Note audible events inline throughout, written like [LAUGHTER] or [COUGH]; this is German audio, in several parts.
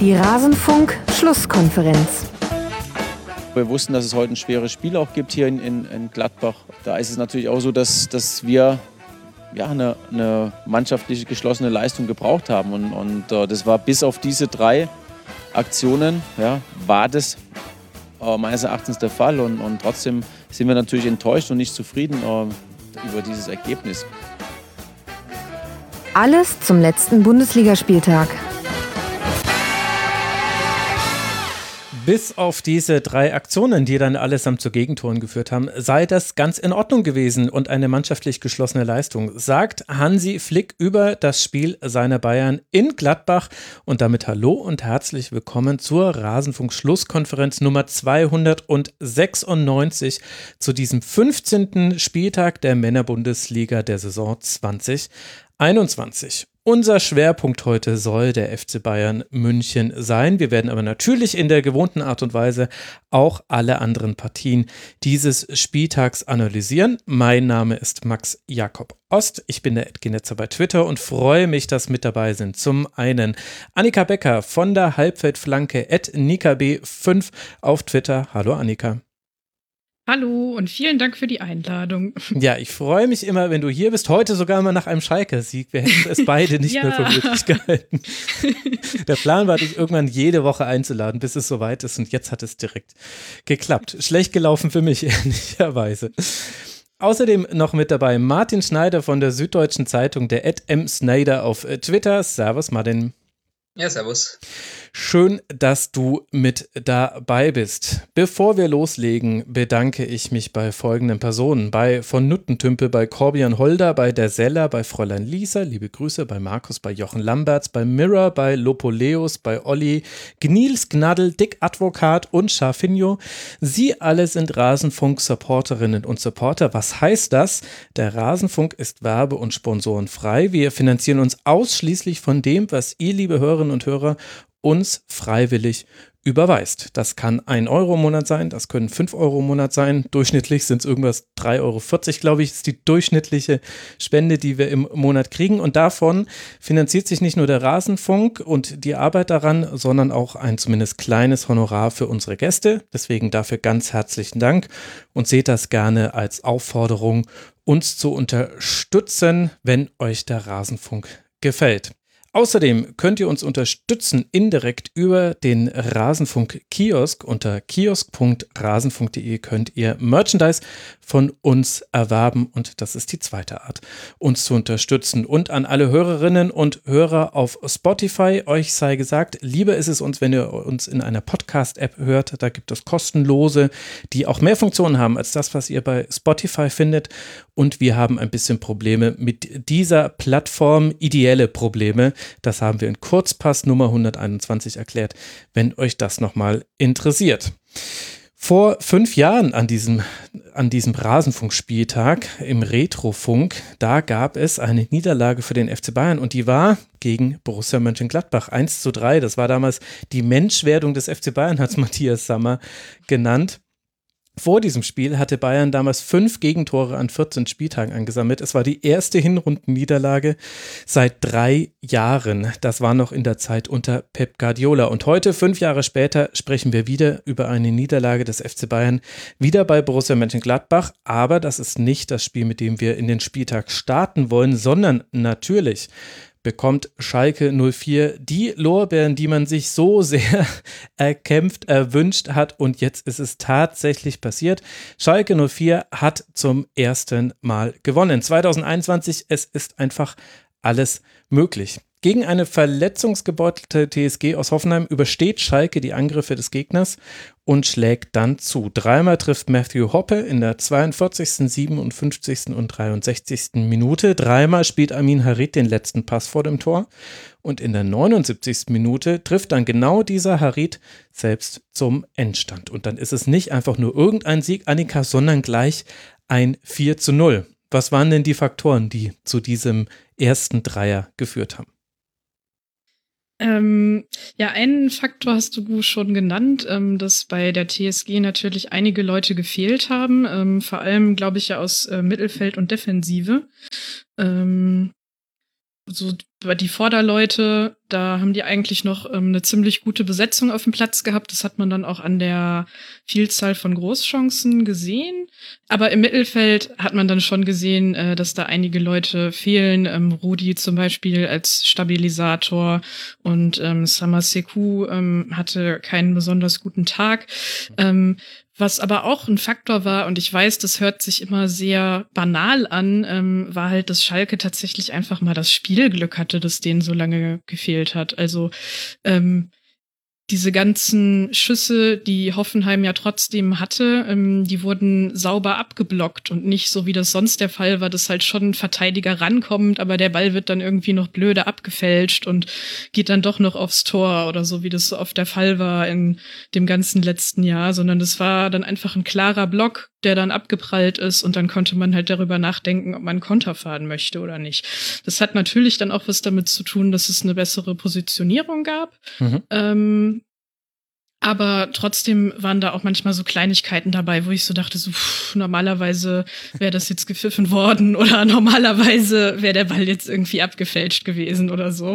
Die Rasenfunk-Schlusskonferenz. Wir wussten, dass es heute ein schweres Spiel auch gibt hier in, in, in Gladbach. Da ist es natürlich auch so, dass, dass wir ja, eine, eine mannschaftliche geschlossene Leistung gebraucht haben. Und, und äh, das war bis auf diese drei Aktionen, ja, war das äh, meines Erachtens der Fall. Und, und trotzdem sind wir natürlich enttäuscht und nicht zufrieden äh, über dieses Ergebnis. Alles zum letzten Bundesligaspieltag. Bis auf diese drei Aktionen, die dann allesamt zu Gegentoren geführt haben, sei das ganz in Ordnung gewesen und eine mannschaftlich geschlossene Leistung, sagt Hansi Flick über das Spiel seiner Bayern in Gladbach. Und damit hallo und herzlich willkommen zur Rasenfunk-Schlusskonferenz Nummer 296 zu diesem 15. Spieltag der Männerbundesliga der Saison 2021. Unser Schwerpunkt heute soll der FC Bayern München sein. Wir werden aber natürlich in der gewohnten Art und Weise auch alle anderen Partien dieses Spieltags analysieren. Mein Name ist Max Jakob Ost. Ich bin der Edgenetzer bei Twitter und freue mich, dass mit dabei sind. Zum einen Annika Becker von der Halbfeldflanke at NikaB5 auf Twitter. Hallo Annika. Hallo und vielen Dank für die Einladung. [LAUGHS] Ja, ich freue mich immer, wenn du hier bist. Heute sogar mal nach einem Schalke-Sieg. Wir hätten es beide [LAUGHS] nicht ja. mehr für möglich gehalten. [LAUGHS] Der Plan war, dich irgendwann jede Woche einzuladen, bis es soweit ist. Und jetzt hat es direkt geklappt. Schlecht gelaufen für mich, ehrlicherweise. Außerdem noch mit dabei Martin Schneider von der Süddeutschen Zeitung, der Ed M. Snyder auf Twitter. Servus, Martin. Ja, servus. Schön, dass du mit dabei bist. Bevor wir loslegen, bedanke ich mich bei folgenden Personen. Bei von Nuttentümpel, bei Corbian Holder, bei der Seller, bei Fräulein Lisa, liebe Grüße, bei Markus, bei Jochen Lamberts, bei Mirror, bei Lopoleus, bei Olli, Gnils Gnadel, Dick Advokat und Scharfinho. Sie alle sind Rasenfunk-Supporterinnen und Supporter. Was heißt das? Der Rasenfunk ist werbe- und sponsorenfrei. Wir finanzieren uns ausschließlich von dem, was ihr, liebe Hörerinnen und Hörer, uns freiwillig überweist. Das kann ein Euro im Monat sein, das können fünf Euro im Monat sein. Durchschnittlich sind es irgendwas 3,40 Euro, glaube ich, ist die durchschnittliche Spende, die wir im Monat kriegen. Und davon finanziert sich nicht nur der Rasenfunk und die Arbeit daran, sondern auch ein zumindest kleines Honorar für unsere Gäste. Deswegen dafür ganz herzlichen Dank und seht das gerne als Aufforderung, uns zu unterstützen, wenn euch der Rasenfunk gefällt. Außerdem könnt ihr uns unterstützen indirekt über den Rasenfunk-Kiosk. Unter kiosk.rasenfunk.de könnt ihr Merchandise von uns erwerben und das ist die zweite Art, uns zu unterstützen. Und an alle Hörerinnen und Hörer auf Spotify, euch sei gesagt, lieber ist es uns, wenn ihr uns in einer Podcast-App hört. Da gibt es kostenlose, die auch mehr Funktionen haben als das, was ihr bei Spotify findet. Und wir haben ein bisschen Probleme mit dieser Plattform, ideelle Probleme. Das haben wir in Kurzpass Nummer 121 erklärt, wenn euch das nochmal interessiert. Vor fünf Jahren an diesem, an diesem Rasenfunkspieltag im Retrofunk, da gab es eine Niederlage für den FC Bayern und die war gegen Borussia Mönchengladbach 1 zu 3. Das war damals die Menschwerdung des FC Bayern, hat Matthias Sammer genannt. Vor diesem Spiel hatte Bayern damals fünf Gegentore an 14 Spieltagen angesammelt. Es war die erste Hinrundenniederlage seit drei Jahren. Das war noch in der Zeit unter Pep Guardiola. Und heute, fünf Jahre später, sprechen wir wieder über eine Niederlage des FC Bayern, wieder bei Borussia Mönchengladbach. Aber das ist nicht das Spiel, mit dem wir in den Spieltag starten wollen, sondern natürlich bekommt Schalke 04 die Lorbeeren, die man sich so [LAUGHS] sehr erkämpft, erwünscht hat. Und jetzt ist es tatsächlich passiert. Schalke 04 hat zum ersten Mal gewonnen. 2021, es ist einfach alles möglich. Gegen eine verletzungsgebeutelte TSG aus Hoffenheim übersteht Schalke die Angriffe des Gegners und schlägt dann zu. Dreimal trifft Matthew Hoppe in der 42., 57. und 63. Minute. Dreimal spielt Amin Harit den letzten Pass vor dem Tor. Und in der 79. Minute trifft dann genau dieser Harit selbst zum Endstand. Und dann ist es nicht einfach nur irgendein Sieg, Annika, sondern gleich ein 4 zu 0. Was waren denn die Faktoren, die zu diesem ersten Dreier geführt haben? Ähm, ja, einen Faktor hast du schon genannt, ähm, dass bei der TSG natürlich einige Leute gefehlt haben, ähm, vor allem, glaube ich, ja aus äh, Mittelfeld und Defensive. Ähm, so die Vorderleute, da haben die eigentlich noch ähm, eine ziemlich gute Besetzung auf dem Platz gehabt. Das hat man dann auch an der Vielzahl von Großchancen gesehen. Aber im Mittelfeld hat man dann schon gesehen, äh, dass da einige Leute fehlen. Ähm, Rudi zum Beispiel als Stabilisator und ähm, Samaseku ähm, hatte keinen besonders guten Tag. Ähm, was aber auch ein Faktor war, und ich weiß, das hört sich immer sehr banal an, ähm, war halt, dass Schalke tatsächlich einfach mal das Spielglück hatte, das denen so lange gefehlt hat. Also ähm, diese ganzen Schüsse, die Hoffenheim ja trotzdem hatte, ähm, die wurden sauber abgeblockt und nicht so wie das sonst der Fall war, dass halt schon ein Verteidiger rankommt, aber der Ball wird dann irgendwie noch blöde abgefälscht und geht dann doch noch aufs Tor oder so, wie das so oft der Fall war in dem ganzen letzten Jahr, sondern das war dann einfach ein klarer Block, der dann abgeprallt ist und dann konnte man halt darüber nachdenken, ob man Konter fahren möchte oder nicht. Das hat natürlich dann auch was damit zu tun, dass es eine bessere Positionierung gab. Mhm. Ähm, aber trotzdem waren da auch manchmal so Kleinigkeiten dabei, wo ich so dachte, so pff, normalerweise wäre das jetzt gepfiffen worden [LAUGHS] oder normalerweise wäre der Ball jetzt irgendwie abgefälscht gewesen oder so.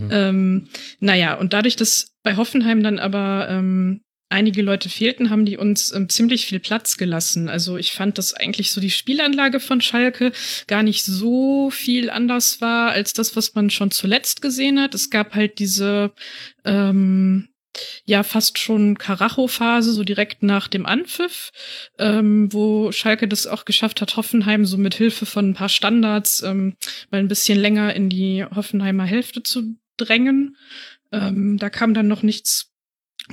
Mhm. Ähm, naja, und dadurch, dass bei Hoffenheim dann aber ähm, einige Leute fehlten, haben die uns ähm, ziemlich viel Platz gelassen. Also ich fand, dass eigentlich so die Spielanlage von Schalke gar nicht so viel anders war als das, was man schon zuletzt gesehen hat. Es gab halt diese ähm, ja fast schon Karacho-Phase, so direkt nach dem Anpfiff, ähm, wo Schalke das auch geschafft hat, Hoffenheim so mit Hilfe von ein paar Standards ähm, mal ein bisschen länger in die Hoffenheimer Hälfte zu drängen. Ähm, da kam dann noch nichts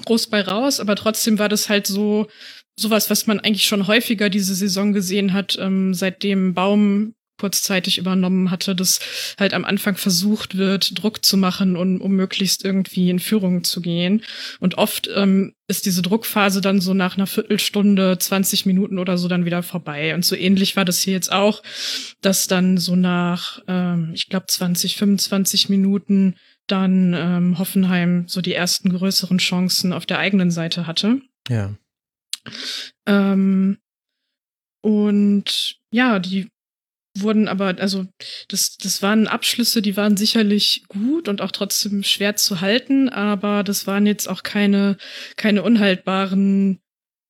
groß bei raus, aber trotzdem war das halt so sowas, was man eigentlich schon häufiger diese Saison gesehen hat, ähm, seitdem Baum kurzzeitig übernommen hatte, dass halt am Anfang versucht wird, Druck zu machen, und, um möglichst irgendwie in Führung zu gehen. Und oft ähm, ist diese Druckphase dann so nach einer Viertelstunde, 20 Minuten oder so dann wieder vorbei. Und so ähnlich war das hier jetzt auch, dass dann so nach, ähm, ich glaube, 20, 25 Minuten dann ähm, Hoffenheim so die ersten größeren Chancen auf der eigenen Seite hatte. Ja. Ähm, und ja, die wurden aber, also das, das waren Abschlüsse, die waren sicherlich gut und auch trotzdem schwer zu halten, aber das waren jetzt auch keine, keine unhaltbaren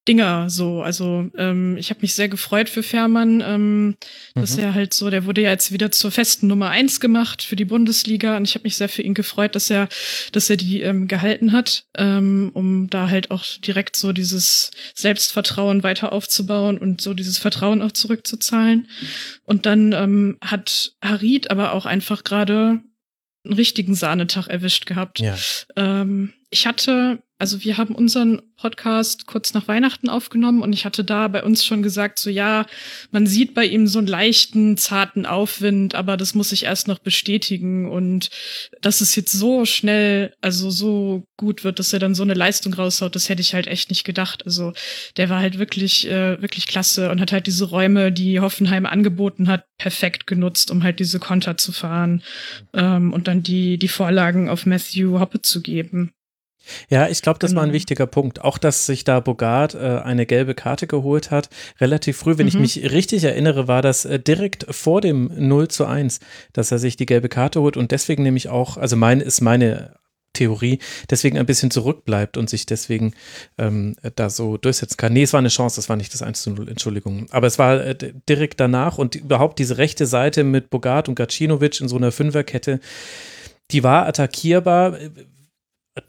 Dinger so. Also ähm, ich habe mich sehr gefreut für Fährmann, ähm, dass mhm. er halt so, der wurde ja jetzt wieder zur festen Nummer eins gemacht für die Bundesliga und ich habe mich sehr für ihn gefreut, dass er, dass er die ähm, gehalten hat, ähm, um da halt auch direkt so dieses Selbstvertrauen weiter aufzubauen und so dieses Vertrauen auch zurückzuzahlen. Und dann ähm, hat Harid aber auch einfach gerade einen richtigen Sahnetag erwischt gehabt. Ja. Ähm, ich hatte also wir haben unseren Podcast kurz nach Weihnachten aufgenommen und ich hatte da bei uns schon gesagt, so ja, man sieht bei ihm so einen leichten, zarten Aufwind, aber das muss ich erst noch bestätigen und dass es jetzt so schnell, also so gut wird, dass er dann so eine Leistung raushaut, das hätte ich halt echt nicht gedacht. Also der war halt wirklich, äh, wirklich klasse und hat halt diese Räume, die Hoffenheim angeboten hat, perfekt genutzt, um halt diese Konter zu fahren ähm, und dann die, die Vorlagen auf Matthew Hoppe zu geben. Ja, ich glaube, das genau. war ein genau. wichtiger Punkt. Auch, dass sich da Bogart äh, eine gelbe Karte geholt hat, relativ früh. Wenn mhm. ich mich richtig erinnere, war das äh, direkt vor dem 0 zu 1, dass er sich die gelbe Karte holt und deswegen nämlich auch, also mein ist meine Theorie, deswegen ein bisschen zurückbleibt und sich deswegen ähm, da so durchsetzen kann. Nee, es war eine Chance, das war nicht das 1 zu 0, Entschuldigung. Aber es war äh, direkt danach und überhaupt diese rechte Seite mit Bogart und Gacinovic in so einer Fünferkette, die war attackierbar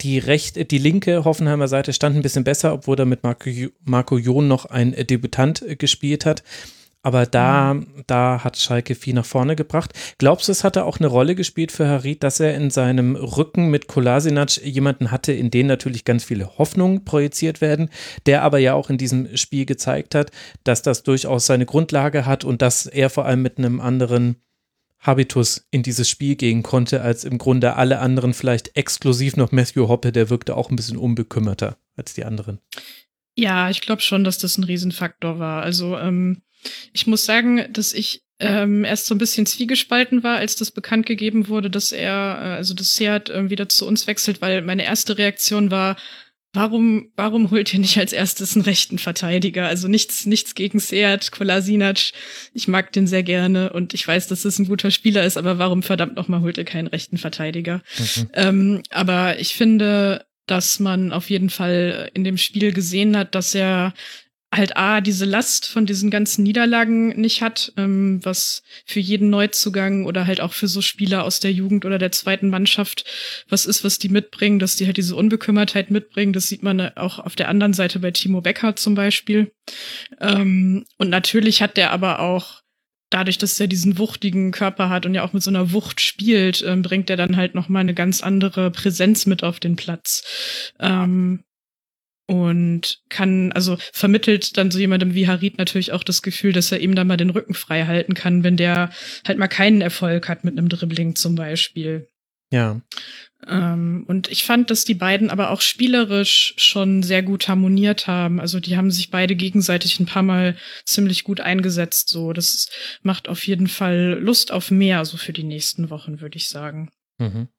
die rechte, die linke Hoffenheimer Seite stand ein bisschen besser, obwohl da mit Marco, Marco Jon noch ein Debütant gespielt hat. Aber da, mhm. da hat Schalke viel nach vorne gebracht. Glaubst du, es hatte auch eine Rolle gespielt für Harid, dass er in seinem Rücken mit Kolasinac jemanden hatte, in den natürlich ganz viele Hoffnungen projiziert werden, der aber ja auch in diesem Spiel gezeigt hat, dass das durchaus seine Grundlage hat und dass er vor allem mit einem anderen Habitus in dieses Spiel gehen konnte, als im Grunde alle anderen vielleicht exklusiv noch Matthew Hoppe, der wirkte auch ein bisschen unbekümmerter als die anderen. Ja, ich glaube schon, dass das ein Riesenfaktor war. Also ähm, ich muss sagen, dass ich ähm, erst so ein bisschen zwiegespalten war, als das bekannt gegeben wurde, dass er, äh, also dass Seat äh, wieder zu uns wechselt, weil meine erste Reaktion war, warum, warum holt ihr nicht als erstes einen rechten Verteidiger? Also nichts, nichts gegen Seat, Kolasinac. Ich mag den sehr gerne und ich weiß, dass es ein guter Spieler ist, aber warum verdammt nochmal holt ihr keinen rechten Verteidiger? Mhm. Ähm, aber ich finde, dass man auf jeden Fall in dem Spiel gesehen hat, dass er halt A, diese Last von diesen ganzen Niederlagen nicht hat, ähm, was für jeden Neuzugang oder halt auch für so Spieler aus der Jugend oder der zweiten Mannschaft was ist, was die mitbringen, dass die halt diese Unbekümmertheit mitbringen. Das sieht man auch auf der anderen Seite bei Timo Becker zum Beispiel. Ähm, und natürlich hat der aber auch dadurch, dass er diesen wuchtigen Körper hat und ja auch mit so einer Wucht spielt, ähm, bringt er dann halt noch mal eine ganz andere Präsenz mit auf den Platz. Ähm, und kann, also vermittelt dann so jemandem wie Harit natürlich auch das Gefühl, dass er ihm dann mal den Rücken frei halten kann, wenn der halt mal keinen Erfolg hat mit einem Dribbling zum Beispiel. Ja. Ähm, und ich fand, dass die beiden aber auch spielerisch schon sehr gut harmoniert haben. Also die haben sich beide gegenseitig ein paar Mal ziemlich gut eingesetzt. So, das macht auf jeden Fall Lust auf mehr, so für die nächsten Wochen, würde ich sagen. Mhm.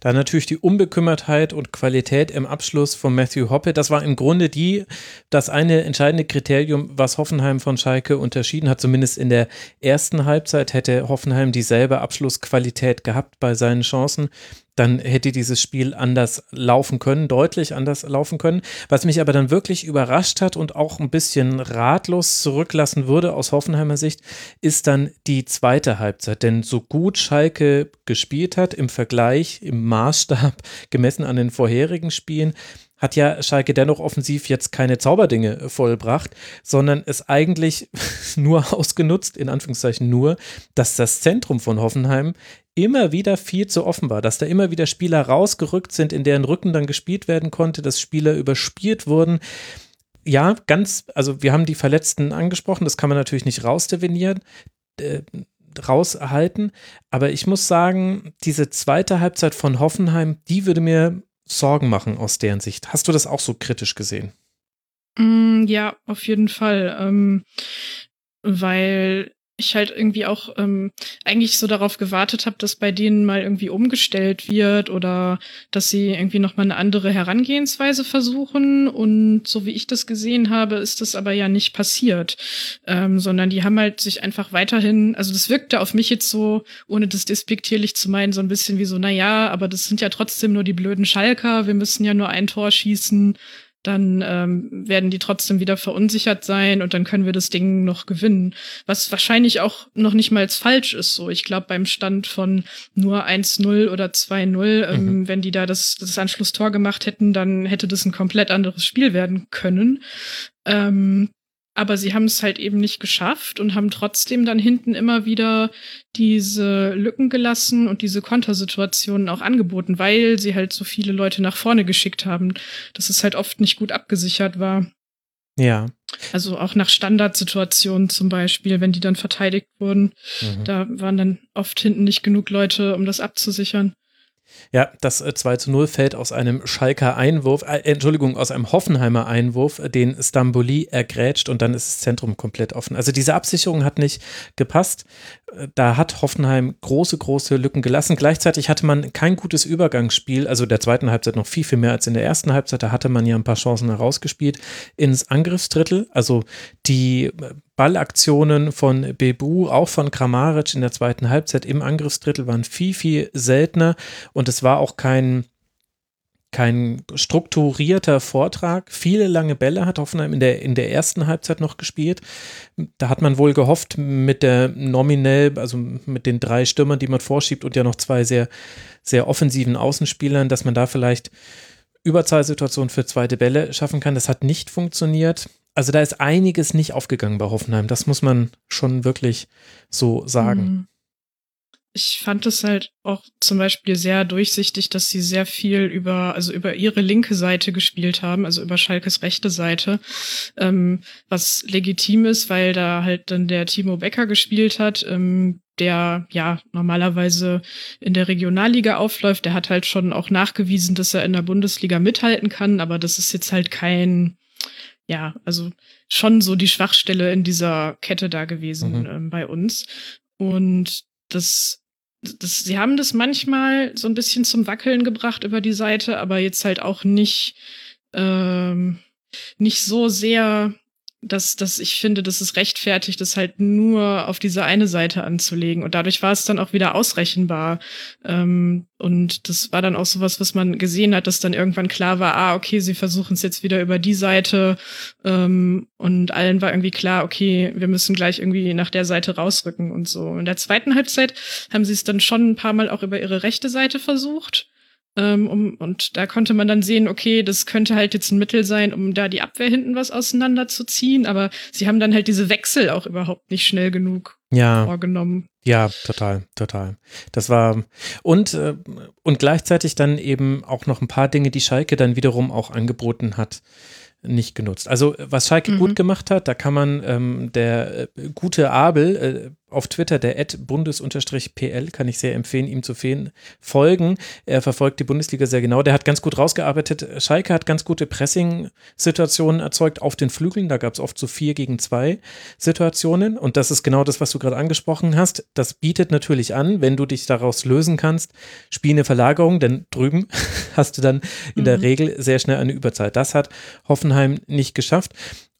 Dann natürlich die Unbekümmertheit und Qualität im Abschluss von Matthew Hoppe. Das war im Grunde die, das eine entscheidende Kriterium, was Hoffenheim von Schalke unterschieden hat. Zumindest in der ersten Halbzeit hätte Hoffenheim dieselbe Abschlussqualität gehabt bei seinen Chancen dann hätte dieses Spiel anders laufen können, deutlich anders laufen können. Was mich aber dann wirklich überrascht hat und auch ein bisschen ratlos zurücklassen würde aus Hoffenheimer Sicht, ist dann die zweite Halbzeit. Denn so gut Schalke gespielt hat im Vergleich, im Maßstab [LAUGHS] gemessen an den vorherigen Spielen, hat ja Schalke dennoch offensiv jetzt keine Zauberdinge vollbracht, sondern es eigentlich [LAUGHS] nur ausgenutzt, in Anführungszeichen nur, dass das Zentrum von Hoffenheim immer wieder viel zu offen war, dass da immer wieder Spieler rausgerückt sind, in deren Rücken dann gespielt werden konnte, dass Spieler überspielt wurden. Ja, ganz, also wir haben die Verletzten angesprochen, das kann man natürlich nicht rausdefinieren, äh, raushalten, aber ich muss sagen, diese zweite Halbzeit von Hoffenheim, die würde mir Sorgen machen aus deren Sicht. Hast du das auch so kritisch gesehen? Mm, ja, auf jeden Fall. Ähm, weil ich halt irgendwie auch ähm, eigentlich so darauf gewartet habe, dass bei denen mal irgendwie umgestellt wird oder dass sie irgendwie noch mal eine andere Herangehensweise versuchen. Und so wie ich das gesehen habe, ist das aber ja nicht passiert, ähm, sondern die haben halt sich einfach weiterhin, also das wirkte auf mich jetzt so, ohne das despektierlich zu meinen, so ein bisschen wie so, na ja, aber das sind ja trotzdem nur die blöden Schalker, wir müssen ja nur ein Tor schießen dann ähm, werden die trotzdem wieder verunsichert sein und dann können wir das Ding noch gewinnen. Was wahrscheinlich auch noch nicht mal falsch ist. So, ich glaube, beim Stand von nur 1-0 oder 2-0, ähm, mhm. wenn die da das, das Anschlusstor gemacht hätten, dann hätte das ein komplett anderes Spiel werden können. Ähm, aber sie haben es halt eben nicht geschafft und haben trotzdem dann hinten immer wieder diese Lücken gelassen und diese Kontersituationen auch angeboten, weil sie halt so viele Leute nach vorne geschickt haben, dass es halt oft nicht gut abgesichert war. Ja. Also auch nach Standardsituationen zum Beispiel, wenn die dann verteidigt wurden, mhm. da waren dann oft hinten nicht genug Leute, um das abzusichern. Ja, das 2 äh, zu 0 fällt aus einem Schalker Einwurf, äh, Entschuldigung, aus einem Hoffenheimer Einwurf, den Stamboli ergrätscht und dann ist das Zentrum komplett offen. Also diese Absicherung hat nicht gepasst. Da hat Hoffenheim große, große Lücken gelassen. Gleichzeitig hatte man kein gutes Übergangsspiel, also der zweiten Halbzeit noch viel, viel mehr als in der ersten Halbzeit. Da hatte man ja ein paar Chancen herausgespielt ins Angriffsdrittel. Also die Ballaktionen von Bebu, auch von Kramaric in der zweiten Halbzeit im Angriffsdrittel waren viel, viel seltener und es war auch kein, kein strukturierter Vortrag. Viele lange Bälle hat Hoffenheim in der, in der ersten Halbzeit noch gespielt. Da hat man wohl gehofft, mit der nominell, also mit den drei Stürmern, die man vorschiebt und ja noch zwei sehr, sehr offensiven Außenspielern, dass man da vielleicht Überzahlsituationen für zweite Bälle schaffen kann. Das hat nicht funktioniert also da ist einiges nicht aufgegangen bei Hoffenheim. Das muss man schon wirklich so sagen. Mhm. Ich fand es halt auch zum Beispiel sehr durchsichtig, dass sie sehr viel über, also über ihre linke Seite gespielt haben, also über Schalkes rechte Seite, ähm, was legitim ist, weil da halt dann der Timo Becker gespielt hat, ähm, der ja normalerweise in der Regionalliga aufläuft. Der hat halt schon auch nachgewiesen, dass er in der Bundesliga mithalten kann, aber das ist jetzt halt kein ja, also schon so die Schwachstelle in dieser Kette da gewesen mhm. ähm, bei uns. Und das, das, sie haben das manchmal so ein bisschen zum Wackeln gebracht über die Seite, aber jetzt halt auch nicht ähm, nicht so sehr dass, dass ich finde, dass es rechtfertigt, das halt nur auf diese eine Seite anzulegen. Und dadurch war es dann auch wieder ausrechenbar. Ähm, und das war dann auch sowas, was man gesehen hat, dass dann irgendwann klar war, ah, okay, sie versuchen es jetzt wieder über die Seite. Ähm, und allen war irgendwie klar, okay, wir müssen gleich irgendwie nach der Seite rausrücken und so. In der zweiten Halbzeit haben sie es dann schon ein paar Mal auch über ihre rechte Seite versucht. Ähm, um, und da konnte man dann sehen, okay, das könnte halt jetzt ein Mittel sein, um da die Abwehr hinten was auseinanderzuziehen. Aber sie haben dann halt diese Wechsel auch überhaupt nicht schnell genug ja. vorgenommen. Ja, total, total. Das war und äh, und gleichzeitig dann eben auch noch ein paar Dinge, die Schalke dann wiederum auch angeboten hat nicht genutzt. Also was Schalke mhm. gut gemacht hat, da kann man ähm, der äh, gute Abel, äh, auf Twitter, der bundes-pl, kann ich sehr empfehlen, ihm zu folgen. Er verfolgt die Bundesliga sehr genau. Der hat ganz gut rausgearbeitet. Schalke hat ganz gute Pressing-Situationen erzeugt auf den Flügeln. Da gab es oft so vier gegen zwei Situationen. Und das ist genau das, was du gerade angesprochen hast. Das bietet natürlich an, wenn du dich daraus lösen kannst, spiel eine Verlagerung, denn drüben [LAUGHS] hast du dann in mhm. der Regel sehr schnell eine Überzeit. Das hat Hoffenheim nicht geschafft.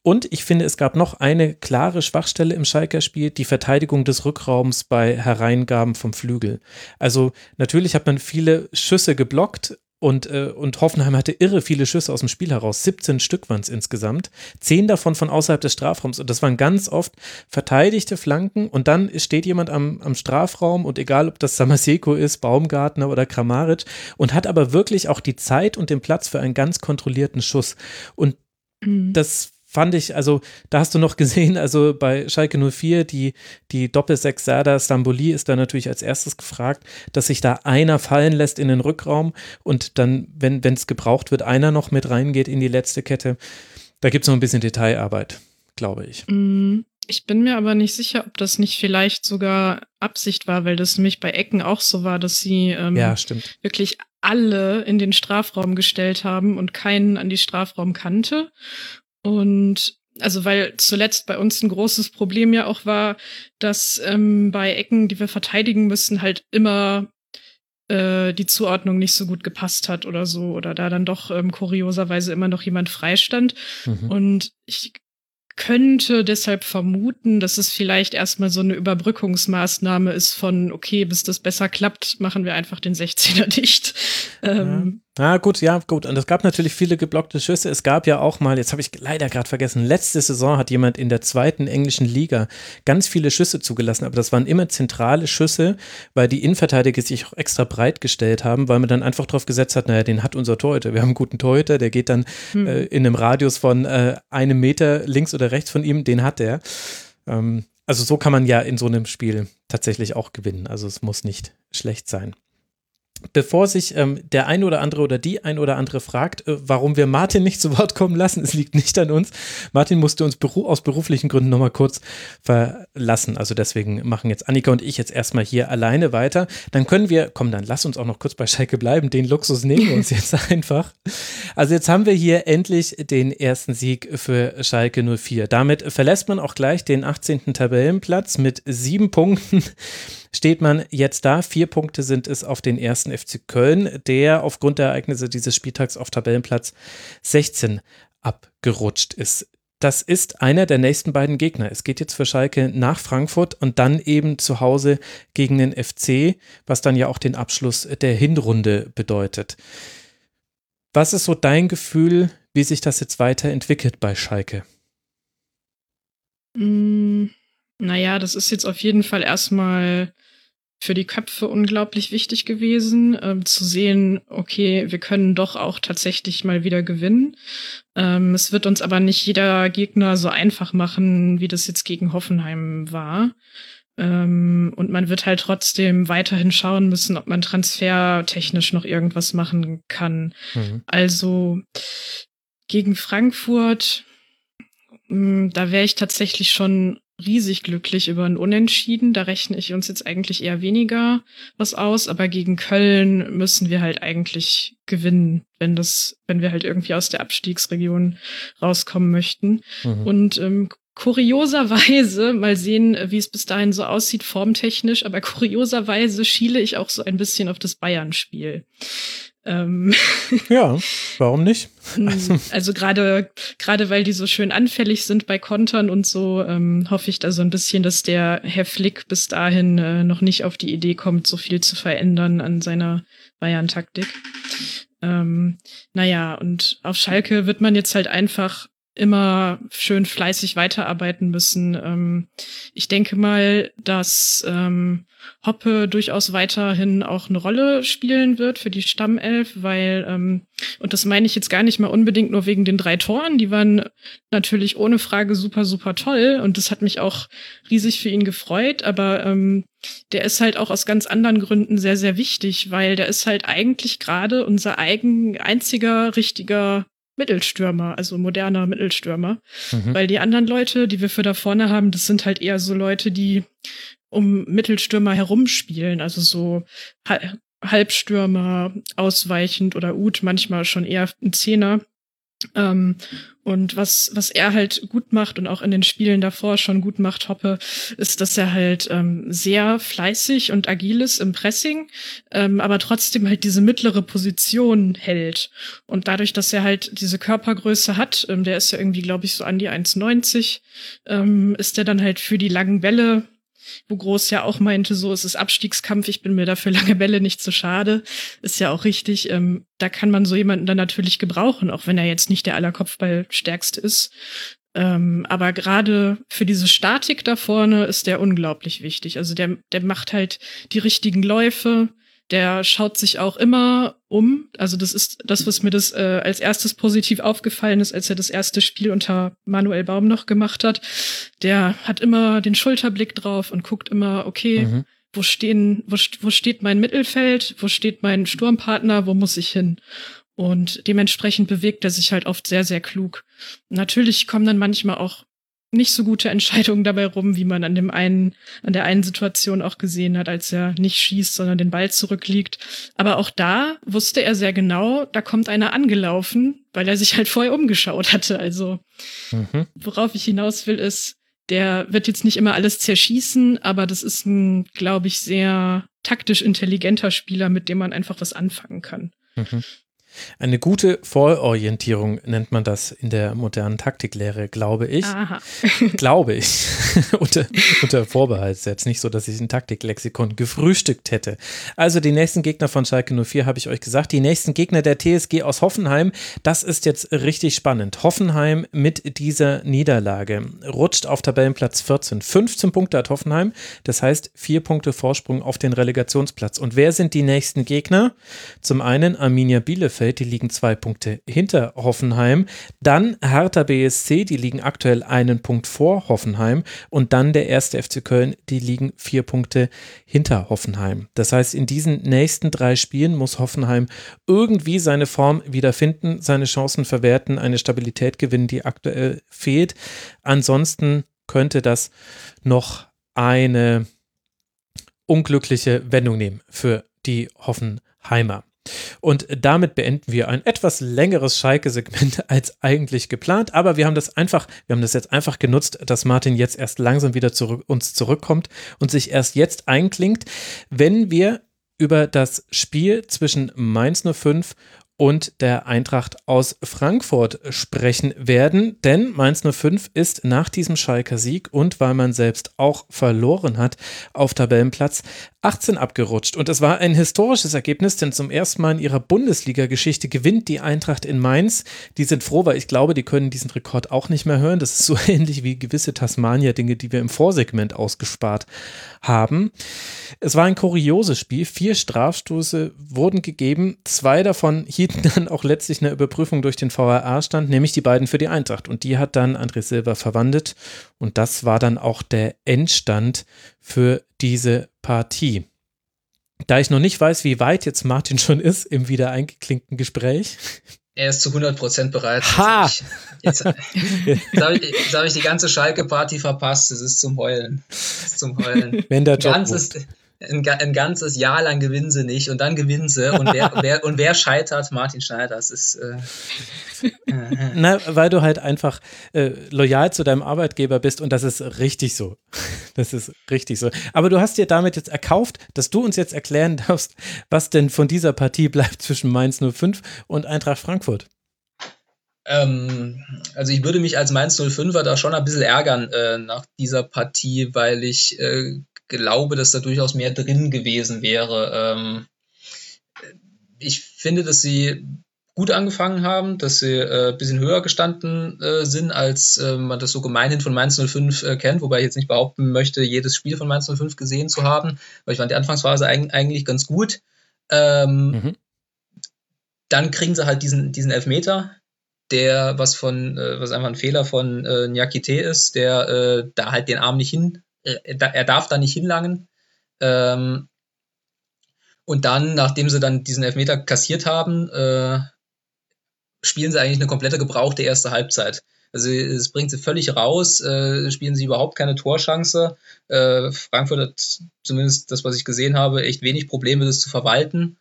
Und ich finde, es gab noch eine klare Schwachstelle im Schalker Spiel, die Verteidigung des Rückraums bei Hereingaben vom Flügel. Also natürlich hat man viele Schüsse geblockt, und, äh, und Hoffenheim hatte irre viele Schüsse aus dem Spiel heraus. 17 Stück waren es insgesamt. Zehn davon von außerhalb des Strafraums. Und das waren ganz oft verteidigte Flanken. Und dann steht jemand am, am Strafraum und egal, ob das Samaseko ist, Baumgartner oder Kramaric und hat aber wirklich auch die Zeit und den Platz für einen ganz kontrollierten Schuss. Und mhm. das fand ich, also da hast du noch [LAUGHS] gesehen, also bei Schalke 04, die, die Doppelsechs Serda Stamboli ist da natürlich als erstes gefragt, dass sich da einer fallen lässt in den Rückraum und dann, wenn es gebraucht wird, einer noch mit reingeht in die letzte Kette. Da gibt es noch ein bisschen Detailarbeit, glaube ich. Mm, ich bin mir aber nicht sicher, ob das nicht vielleicht sogar Absicht war, weil das nämlich bei Ecken auch so war, dass sie ähm, ja, wirklich alle in den Strafraum gestellt haben und keinen an die Strafraumkante. Und also weil zuletzt bei uns ein großes Problem ja auch war, dass ähm, bei Ecken, die wir verteidigen müssen, halt immer äh, die Zuordnung nicht so gut gepasst hat oder so, oder da dann doch ähm, kurioserweise immer noch jemand freistand. Mhm. Und ich könnte deshalb vermuten, dass es vielleicht erstmal so eine Überbrückungsmaßnahme ist von, okay, bis das besser klappt, machen wir einfach den 16er [LAUGHS] dicht. Ähm, ja. Ah, gut, ja, gut. Und es gab natürlich viele geblockte Schüsse. Es gab ja auch mal, jetzt habe ich leider gerade vergessen, letzte Saison hat jemand in der zweiten englischen Liga ganz viele Schüsse zugelassen, aber das waren immer zentrale Schüsse, weil die Innenverteidiger sich auch extra breit gestellt haben, weil man dann einfach drauf gesetzt hat, naja, den hat unser Torhüter. Wir haben einen guten Torhüter, der geht dann hm. äh, in einem Radius von äh, einem Meter links oder rechts von ihm, den hat er. Ähm, also so kann man ja in so einem Spiel tatsächlich auch gewinnen. Also es muss nicht schlecht sein bevor sich ähm, der ein oder andere oder die ein oder andere fragt, äh, warum wir Martin nicht zu Wort kommen lassen, es liegt nicht an uns. Martin musste uns beru aus beruflichen Gründen nochmal kurz verlassen. Also deswegen machen jetzt Annika und ich jetzt erstmal hier alleine weiter. Dann können wir, komm, dann lass uns auch noch kurz bei Schalke bleiben. Den Luxus nehmen wir uns jetzt [LAUGHS] einfach. Also jetzt haben wir hier endlich den ersten Sieg für Schalke 04. Damit verlässt man auch gleich den 18. Tabellenplatz mit sieben Punkten steht man jetzt da. Vier Punkte sind es auf den ersten FC Köln, der aufgrund der Ereignisse dieses Spieltags auf Tabellenplatz 16 abgerutscht ist. Das ist einer der nächsten beiden Gegner. Es geht jetzt für Schalke nach Frankfurt und dann eben zu Hause gegen den FC, was dann ja auch den Abschluss der Hinrunde bedeutet. Was ist so dein Gefühl, wie sich das jetzt weiterentwickelt bei Schalke? Mm, naja, das ist jetzt auf jeden Fall erstmal für die Köpfe unglaublich wichtig gewesen, ähm, zu sehen, okay, wir können doch auch tatsächlich mal wieder gewinnen. Ähm, es wird uns aber nicht jeder Gegner so einfach machen, wie das jetzt gegen Hoffenheim war. Ähm, und man wird halt trotzdem weiterhin schauen müssen, ob man transfertechnisch noch irgendwas machen kann. Mhm. Also gegen Frankfurt, mh, mm, da wäre ich tatsächlich schon riesig glücklich über ein Unentschieden. Da rechne ich uns jetzt eigentlich eher weniger was aus, aber gegen Köln müssen wir halt eigentlich gewinnen, wenn das, wenn wir halt irgendwie aus der Abstiegsregion rauskommen möchten. Mhm. Und ähm, kurioserweise, mal sehen, wie es bis dahin so aussieht, formtechnisch, aber kurioserweise schiele ich auch so ein bisschen auf das Bayern-Spiel. Ähm, ja, warum nicht? [LAUGHS] also gerade gerade weil die so schön anfällig sind bei Kontern und so, ähm, hoffe ich da so ein bisschen, dass der Herr Flick bis dahin äh, noch nicht auf die Idee kommt, so viel zu verändern an seiner Bayern-Taktik. Ähm, naja, und auf Schalke wird man jetzt halt einfach immer schön fleißig weiterarbeiten müssen. Ähm, ich denke mal, dass ähm, Hoppe durchaus weiterhin auch eine Rolle spielen wird für die Stammelf, weil, ähm, und das meine ich jetzt gar nicht mal unbedingt nur wegen den drei Toren, die waren natürlich ohne Frage super, super toll und das hat mich auch riesig für ihn gefreut, aber ähm, der ist halt auch aus ganz anderen Gründen sehr, sehr wichtig, weil der ist halt eigentlich gerade unser eigen, einziger richtiger Mittelstürmer, also moderner Mittelstürmer. Mhm. Weil die anderen Leute, die wir für da vorne haben, das sind halt eher so Leute, die um Mittelstürmer herumspielen, also so Halbstürmer, ausweichend oder Ut, manchmal schon eher ein Zehner. Ähm, und was, was er halt gut macht und auch in den Spielen davor schon gut macht, Hoppe, ist, dass er halt ähm, sehr fleißig und agil ist im Pressing, ähm, aber trotzdem halt diese mittlere Position hält. Und dadurch, dass er halt diese Körpergröße hat, ähm, der ist ja irgendwie, glaube ich, so an die 1,90, ähm, ist er dann halt für die langen Bälle wo Groß ja auch meinte, so es ist Abstiegskampf, ich bin mir dafür lange Bälle nicht zu schade. Ist ja auch richtig. Ähm, da kann man so jemanden dann natürlich gebrauchen, auch wenn er jetzt nicht der allerkopfballstärkste ist. Ähm, aber gerade für diese Statik da vorne ist der unglaublich wichtig. Also der, der macht halt die richtigen Läufe, der schaut sich auch immer um. Also das ist das, was mir das äh, als erstes positiv aufgefallen ist, als er das erste Spiel unter Manuel Baum noch gemacht hat. Der hat immer den Schulterblick drauf und guckt immer, okay, mhm. wo stehen, wo, wo steht mein Mittelfeld, wo steht mein Sturmpartner, wo muss ich hin? Und dementsprechend bewegt er sich halt oft sehr, sehr klug. Natürlich kommen dann manchmal auch nicht so gute Entscheidungen dabei rum, wie man an dem einen, an der einen Situation auch gesehen hat, als er nicht schießt, sondern den Ball zurückliegt. Aber auch da wusste er sehr genau, da kommt einer angelaufen, weil er sich halt vorher umgeschaut hatte. Also, mhm. worauf ich hinaus will, ist, der wird jetzt nicht immer alles zerschießen, aber das ist ein, glaube ich, sehr taktisch intelligenter Spieler, mit dem man einfach was anfangen kann. Mhm. Eine gute Vororientierung nennt man das in der modernen Taktiklehre, glaube ich. Aha. [LAUGHS] glaube ich. [LAUGHS] unter, unter Vorbehalt. Ist jetzt nicht so, dass ich ein Taktiklexikon gefrühstückt hätte. Also die nächsten Gegner von Schalke 04 habe ich euch gesagt. Die nächsten Gegner der TSG aus Hoffenheim. Das ist jetzt richtig spannend. Hoffenheim mit dieser Niederlage rutscht auf Tabellenplatz 14. 15 Punkte hat Hoffenheim. Das heißt vier Punkte Vorsprung auf den Relegationsplatz. Und wer sind die nächsten Gegner? Zum einen Arminia Bielefeld Bielefeld, die liegen zwei Punkte hinter Hoffenheim. Dann Hertha BSC, die liegen aktuell einen Punkt vor Hoffenheim. Und dann der erste FC Köln, die liegen vier Punkte hinter Hoffenheim. Das heißt, in diesen nächsten drei Spielen muss Hoffenheim irgendwie seine Form wiederfinden, seine Chancen verwerten, eine Stabilität gewinnen, die aktuell fehlt. Ansonsten könnte das noch eine unglückliche Wendung nehmen für die Hoffenheimer. Und damit beenden wir ein etwas längeres Schalke-Segment [LAUGHS] als eigentlich geplant. Aber wir haben das einfach, wir haben das jetzt einfach genutzt, dass Martin jetzt erst langsam wieder zu uns zurückkommt und sich erst jetzt einklingt, wenn wir über das Spiel zwischen Mainz 05 und der Eintracht aus Frankfurt sprechen werden, denn Mainz 05 ist nach diesem Schalker Sieg und weil man selbst auch verloren hat auf Tabellenplatz 18 abgerutscht. Und es war ein historisches Ergebnis, denn zum ersten Mal in ihrer Bundesliga-Geschichte gewinnt die Eintracht in Mainz. Die sind froh, weil ich glaube, die können diesen Rekord auch nicht mehr hören. Das ist so [LAUGHS] ähnlich wie gewisse Tasmania-Dinge, die wir im Vorsegment ausgespart haben. Es war ein kurioses Spiel. Vier Strafstoße wurden gegeben. Zwei davon hielten [LAUGHS] dann auch letztlich eine Überprüfung durch den VRA stand, nämlich die beiden für die Eintracht. Und die hat dann André Silva verwandelt. Und das war dann auch der Endstand für diese Partie. Da ich noch nicht weiß, wie weit jetzt Martin schon ist im wieder eingeklinkten Gespräch. Er ist zu 100% bereit. Ha! Jetzt, [LAUGHS] jetzt, jetzt habe ich, hab ich, die ganze Schalke-Party verpasst. Es ist zum Heulen. Es ist zum Heulen. Wenn der Job Ganzes, ein, ein, ganzes Jahr lang gewinnen sie nicht und dann gewinnen sie und wer, [LAUGHS] wer, und wer scheitert? Martin Schneider. Das ist. Äh, [LAUGHS] Na, weil du halt einfach äh, loyal zu deinem Arbeitgeber bist und das ist richtig so. [LAUGHS] Das ist richtig so. Aber du hast dir damit jetzt erkauft, dass du uns jetzt erklären darfst, was denn von dieser Partie bleibt zwischen Mainz 05 und Eintracht Frankfurt. Ähm, also ich würde mich als Mainz 05er da schon ein bisschen ärgern äh, nach dieser Partie, weil ich äh, glaube, dass da durchaus mehr drin gewesen wäre. Ähm, ich finde, dass sie gut angefangen haben, dass sie äh, ein bisschen höher gestanden äh, sind, als äh, man das so gemeinhin von Mainz 05 äh, kennt, wobei ich jetzt nicht behaupten möchte, jedes Spiel von Mainz 05 gesehen zu haben, weil ich fand die Anfangsphase eigentlich ganz gut. Ähm, mhm. Dann kriegen sie halt diesen, diesen Elfmeter, der was von, äh, was einfach ein Fehler von äh, Nyakite ist, der äh, da halt den Arm nicht hin, er darf da nicht hinlangen. Ähm, und dann, nachdem sie dann diesen Elfmeter kassiert haben, äh, spielen sie eigentlich eine komplette gebrauchte erste Halbzeit. Also es bringt sie völlig raus, äh, spielen sie überhaupt keine Torchance. Äh, Frankfurt hat zumindest das, was ich gesehen habe, echt wenig Probleme, das zu verwalten.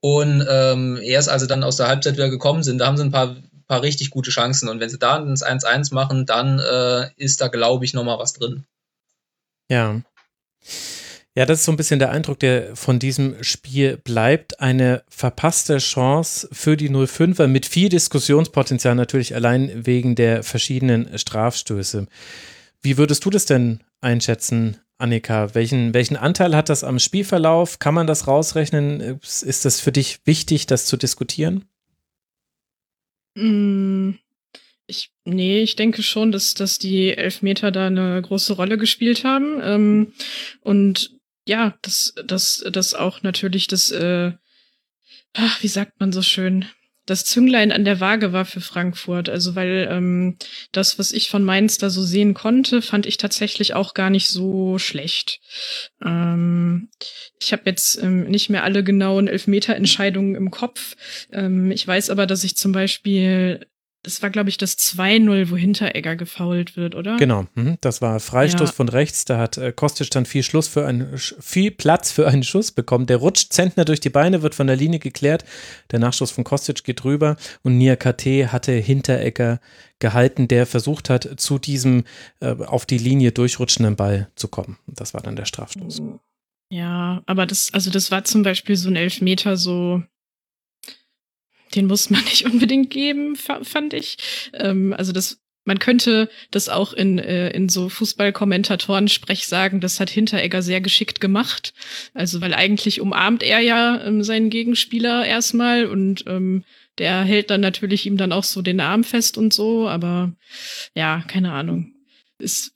Und ähm, erst als sie dann aus der Halbzeit wieder gekommen sind, da haben sie ein paar paar richtig gute Chancen. Und wenn sie da ins 1-1 machen, dann äh, ist da, glaube ich, nochmal was drin. Ja. Ja, das ist so ein bisschen der Eindruck, der von diesem Spiel bleibt. Eine verpasste Chance für die 05er mit viel Diskussionspotenzial natürlich allein wegen der verschiedenen Strafstöße. Wie würdest du das denn einschätzen, Annika? Welchen, welchen Anteil hat das am Spielverlauf? Kann man das rausrechnen? Ist das für dich wichtig, das zu diskutieren? Hm, ich, nee, ich denke schon, dass, dass die Elfmeter da eine große Rolle gespielt haben. Ähm, und ja, dass das, das auch natürlich das, äh, ach, wie sagt man so schön, das Zünglein an der Waage war für Frankfurt. Also weil ähm, das, was ich von Mainz da so sehen konnte, fand ich tatsächlich auch gar nicht so schlecht. Ähm, ich habe jetzt ähm, nicht mehr alle genauen Elfmeterentscheidungen im Kopf. Ähm, ich weiß aber, dass ich zum Beispiel das war, glaube ich, das 2-0, wo Hinteregger gefault wird, oder? Genau, mhm. das war Freistoß ja. von rechts. Da hat äh, Kostic dann viel Schluss für einen, viel Platz für einen Schuss bekommen. Der rutscht Zentner durch die Beine, wird von der Linie geklärt. Der Nachschuss von Kostic geht rüber und Nia KT hatte Hinteregger gehalten, der versucht hat, zu diesem äh, auf die Linie durchrutschenden Ball zu kommen. Das war dann der Strafstoß. Ja, aber das, also das war zum Beispiel so ein Elfmeter, so den muss man [LAUGHS] nicht unbedingt geben, fand ich. Ähm, also das, man könnte das auch in, äh, in so Fußballkommentatoren-Sprech sagen, das hat Hinteregger sehr geschickt gemacht. Also, weil eigentlich umarmt er ja ähm, seinen Gegenspieler erstmal und ähm, der hält dann natürlich ihm dann auch so den Arm fest und so, aber ja, keine Ahnung. Ist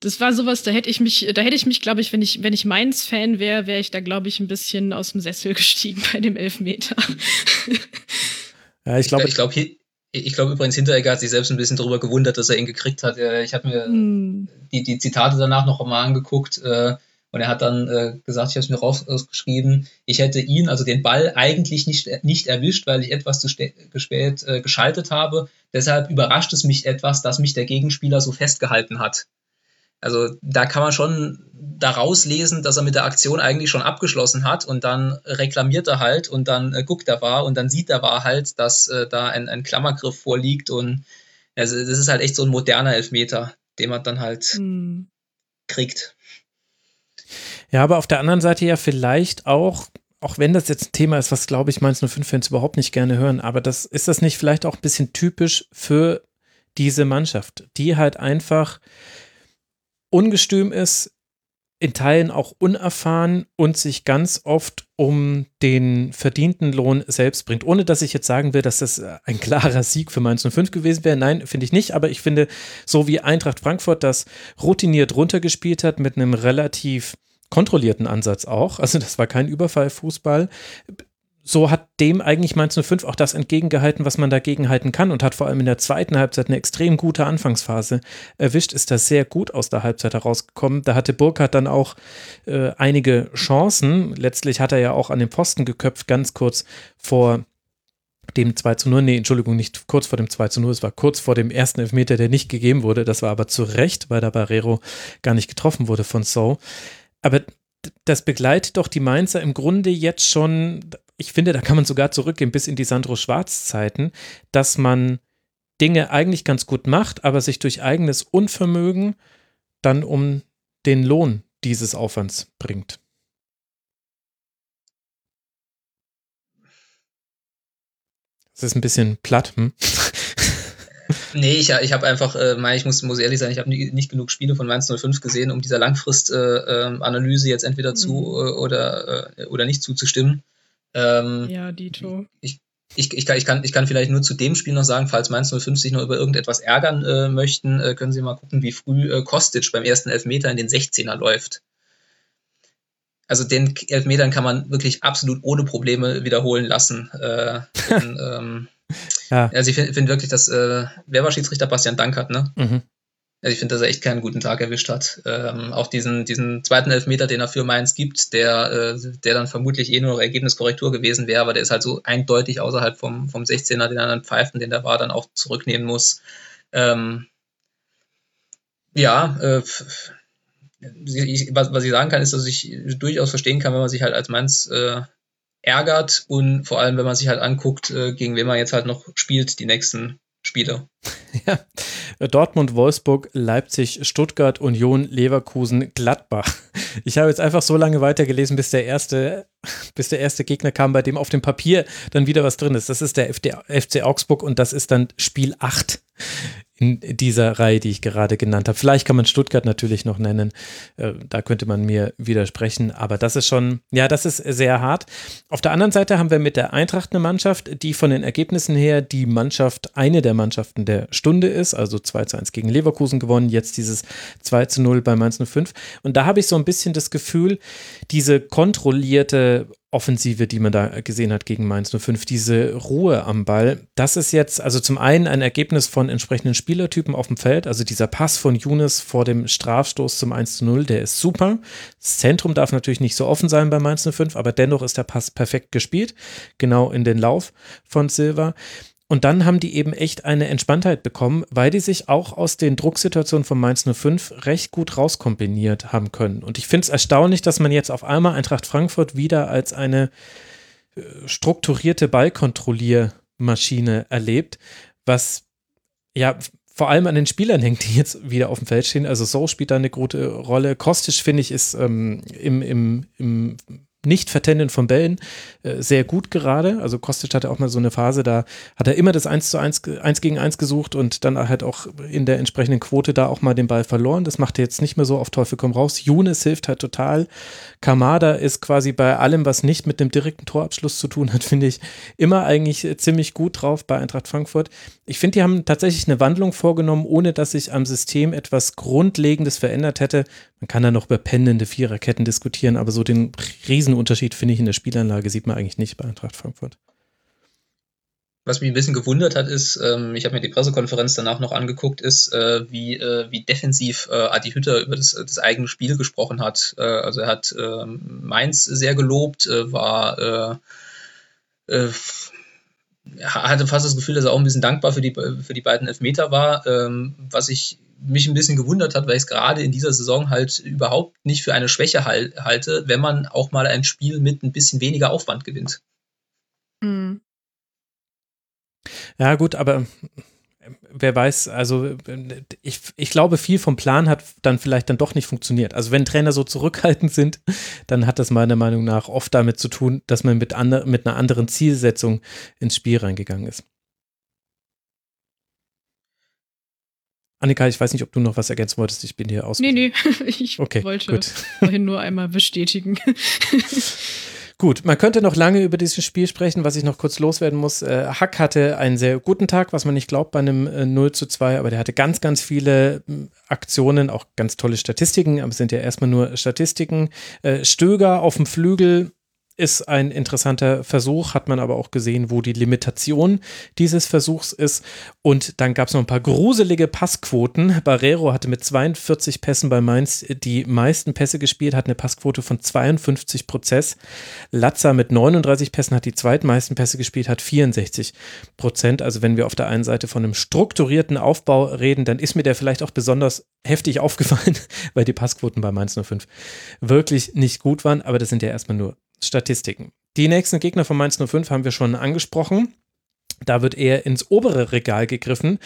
das war sowas, da hätte ich mich, da hätte ich mich, glaube ich, wenn ich, wenn ich Mainz-Fan wäre, wäre ich da, glaube ich, ein bisschen aus dem Sessel [LAUGHS] gestiegen bei dem Elfmeter. ja, ich glaube, ich glaube, ich glaube übrigens, Hinteregger hat sich selbst ein bisschen darüber gewundert, dass er ihn gekriegt hat. Ich habe mir mm. die, die Zitate danach noch einmal angeguckt äh, und er hat dann äh, gesagt, ich habe es mir rausgeschrieben, ich hätte ihn, also den Ball, eigentlich nicht, nicht erwischt, weil ich etwas zu spät äh, geschaltet habe. Deshalb überrascht es mich etwas, dass mich der Gegenspieler so festgehalten hat. Also da kann man schon daraus lesen, dass er mit der Aktion eigentlich schon abgeschlossen hat und dann reklamiert er halt und dann äh, guckt er war und dann sieht er war halt, dass äh, da ein, ein Klammergriff vorliegt und also das ist halt echt so ein moderner Elfmeter, den man dann halt mhm. kriegt. Ja, aber auf der anderen Seite ja vielleicht auch, auch wenn das jetzt ein Thema ist, was glaube ich Mainz 05-Fans überhaupt nicht gerne hören, aber das ist das nicht vielleicht auch ein bisschen typisch für diese Mannschaft, die halt einfach ungestüm ist, in Teilen auch unerfahren und sich ganz oft um den verdienten Lohn selbst bringt. Ohne dass ich jetzt sagen will, dass das ein klarer Sieg für Mainz 05 gewesen wäre. Nein, finde ich nicht. Aber ich finde, so wie Eintracht Frankfurt das routiniert runtergespielt hat mit einem relativ kontrollierten Ansatz auch. Also das war kein Überfallfußball so hat dem eigentlich Mainz 05 auch das entgegengehalten, was man dagegen halten kann und hat vor allem in der zweiten Halbzeit eine extrem gute Anfangsphase erwischt, ist da sehr gut aus der Halbzeit herausgekommen. Da hatte Burkhardt dann auch äh, einige Chancen. Letztlich hat er ja auch an den Posten geköpft, ganz kurz vor dem 2 zu 0, nee, Entschuldigung, nicht kurz vor dem 2 zu 0, es war kurz vor dem ersten Elfmeter, der nicht gegeben wurde. Das war aber zu Recht, weil der Barrero gar nicht getroffen wurde von So. Aber das begleitet doch die Mainzer im Grunde jetzt schon, ich finde, da kann man sogar zurückgehen bis in die Sandro Schwarz-Zeiten, dass man Dinge eigentlich ganz gut macht, aber sich durch eigenes Unvermögen dann um den Lohn dieses Aufwands bringt. Das ist ein bisschen platt, hm? [LAUGHS] Nee, ich, ich habe einfach, äh, ich muss, muss ehrlich sein, ich habe nicht genug Spiele von Mainz 05 gesehen, um dieser Langfristanalyse äh, äh, jetzt entweder zu mhm. äh, oder, äh, oder nicht zuzustimmen. Ähm, ja, Dito. Ich, ich, ich, kann, ich, kann, ich kann vielleicht nur zu dem Spiel noch sagen, falls Mainz 05 sich noch über irgendetwas ärgern äh, möchten, äh, können Sie mal gucken, wie früh äh, Kostic beim ersten Elfmeter in den 16er läuft. Also den Elfmetern kann man wirklich absolut ohne Probleme wiederholen lassen. Äh, [LAUGHS] und, ähm, ja. Also ich finde find wirklich, dass äh, wer war Schiedsrichter Bastian Dankert, ne? Mhm. Also ich finde, dass er echt keinen guten Tag erwischt hat. Ähm, auch diesen, diesen zweiten Elfmeter, den er für Mainz gibt, der, äh, der dann vermutlich eh nur Ergebniskorrektur gewesen wäre, aber der ist halt so eindeutig außerhalb vom, vom 16er, den er dann pfeift und den der war dann auch zurücknehmen muss. Ähm, ja, äh, ich, was, was ich sagen kann, ist, dass ich durchaus verstehen kann, wenn man sich halt als Mainz äh, ärgert und vor allem, wenn man sich halt anguckt, äh, gegen wen man jetzt halt noch spielt, die nächsten Spiele. [LAUGHS] Ja, Dortmund, Wolfsburg, Leipzig, Stuttgart, Union, Leverkusen, Gladbach. Ich habe jetzt einfach so lange weitergelesen, bis der erste, [LAUGHS] bis der erste Gegner kam, bei dem auf dem Papier dann wieder was drin ist. Das ist der FC Augsburg und das ist dann Spiel 8 in dieser Reihe, die ich gerade genannt habe. Vielleicht kann man Stuttgart natürlich noch nennen. Äh, da könnte man mir widersprechen. Aber das ist schon, ja, das ist sehr hart. Auf der anderen Seite haben wir mit der Eintracht eine Mannschaft, die von den Ergebnissen her die Mannschaft, eine der Mannschaften der Stunde ist. Also 2 zu 1 gegen Leverkusen gewonnen, jetzt dieses 2 zu 0 bei Mainz 05. Und da habe ich so ein bisschen das Gefühl, diese kontrollierte Offensive, die man da gesehen hat gegen Mainz 05, diese Ruhe am Ball, das ist jetzt also zum einen ein Ergebnis von entsprechenden Spielertypen auf dem Feld, also dieser Pass von Younes vor dem Strafstoß zum 1 zu 0, der ist super. Das Zentrum darf natürlich nicht so offen sein bei Mainz 05, aber dennoch ist der Pass perfekt gespielt, genau in den Lauf von Silva. Und dann haben die eben echt eine Entspanntheit bekommen, weil die sich auch aus den Drucksituationen von Mainz 05 recht gut rauskombiniert haben können. Und ich finde es erstaunlich, dass man jetzt auf einmal Eintracht Frankfurt wieder als eine äh, strukturierte Ballkontrolliermaschine erlebt, was ja vor allem an den Spielern hängt, die jetzt wieder auf dem Feld stehen. Also So spielt da eine gute Rolle. Kostisch, finde ich, ist ähm, im, im, im nicht-Vertenden von Bällen äh, sehr gut gerade. Also Kostic hatte auch mal so eine Phase, da hat er immer das 1 zu 1, 1 gegen 1 gesucht und dann halt auch in der entsprechenden Quote da auch mal den Ball verloren. Das macht er jetzt nicht mehr so auf Teufel komm raus. Younes hilft halt total. Kamada ist quasi bei allem, was nicht mit dem direkten Torabschluss zu tun hat, [LAUGHS] finde ich, immer eigentlich ziemlich gut drauf bei Eintracht Frankfurt. Ich finde, die haben tatsächlich eine Wandlung vorgenommen, ohne dass sich am System etwas Grundlegendes verändert hätte. Man kann da noch über pendende Viererketten diskutieren, aber so den Riesenunterschied, finde ich, in der Spielanlage sieht man eigentlich nicht bei Eintracht Frankfurt. Was mich ein bisschen gewundert hat, ist, ähm, ich habe mir die Pressekonferenz danach noch angeguckt, ist, äh, wie, äh, wie defensiv äh, Adi Hütter über das, das eigene Spiel gesprochen hat. Äh, also er hat ähm, Mainz sehr gelobt, äh, war äh, äh, hatte fast das Gefühl, dass er auch ein bisschen dankbar für die, für die beiden Elfmeter war, ähm, was ich mich ein bisschen gewundert hat, weil ich es gerade in dieser Saison halt überhaupt nicht für eine Schwäche halte, wenn man auch mal ein Spiel mit ein bisschen weniger Aufwand gewinnt. Mhm. Ja, gut, aber wer weiß, also ich, ich glaube, viel vom Plan hat dann vielleicht dann doch nicht funktioniert. Also wenn Trainer so zurückhaltend sind, dann hat das meiner Meinung nach oft damit zu tun, dass man mit, andre, mit einer anderen Zielsetzung ins Spiel reingegangen ist. Annika, ich weiß nicht, ob du noch was ergänzen wolltest. Ich bin hier aus. Nee, nee, [LAUGHS] ich okay, wollte gut. vorhin nur einmal bestätigen. [LAUGHS] Gut, man könnte noch lange über dieses Spiel sprechen, was ich noch kurz loswerden muss. Äh, Hack hatte einen sehr guten Tag, was man nicht glaubt bei einem äh, 0 zu 2, aber der hatte ganz, ganz viele äh, Aktionen, auch ganz tolle Statistiken, aber es sind ja erstmal nur Statistiken. Äh, Stöger auf dem Flügel ist ein interessanter Versuch, hat man aber auch gesehen, wo die Limitation dieses Versuchs ist. Und dann gab es noch ein paar gruselige Passquoten. Barrero hatte mit 42 Pässen bei Mainz die meisten Pässe gespielt, hat eine Passquote von 52 Prozent. Latza mit 39 Pässen hat die zweitmeisten Pässe gespielt, hat 64 Prozent. Also wenn wir auf der einen Seite von einem strukturierten Aufbau reden, dann ist mir der vielleicht auch besonders heftig aufgefallen, [LAUGHS] weil die Passquoten bei Mainz 05 wirklich nicht gut waren. Aber das sind ja erstmal nur Statistiken. Die nächsten Gegner von Mainz 05 haben wir schon angesprochen. Da wird eher ins obere Regal gegriffen.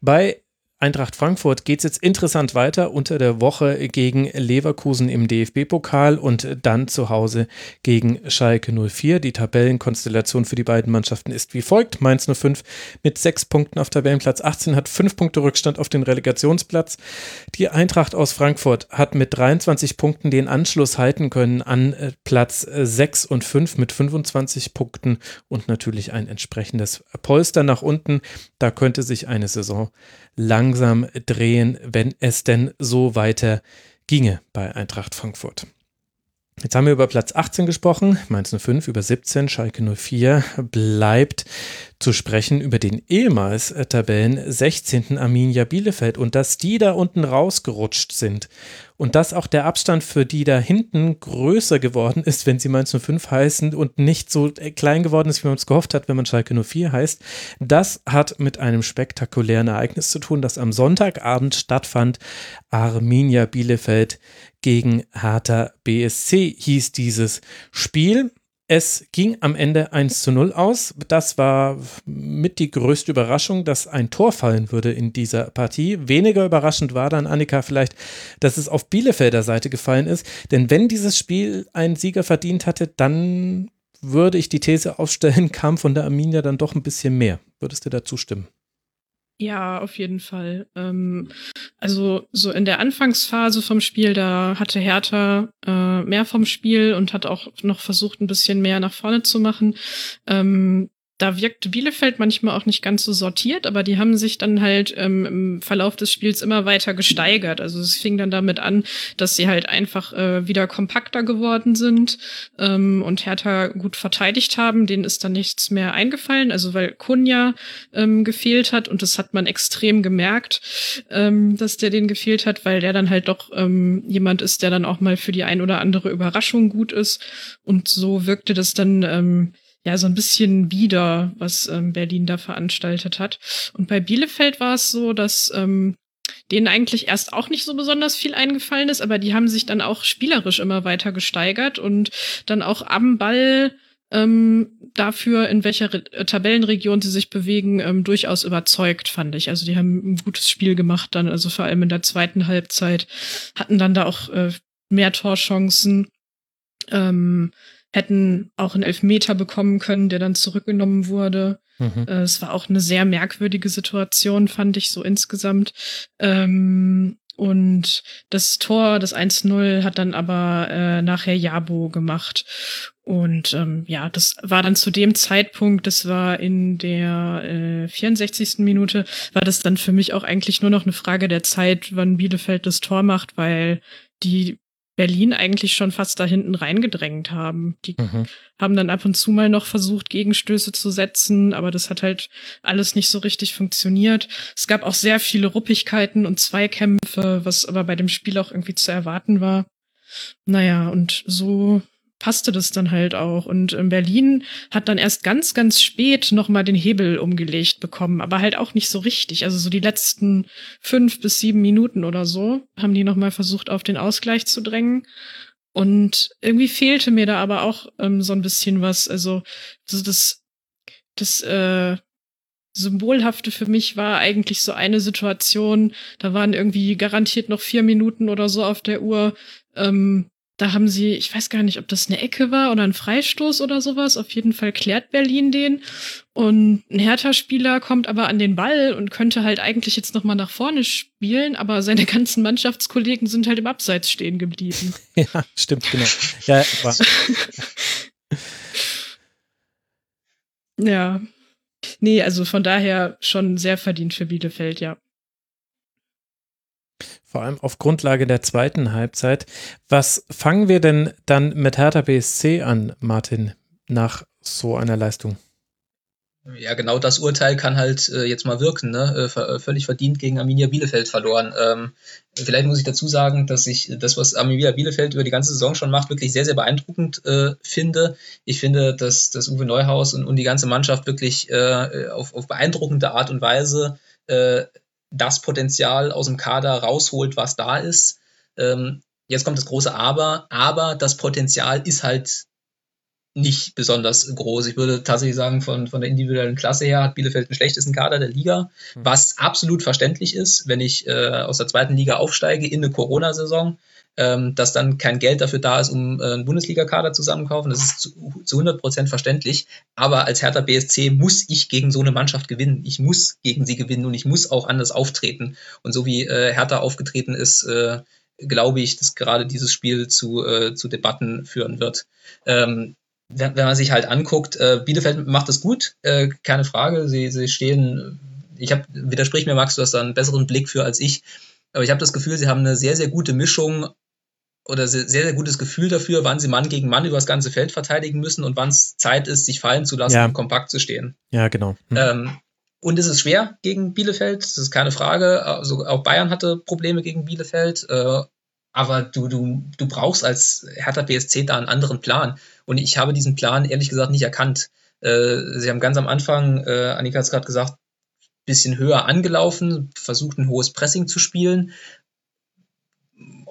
Bei Eintracht Frankfurt geht es jetzt interessant weiter unter der Woche gegen Leverkusen im DFB-Pokal und dann zu Hause gegen Schalke 04. Die Tabellenkonstellation für die beiden Mannschaften ist wie folgt. Mainz 05 mit sechs Punkten auf Tabellenplatz 18 hat fünf Punkte Rückstand auf den Relegationsplatz. Die Eintracht aus Frankfurt hat mit 23 Punkten den Anschluss halten können an äh, Platz 6 und 5 mit 25 Punkten und natürlich ein entsprechendes Polster nach unten. Da könnte sich eine Saison langsam drehen, wenn es denn so weiter ginge bei Eintracht Frankfurt. Jetzt haben wir über Platz 18 gesprochen, Mainz 05 über 17, Schalke 04 bleibt zu sprechen über den ehemals Tabellen 16. Arminia Bielefeld und dass die da unten rausgerutscht sind und dass auch der Abstand für die da hinten größer geworden ist, wenn sie Mainz 05 heißen und nicht so klein geworden ist, wie man es gehofft hat, wenn man Schalke 04 heißt. Das hat mit einem spektakulären Ereignis zu tun, das am Sonntagabend stattfand. Arminia Bielefeld gegen Hertha BSC hieß dieses Spiel. Es ging am Ende 1 zu 0 aus. Das war mit die größte Überraschung, dass ein Tor fallen würde in dieser Partie. Weniger überraschend war dann, Annika, vielleicht, dass es auf Bielefelder Seite gefallen ist. Denn wenn dieses Spiel einen Sieger verdient hatte, dann würde ich die These aufstellen, [LAUGHS] kam von der Arminia dann doch ein bisschen mehr. Würdest du dazu stimmen? Ja, auf jeden Fall. Ähm, also so in der Anfangsphase vom Spiel, da hatte Hertha äh, mehr vom Spiel und hat auch noch versucht, ein bisschen mehr nach vorne zu machen. Ähm, da wirkte Bielefeld manchmal auch nicht ganz so sortiert, aber die haben sich dann halt ähm, im Verlauf des Spiels immer weiter gesteigert. Also es fing dann damit an, dass sie halt einfach äh, wieder kompakter geworden sind ähm, und Hertha gut verteidigt haben. Denen ist dann nichts mehr eingefallen, also weil Kunja ähm, gefehlt hat und das hat man extrem gemerkt, ähm, dass der den gefehlt hat, weil der dann halt doch ähm, jemand ist, der dann auch mal für die ein oder andere Überraschung gut ist. Und so wirkte das dann ähm, ja so ein bisschen wieder, was ähm, Berlin da veranstaltet hat. Und bei Bielefeld war es so, dass ähm, denen eigentlich erst auch nicht so besonders viel eingefallen ist, aber die haben sich dann auch spielerisch immer weiter gesteigert und dann auch am Ball ähm, dafür, in welcher Re äh, Tabellenregion sie sich bewegen, ähm, durchaus überzeugt, fand ich. Also die haben ein gutes Spiel gemacht dann, also vor allem in der zweiten Halbzeit, hatten dann da auch äh, mehr Torchancen. Ähm, hätten auch einen Elfmeter bekommen können, der dann zurückgenommen wurde. Mhm. Äh, es war auch eine sehr merkwürdige Situation, fand ich so insgesamt. Ähm, und das Tor, das 1-0, hat dann aber äh, nachher Jabo gemacht. Und ähm, ja, das war dann zu dem Zeitpunkt, das war in der äh, 64. Minute, war das dann für mich auch eigentlich nur noch eine Frage der Zeit, wann Bielefeld das Tor macht, weil die Berlin eigentlich schon fast da hinten reingedrängt haben. Die mhm. haben dann ab und zu mal noch versucht, Gegenstöße zu setzen, aber das hat halt alles nicht so richtig funktioniert. Es gab auch sehr viele Ruppigkeiten und Zweikämpfe, was aber bei dem Spiel auch irgendwie zu erwarten war. Naja, und so passte das dann halt auch. Und in Berlin hat dann erst ganz, ganz spät nochmal den Hebel umgelegt bekommen, aber halt auch nicht so richtig. Also so die letzten fünf bis sieben Minuten oder so haben die nochmal versucht, auf den Ausgleich zu drängen. Und irgendwie fehlte mir da aber auch ähm, so ein bisschen was. Also so das, das äh, Symbolhafte für mich war eigentlich so eine Situation, da waren irgendwie garantiert noch vier Minuten oder so auf der Uhr. Ähm, da haben sie, ich weiß gar nicht, ob das eine Ecke war oder ein Freistoß oder sowas. Auf jeden Fall klärt Berlin den. Und ein Hertha-Spieler kommt aber an den Ball und könnte halt eigentlich jetzt nochmal nach vorne spielen, aber seine [LAUGHS] ganzen Mannschaftskollegen sind halt im Abseits stehen geblieben. [LAUGHS] ja, stimmt, genau. Ja, war. [LAUGHS] ja. Nee, also von daher schon sehr verdient für Bielefeld, ja. Vor allem auf Grundlage der zweiten Halbzeit. Was fangen wir denn dann mit Hertha BSC an, Martin, nach so einer Leistung? Ja, genau das Urteil kann halt äh, jetzt mal wirken, ne? Äh, völlig verdient gegen Arminia Bielefeld verloren. Ähm, vielleicht muss ich dazu sagen, dass ich das, was Arminia Bielefeld über die ganze Saison schon macht, wirklich sehr, sehr beeindruckend äh, finde. Ich finde, dass, dass Uwe Neuhaus und, und die ganze Mannschaft wirklich äh, auf, auf beeindruckende Art und Weise äh, das Potenzial aus dem Kader rausholt, was da ist. Ähm, jetzt kommt das große Aber, aber das Potenzial ist halt nicht besonders groß. Ich würde tatsächlich sagen, von, von der individuellen Klasse her hat Bielefeld den schlechtesten Kader der Liga, hm. was absolut verständlich ist, wenn ich äh, aus der zweiten Liga aufsteige in eine Corona-Saison, ähm, dass dann kein Geld dafür da ist, um äh, einen Bundesliga-Kader zusammenkaufen. Das ist zu, zu 100 Prozent verständlich. Aber als Hertha BSC muss ich gegen so eine Mannschaft gewinnen. Ich muss gegen sie gewinnen und ich muss auch anders auftreten. Und so wie äh, Hertha aufgetreten ist, äh, glaube ich, dass gerade dieses Spiel zu, äh, zu Debatten führen wird. Ähm, wenn, wenn man sich halt anguckt, äh, Bielefeld macht das gut, äh, keine Frage. Sie, sie stehen, ich habe, widersprich mir, Max, du hast da einen besseren Blick für als ich. Aber ich habe das Gefühl, sie haben eine sehr, sehr gute Mischung oder sehr, sehr gutes Gefühl dafür, wann sie Mann gegen Mann über das ganze Feld verteidigen müssen und wann es Zeit ist, sich fallen zu lassen ja. und kompakt zu stehen. Ja, genau. Hm. Ähm, und es ist schwer gegen Bielefeld, das ist keine Frage. Also auch Bayern hatte Probleme gegen Bielefeld. Äh, aber du, du, du brauchst als Hertha BSC da einen anderen Plan. Und ich habe diesen Plan ehrlich gesagt nicht erkannt. Äh, sie haben ganz am Anfang, äh, Annika hat es gerade gesagt, bisschen höher angelaufen, versucht ein hohes Pressing zu spielen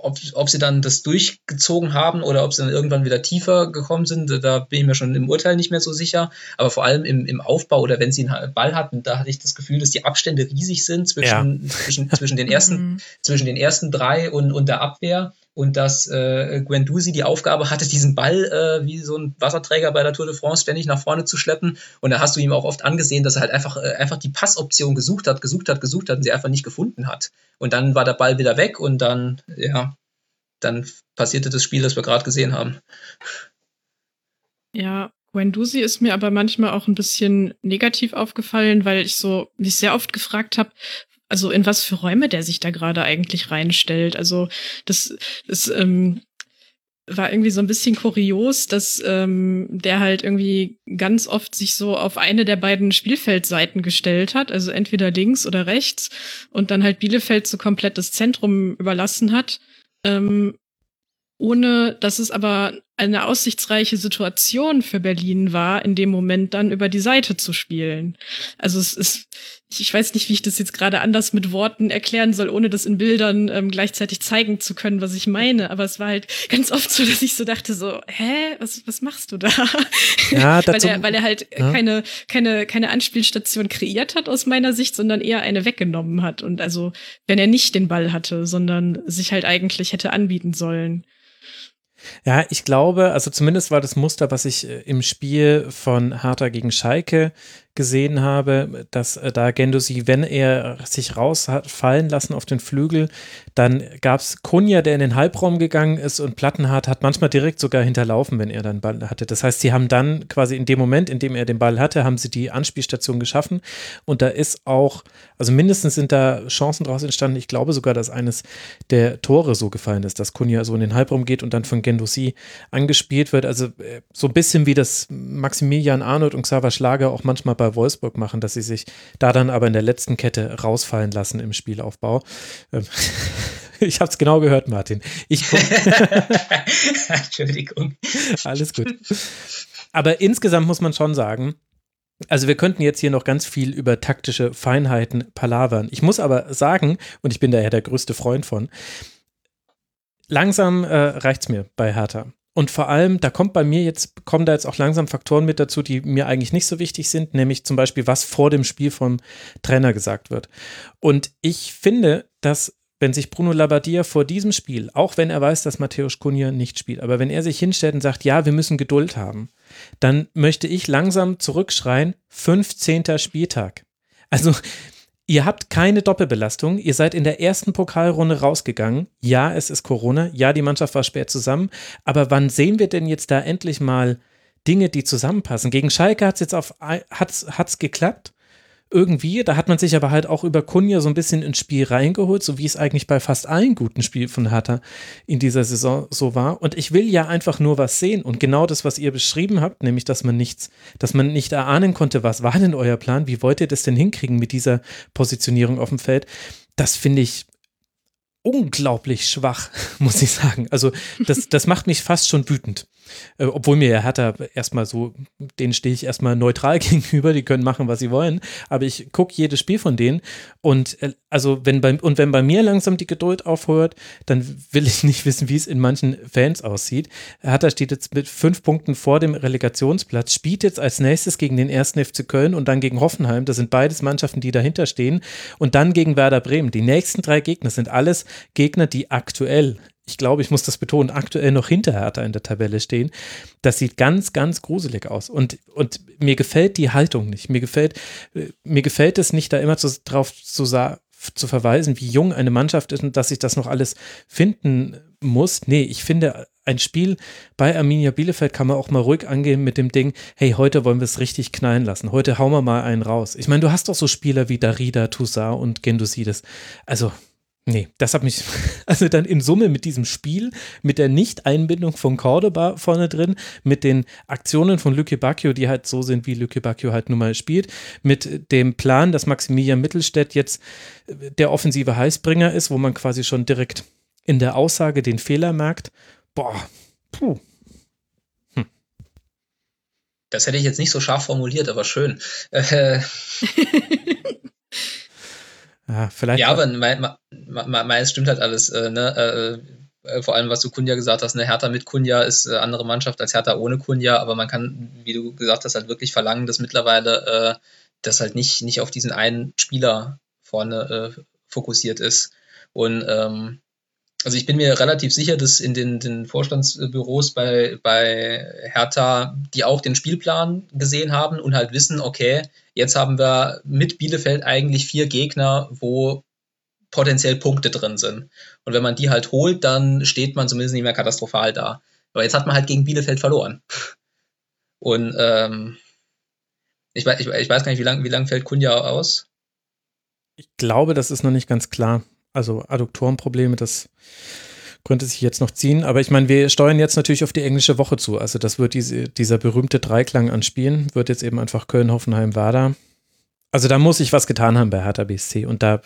ob, ob sie dann das durchgezogen haben oder ob sie dann irgendwann wieder tiefer gekommen sind, da bin ich mir schon im Urteil nicht mehr so sicher. Aber vor allem im, im Aufbau oder wenn sie einen Ball hatten, da hatte ich das Gefühl, dass die Abstände riesig sind zwischen, ja. zwischen, zwischen, den, ersten, [LAUGHS] mhm. zwischen den ersten drei und, und der Abwehr und dass äh, Guendouzi die Aufgabe hatte, diesen Ball äh, wie so ein Wasserträger bei der Tour de France ständig nach vorne zu schleppen. Und da hast du ihm auch oft angesehen, dass er halt einfach, äh, einfach die Passoption gesucht hat, gesucht hat, gesucht hat und sie einfach nicht gefunden hat. Und dann war der Ball wieder weg und dann, ja, dann passierte das Spiel, das wir gerade gesehen haben. Ja, Guendouzi ist mir aber manchmal auch ein bisschen negativ aufgefallen, weil ich so mich sehr oft gefragt habe, also in was für Räume der sich da gerade eigentlich reinstellt. Also das, das ähm, war irgendwie so ein bisschen kurios, dass ähm, der halt irgendwie ganz oft sich so auf eine der beiden Spielfeldseiten gestellt hat, also entweder links oder rechts, und dann halt Bielefeld so komplett das Zentrum überlassen hat. Ähm, ohne dass es aber eine aussichtsreiche Situation für Berlin war, in dem Moment dann über die Seite zu spielen. Also es ist, ich weiß nicht, wie ich das jetzt gerade anders mit Worten erklären soll, ohne das in Bildern ähm, gleichzeitig zeigen zu können, was ich meine. Aber es war halt ganz oft so, [LAUGHS] dass ich so dachte, so, hä, was, was machst du da? Ja, [LAUGHS] weil, er, weil er halt ja. keine, keine, keine Anspielstation kreiert hat aus meiner Sicht, sondern eher eine weggenommen hat. Und also, wenn er nicht den Ball hatte, sondern sich halt eigentlich hätte anbieten sollen. Ja, ich glaube, also zumindest war das Muster, was ich äh, im Spiel von Hertha gegen Schalke gesehen habe, dass äh, da Gendosi, wenn er sich raus hat fallen lassen auf den Flügel, dann gab es Kunja, der in den Halbraum gegangen ist und Plattenhardt hat manchmal direkt sogar hinterlaufen, wenn er dann Ball hatte. Das heißt, sie haben dann quasi in dem Moment, in dem er den Ball hatte, haben sie die Anspielstation geschaffen und da ist auch, also mindestens sind da Chancen draus entstanden. Ich glaube sogar, dass eines der Tore so gefallen ist, dass Kunja so in den Halbraum geht und dann von Gendosi angespielt wird. Also äh, so ein bisschen wie das Maximilian Arnold und Xaver Schlager auch manchmal bei Wolfsburg machen, dass sie sich da dann aber in der letzten Kette rausfallen lassen im Spielaufbau. Ähm, [LAUGHS] ich habe es genau gehört, Martin. Ich [LAUGHS] Entschuldigung. Alles gut. Aber insgesamt muss man schon sagen, also wir könnten jetzt hier noch ganz viel über taktische Feinheiten palavern. Ich muss aber sagen, und ich bin da ja der größte Freund von, langsam äh, reicht es mir bei Hertha. Und vor allem, da kommt bei mir jetzt, kommen da jetzt auch langsam Faktoren mit dazu, die mir eigentlich nicht so wichtig sind, nämlich zum Beispiel, was vor dem Spiel vom Trainer gesagt wird. Und ich finde, dass wenn sich Bruno Labbadia vor diesem Spiel, auch wenn er weiß, dass Matthäus Kunja nicht spielt, aber wenn er sich hinstellt und sagt, ja, wir müssen Geduld haben, dann möchte ich langsam zurückschreien, 15. Spieltag. Also Ihr habt keine Doppelbelastung. Ihr seid in der ersten Pokalrunde rausgegangen. Ja, es ist Corona. Ja, die Mannschaft war spät zusammen. Aber wann sehen wir denn jetzt da endlich mal Dinge, die zusammenpassen? Gegen Schalke hat es jetzt auf hat's, hat's geklappt. Irgendwie. Da hat man sich aber halt auch über Kunja so ein bisschen ins Spiel reingeholt, so wie es eigentlich bei fast allen guten Spielen von Hertha in dieser Saison so war. Und ich will ja einfach nur was sehen. Und genau das, was ihr beschrieben habt, nämlich, dass man nichts, dass man nicht erahnen konnte, was war denn euer Plan? Wie wollt ihr das denn hinkriegen mit dieser Positionierung auf dem Feld? Das finde ich unglaublich schwach, [LAUGHS] muss ich sagen. Also das, das macht mich fast schon wütend. Äh, obwohl mir ja Hertha erstmal so, denen stehe ich erstmal neutral [LAUGHS] gegenüber, die können machen, was sie wollen. Aber ich gucke jedes Spiel von denen und äh, also wenn bei, und wenn bei mir langsam die Geduld aufhört, dann will ich [LAUGHS] nicht wissen, wie es in manchen Fans aussieht. Hertha steht jetzt mit fünf Punkten vor dem Relegationsplatz, spielt jetzt als nächstes gegen den ersten FC Köln und dann gegen Hoffenheim. Das sind beides Mannschaften, die dahinter stehen. Und dann gegen Werder Bremen. Die nächsten drei Gegner sind alles Gegner, die aktuell ich glaube, ich muss das betonen, aktuell noch hinter Hertha in der Tabelle stehen. Das sieht ganz, ganz gruselig aus. Und, und mir gefällt die Haltung nicht. Mir gefällt, mir gefällt es nicht, da immer zu, drauf zu, zu verweisen, wie jung eine Mannschaft ist und dass sich das noch alles finden muss. Nee, ich finde, ein Spiel bei Arminia Bielefeld kann man auch mal ruhig angehen mit dem Ding, hey, heute wollen wir es richtig knallen lassen. Heute hauen wir mal einen raus. Ich meine, du hast doch so Spieler wie Darida, Toussaint und Gendusides. Also, Nee, das hat mich, [LAUGHS] also dann in Summe mit diesem Spiel, mit der Nicht-Einbindung von Cordoba vorne drin, mit den Aktionen von Lücke Bacchio, die halt so sind, wie Lücke Bacchio halt nun mal spielt, mit dem Plan, dass Maximilian Mittelstädt jetzt der offensive Heißbringer ist, wo man quasi schon direkt in der Aussage den Fehler merkt. Boah, puh. Hm. Das hätte ich jetzt nicht so scharf formuliert, aber schön. Äh, [LAUGHS] [LAUGHS] Ja, vielleicht. Ja, aber meins stimmt halt alles. Äh, ne? Äh, äh, vor allem, was du Kunja gesagt hast, eine Hertha mit Kunja ist äh, andere Mannschaft als Hertha ohne Kunja, aber man kann, wie du gesagt hast, halt wirklich verlangen, dass mittlerweile äh, das halt nicht, nicht auf diesen einen Spieler vorne äh, fokussiert ist. Und ähm, also ich bin mir relativ sicher, dass in den, den Vorstandsbüros bei, bei Hertha, die auch den Spielplan gesehen haben und halt wissen, okay, jetzt haben wir mit Bielefeld eigentlich vier Gegner, wo potenziell Punkte drin sind. Und wenn man die halt holt, dann steht man zumindest nicht mehr katastrophal da. Aber jetzt hat man halt gegen Bielefeld verloren. Und ähm, ich, ich, ich weiß gar nicht, wie lange wie lang fällt Kunja aus? Ich glaube, das ist noch nicht ganz klar also Adduktorenprobleme, das könnte sich jetzt noch ziehen. Aber ich meine, wir steuern jetzt natürlich auf die englische Woche zu. Also das wird diese, dieser berühmte Dreiklang an Spielen, wird jetzt eben einfach Köln, Hoffenheim, Werder. Also da muss ich was getan haben bei Hertha BSC und da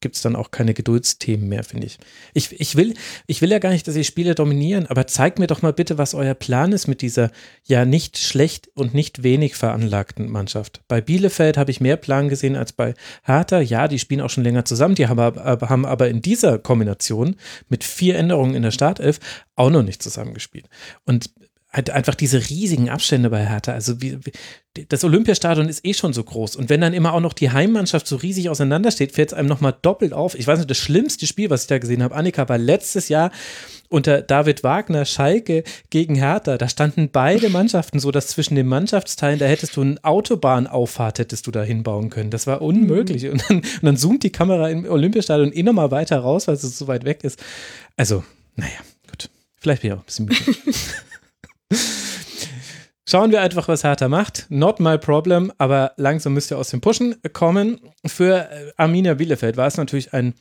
gibt es dann auch keine Geduldsthemen mehr, finde ich. ich. Ich will, ich will ja gar nicht, dass die Spiele dominieren, aber zeigt mir doch mal bitte, was euer Plan ist mit dieser ja nicht schlecht und nicht wenig veranlagten Mannschaft. Bei Bielefeld habe ich mehr Plan gesehen als bei Hertha. Ja, die spielen auch schon länger zusammen, die haben haben aber in dieser Kombination mit vier Änderungen in der Startelf auch noch nicht zusammengespielt. Und halt einfach diese riesigen Abstände bei Hertha. Also wie, das Olympiastadion ist eh schon so groß. Und wenn dann immer auch noch die Heimmannschaft so riesig auseinandersteht, fällt es einem nochmal doppelt auf. Ich weiß nicht, das schlimmste Spiel, was ich da gesehen habe, Annika, war letztes Jahr unter David Wagner, Schalke gegen Hertha. Da standen beide Mannschaften so, dass zwischen den Mannschaftsteilen, da hättest du eine Autobahnauffahrt, hättest du da hinbauen können. Das war unmöglich. Und dann, und dann zoomt die Kamera im Olympiastadion eh nochmal weiter raus, weil es so weit weg ist. Also, naja, gut. Vielleicht bin ich auch ein bisschen müde. [LAUGHS] Schauen wir einfach, was Hertha macht. Not my problem, aber langsam müsst ihr aus dem Pushen kommen. Für Arminia Bielefeld war es natürlich ein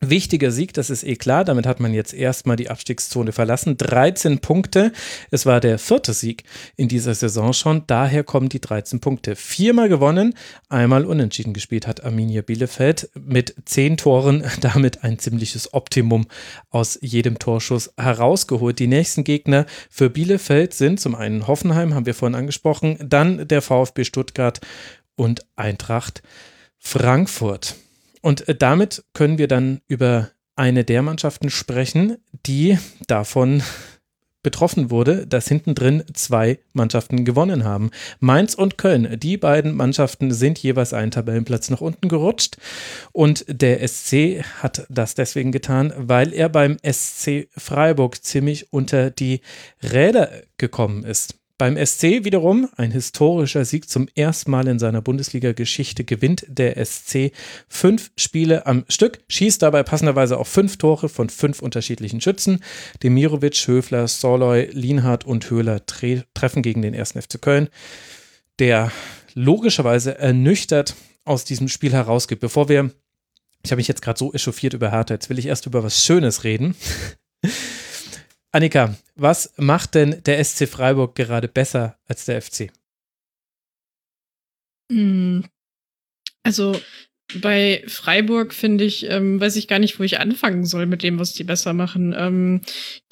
Wichtiger Sieg, das ist eh klar. Damit hat man jetzt erstmal die Abstiegszone verlassen. 13 Punkte. Es war der vierte Sieg in dieser Saison schon. Daher kommen die 13 Punkte. Viermal gewonnen, einmal unentschieden gespielt hat Arminia Bielefeld mit zehn Toren. [LAUGHS] Damit ein ziemliches Optimum aus jedem Torschuss herausgeholt. Die nächsten Gegner für Bielefeld sind zum einen Hoffenheim, haben wir vorhin angesprochen, dann der VfB Stuttgart und Eintracht Frankfurt. Und äh, damit können wir dann über eine der Mannschaften sprechen, die davon [LAUGHS] betroffen wurde, dass hinten drin zwei Mannschaften gewonnen haben. Mainz und Köln, die beiden Mannschaften sind jeweils einen Tabellenplatz nach unten gerutscht und der SC hat das deswegen getan, weil er beim SC Freiburg ziemlich unter die Räder gekommen ist. Beim SC wiederum ein historischer Sieg zum ersten Mal in seiner Bundesliga-Geschichte gewinnt der SC fünf Spiele am Stück, schießt dabei passenderweise auch fünf Tore von fünf unterschiedlichen Schützen. Demirovic, Höfler, Soloy, Lienhardt und Höhler tre treffen gegen den ersten FC Köln, der logischerweise ernüchtert aus diesem Spiel herausgibt. Bevor wir, ich habe mich jetzt gerade so echauffiert über Hertha, jetzt will ich erst über was Schönes reden. [LAUGHS] Annika, was macht denn der SC Freiburg gerade besser als der FC? Hm. Also bei Freiburg finde ich, ähm, weiß ich gar nicht, wo ich anfangen soll mit dem, was die besser machen. Ähm,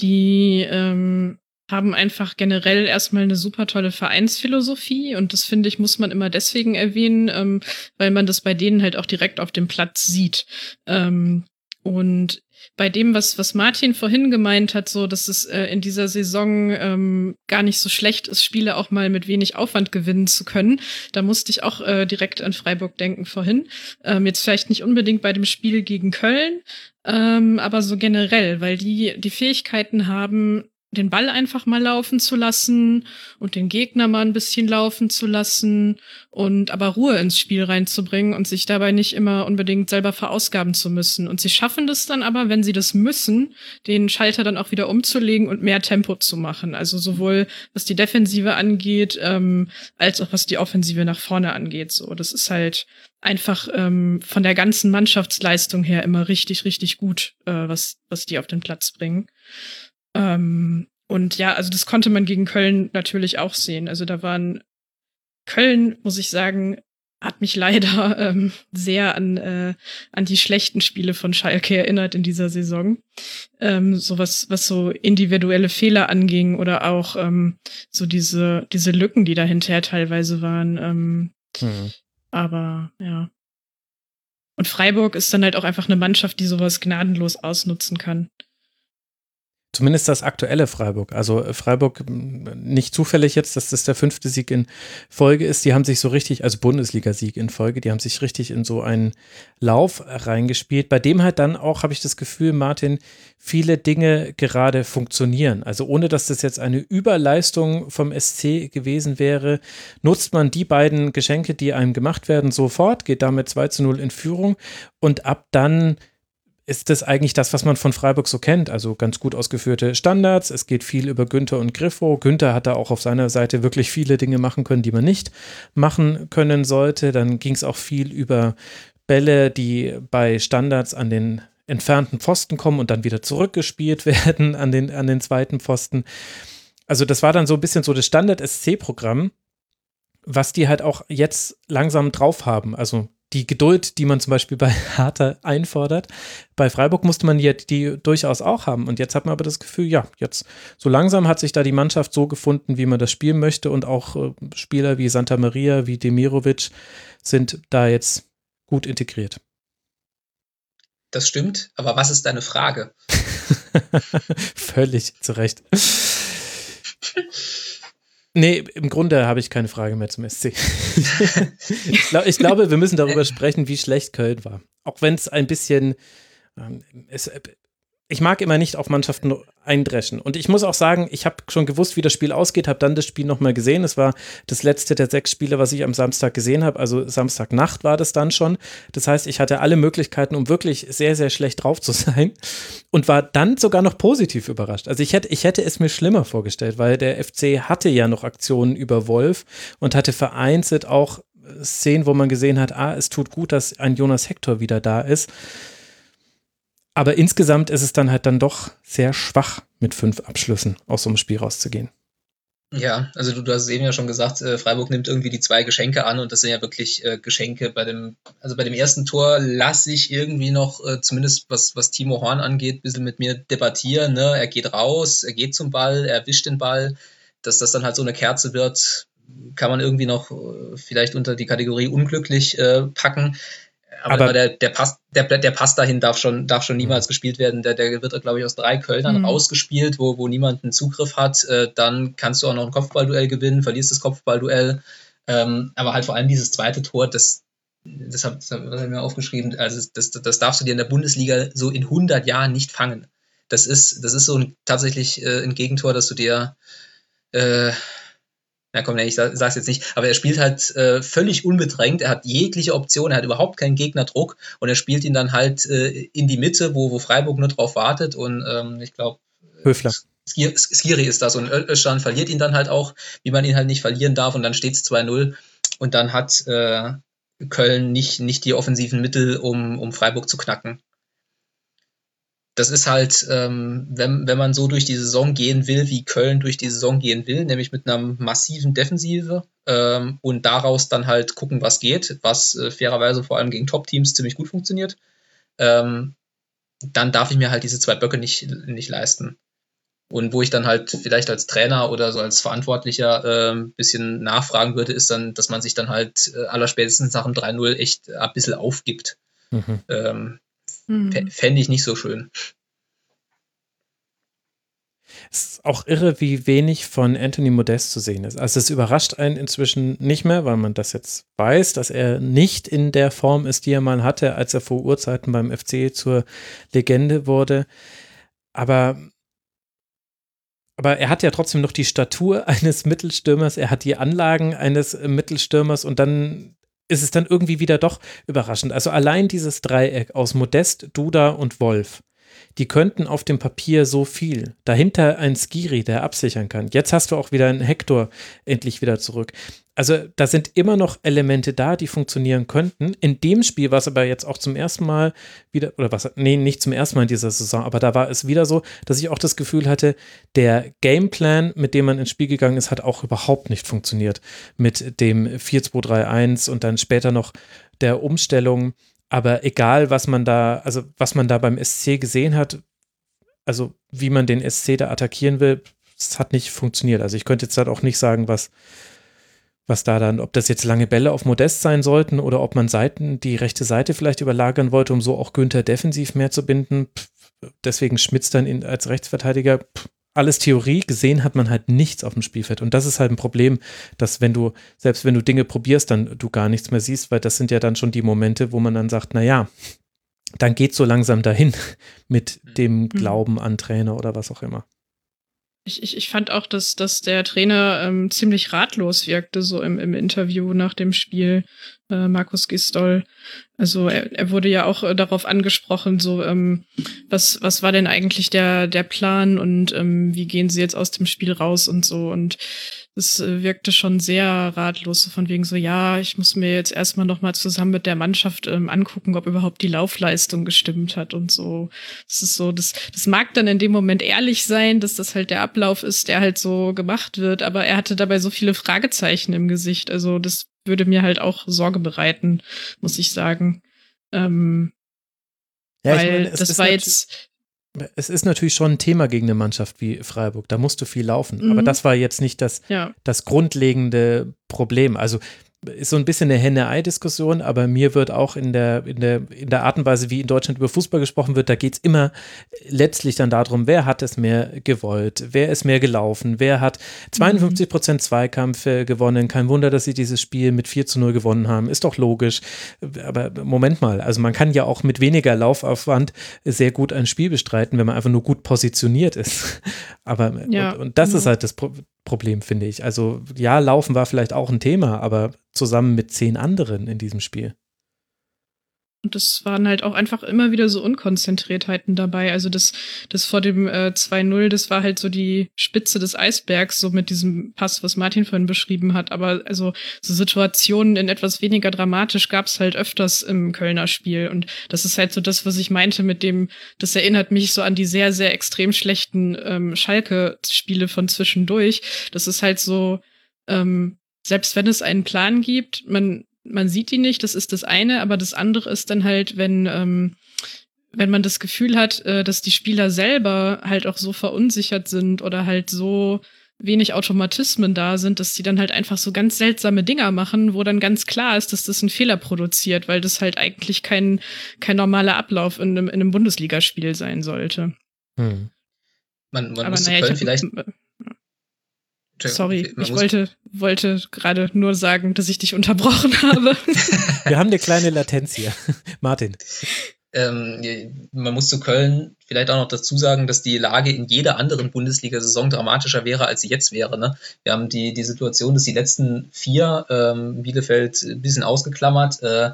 die ähm, haben einfach generell erstmal eine super tolle Vereinsphilosophie und das finde ich, muss man immer deswegen erwähnen, ähm, weil man das bei denen halt auch direkt auf dem Platz sieht. Ähm, und bei dem, was, was Martin vorhin gemeint hat, so, dass es äh, in dieser Saison ähm, gar nicht so schlecht ist, Spiele auch mal mit wenig Aufwand gewinnen zu können. Da musste ich auch äh, direkt an Freiburg denken vorhin. Ähm, jetzt vielleicht nicht unbedingt bei dem Spiel gegen Köln, ähm, aber so generell, weil die die Fähigkeiten haben, den Ball einfach mal laufen zu lassen und den Gegner mal ein bisschen laufen zu lassen und aber Ruhe ins Spiel reinzubringen und sich dabei nicht immer unbedingt selber verausgaben zu müssen. Und sie schaffen das dann aber, wenn sie das müssen, den Schalter dann auch wieder umzulegen und mehr Tempo zu machen. Also sowohl was die Defensive angeht, ähm, als auch was die Offensive nach vorne angeht. So, das ist halt einfach ähm, von der ganzen Mannschaftsleistung her immer richtig, richtig gut, äh, was, was die auf den Platz bringen. Ähm, und ja, also das konnte man gegen Köln natürlich auch sehen. Also da waren Köln, muss ich sagen, hat mich leider [LAUGHS] ähm, sehr an, äh, an die schlechten Spiele von Schalke erinnert in dieser Saison. Ähm, so was, was so individuelle Fehler anging oder auch ähm, so diese, diese Lücken, die dahinter teilweise waren. Ähm, mhm. Aber ja. Und Freiburg ist dann halt auch einfach eine Mannschaft, die sowas gnadenlos ausnutzen kann. Zumindest das aktuelle Freiburg. Also äh, Freiburg nicht zufällig jetzt, dass das der fünfte Sieg in Folge ist. Die haben sich so richtig, also Bundesliga-Sieg in Folge, die haben sich richtig in so einen Lauf reingespielt, bei dem halt dann auch, habe ich das Gefühl, Martin, viele Dinge gerade funktionieren. Also ohne dass das jetzt eine Überleistung vom SC gewesen wäre, nutzt man die beiden Geschenke, die einem gemacht werden, sofort, geht damit 2 zu 0 in Führung und ab dann ist das eigentlich das, was man von Freiburg so kennt. Also ganz gut ausgeführte Standards. Es geht viel über Günther und Griffo. Günther hat da auch auf seiner Seite wirklich viele Dinge machen können, die man nicht machen können sollte. Dann ging es auch viel über Bälle, die bei Standards an den entfernten Pfosten kommen und dann wieder zurückgespielt [LAUGHS] werden an den, an den zweiten Pfosten. Also das war dann so ein bisschen so das Standard-SC-Programm, was die halt auch jetzt langsam drauf haben. Also die Geduld, die man zum Beispiel bei [LAUGHS] Hertha einfordert. Bei Freiburg musste man die, die durchaus auch haben. Und jetzt hat man aber das Gefühl, ja, jetzt so langsam hat sich da die Mannschaft so gefunden, wie man das spielen möchte. Und auch äh, Spieler wie Santa Maria, wie Demirovic sind da jetzt gut integriert. Das stimmt, aber was ist deine Frage? [LAUGHS] Völlig zu Recht. Nee, im Grunde habe ich keine Frage mehr zum SC. [LAUGHS] ich, glaub, ich, glaube, wir müssen darüber sprechen, wie schlecht Köln war. Auch wenn es ein bisschen, ähm, es, ich mag immer nicht auf Mannschaften eindreschen. Und ich muss auch sagen, ich habe schon gewusst, wie das Spiel ausgeht, habe dann das Spiel nochmal gesehen. Es war das letzte der sechs Spiele, was ich am Samstag gesehen habe. Also Samstagnacht war das dann schon. Das heißt, ich hatte alle Möglichkeiten, um wirklich sehr, sehr schlecht drauf zu [LAUGHS] sein. Und war dann sogar noch positiv überrascht. Also ich hätte, ich hätte es mir schlimmer vorgestellt, weil der FC hatte ja noch Aktionen über Wolf und hatte vereinzelt auch Szenen, wo man gesehen hat, ah, es tut gut, dass ein Jonas Hector wieder da ist. Aber insgesamt ist es dann halt dann doch sehr schwach, mit fünf Abschlüssen aus so einem Spiel rauszugehen. Ja, also du, du hast es eben ja schon gesagt, äh, Freiburg nimmt irgendwie die zwei Geschenke an und das sind ja wirklich äh, Geschenke. Bei dem, also bei dem ersten Tor lasse ich irgendwie noch, äh, zumindest was, was Timo Horn angeht, ein bisschen mit mir debattieren. Ne? Er geht raus, er geht zum Ball, er wischt den Ball. Dass das dann halt so eine Kerze wird, kann man irgendwie noch äh, vielleicht unter die Kategorie unglücklich äh, packen. Aber, aber der, der, Pass, der, der Pass dahin darf schon, darf schon niemals mhm. gespielt werden. Der, der wird, glaube ich, aus drei Kölnern mhm. rausgespielt, wo, wo niemand einen Zugriff hat. Äh, dann kannst du auch noch ein Kopfballduell gewinnen, verlierst das Kopfballduell. Ähm, aber halt vor allem dieses zweite Tor, das, das habe hab ich mir aufgeschrieben, also das, das darfst du dir in der Bundesliga so in 100 Jahren nicht fangen. Das ist, das ist so ein, tatsächlich äh, ein Gegentor, dass du dir äh, na komm, ich sag's jetzt nicht, aber er spielt halt äh, völlig unbedrängt, er hat jegliche Option, er hat überhaupt keinen Gegnerdruck. Und er spielt ihn dann halt äh, in die Mitte, wo, wo Freiburg nur drauf wartet. Und ähm, ich glaube, Höfler. Skiri ist das und Özcan verliert ihn dann halt auch, wie man ihn halt nicht verlieren darf. Und dann steht's 2-0 und dann hat äh, Köln nicht, nicht die offensiven Mittel, um, um Freiburg zu knacken. Das ist halt, ähm, wenn, wenn man so durch die Saison gehen will, wie Köln durch die Saison gehen will, nämlich mit einer massiven Defensive ähm, und daraus dann halt gucken, was geht, was äh, fairerweise vor allem gegen Top-Teams ziemlich gut funktioniert, ähm, dann darf ich mir halt diese zwei Böcke nicht, nicht leisten. Und wo ich dann halt vielleicht als Trainer oder so als Verantwortlicher äh, ein bisschen nachfragen würde, ist dann, dass man sich dann halt äh, allerspätestens nach dem 3-0 echt ein bisschen aufgibt. Mhm. Ähm, mhm. Fände ich nicht so schön. Es ist auch irre, wie wenig von Anthony Modest zu sehen ist. Also es überrascht einen inzwischen nicht mehr, weil man das jetzt weiß, dass er nicht in der Form ist, die er mal hatte, als er vor Urzeiten beim FC zur Legende wurde. Aber aber er hat ja trotzdem noch die Statur [LAUGHS] eines Mittelstürmers, er hat die Anlagen eines Mittelstürmers und dann ist es dann irgendwie wieder doch überraschend. Also allein dieses Dreieck aus Modest, Duda und Wolf die könnten auf dem Papier so viel. Dahinter ein Skiri, der absichern kann. Jetzt hast du auch wieder einen Hector endlich wieder zurück. Also da sind immer noch Elemente da, die funktionieren könnten. In dem Spiel war es aber jetzt auch zum ersten Mal wieder, oder was, nee, nicht zum ersten Mal in dieser Saison, aber da war es wieder so, dass ich auch das Gefühl hatte, der Gameplan, mit dem man ins Spiel gegangen ist, hat auch überhaupt nicht funktioniert. Mit dem 4-2-3-1 und dann später noch der Umstellung aber egal, was man da, also was man da beim SC gesehen hat, also wie man den SC da attackieren will, es hat nicht funktioniert. Also ich könnte jetzt halt auch nicht sagen, was, was da dann, ob das jetzt lange Bälle auf Modest sein sollten oder ob man Seiten, die rechte Seite vielleicht überlagern wollte, um so auch Günther defensiv mehr zu binden. Deswegen Schmitz dann in, als Rechtsverteidiger. Pff, alles Theorie, gesehen hat man halt nichts auf dem Spielfeld. Und das ist halt ein Problem, dass wenn du, selbst wenn du Dinge probierst, dann du gar nichts mehr siehst, weil das sind ja dann schon die Momente, wo man dann sagt, naja, dann geht so langsam dahin [LAUGHS] mit dem mhm. Glauben an Trainer oder was auch immer. Ich, ich, ich fand auch, dass, dass der Trainer ähm, ziemlich ratlos wirkte, so im, im Interview nach dem Spiel, äh, Markus Gistol. Also er, er wurde ja auch äh, darauf angesprochen, so ähm, was, was war denn eigentlich der, der Plan und ähm, wie gehen sie jetzt aus dem Spiel raus und so. Und es wirkte schon sehr ratlos, so von wegen so, ja, ich muss mir jetzt erstmal nochmal zusammen mit der Mannschaft ähm, angucken, ob überhaupt die Laufleistung gestimmt hat und so. Das ist so, das, das mag dann in dem Moment ehrlich sein, dass das halt der Ablauf ist, der halt so gemacht wird, aber er hatte dabei so viele Fragezeichen im Gesicht. Also das würde mir halt auch Sorge bereiten, muss ich sagen. Ähm, ja, weil meine, das war jetzt es ist natürlich schon ein Thema gegen eine Mannschaft wie Freiburg. Da musst du viel laufen. Mhm. Aber das war jetzt nicht das, ja. das grundlegende Problem. Also ist so ein bisschen eine Henne-Ei-Diskussion, aber mir wird auch in der, in, der, in der Art und Weise, wie in Deutschland über Fußball gesprochen wird, da geht es immer letztlich dann darum, wer hat es mehr gewollt, wer ist mehr gelaufen, wer hat 52 Prozent Zweikämpfe gewonnen. Kein Wunder, dass sie dieses Spiel mit 4 zu 0 gewonnen haben. Ist doch logisch. Aber Moment mal, also man kann ja auch mit weniger Laufaufwand sehr gut ein Spiel bestreiten, wenn man einfach nur gut positioniert ist. [LAUGHS] Aber ja, und, und das genau. ist halt das Problem, finde ich. Also ja, Laufen war vielleicht auch ein Thema, aber zusammen mit zehn anderen in diesem Spiel. Und das waren halt auch einfach immer wieder so Unkonzentriertheiten dabei. Also das, das vor dem äh, 2-0, das war halt so die Spitze des Eisbergs, so mit diesem Pass, was Martin vorhin beschrieben hat. Aber also so Situationen in etwas weniger dramatisch gab es halt öfters im Kölner Spiel. Und das ist halt so das, was ich meinte mit dem, das erinnert mich so an die sehr, sehr extrem schlechten ähm, Schalke-Spiele von zwischendurch. Das ist halt so, ähm, selbst wenn es einen Plan gibt, man man sieht die nicht, das ist das eine, aber das andere ist dann halt, wenn, ähm, wenn man das Gefühl hat, äh, dass die Spieler selber halt auch so verunsichert sind oder halt so wenig Automatismen da sind, dass sie dann halt einfach so ganz seltsame Dinger machen, wo dann ganz klar ist, dass das einen Fehler produziert, weil das halt eigentlich kein, kein normaler Ablauf in einem, in einem Bundesligaspiel sein sollte. Hm. Man, man muss naja, vielleicht, Sorry, ich wollte, wollte gerade nur sagen, dass ich dich unterbrochen [LAUGHS] habe. Wir haben eine kleine Latenz hier. [LAUGHS] Martin. Ähm, man muss zu Köln vielleicht auch noch dazu sagen, dass die Lage in jeder anderen Bundesliga-Saison dramatischer wäre, als sie jetzt wäre. Ne? Wir haben die, die Situation, dass die letzten vier, ähm, Bielefeld ein bisschen ausgeklammert, äh,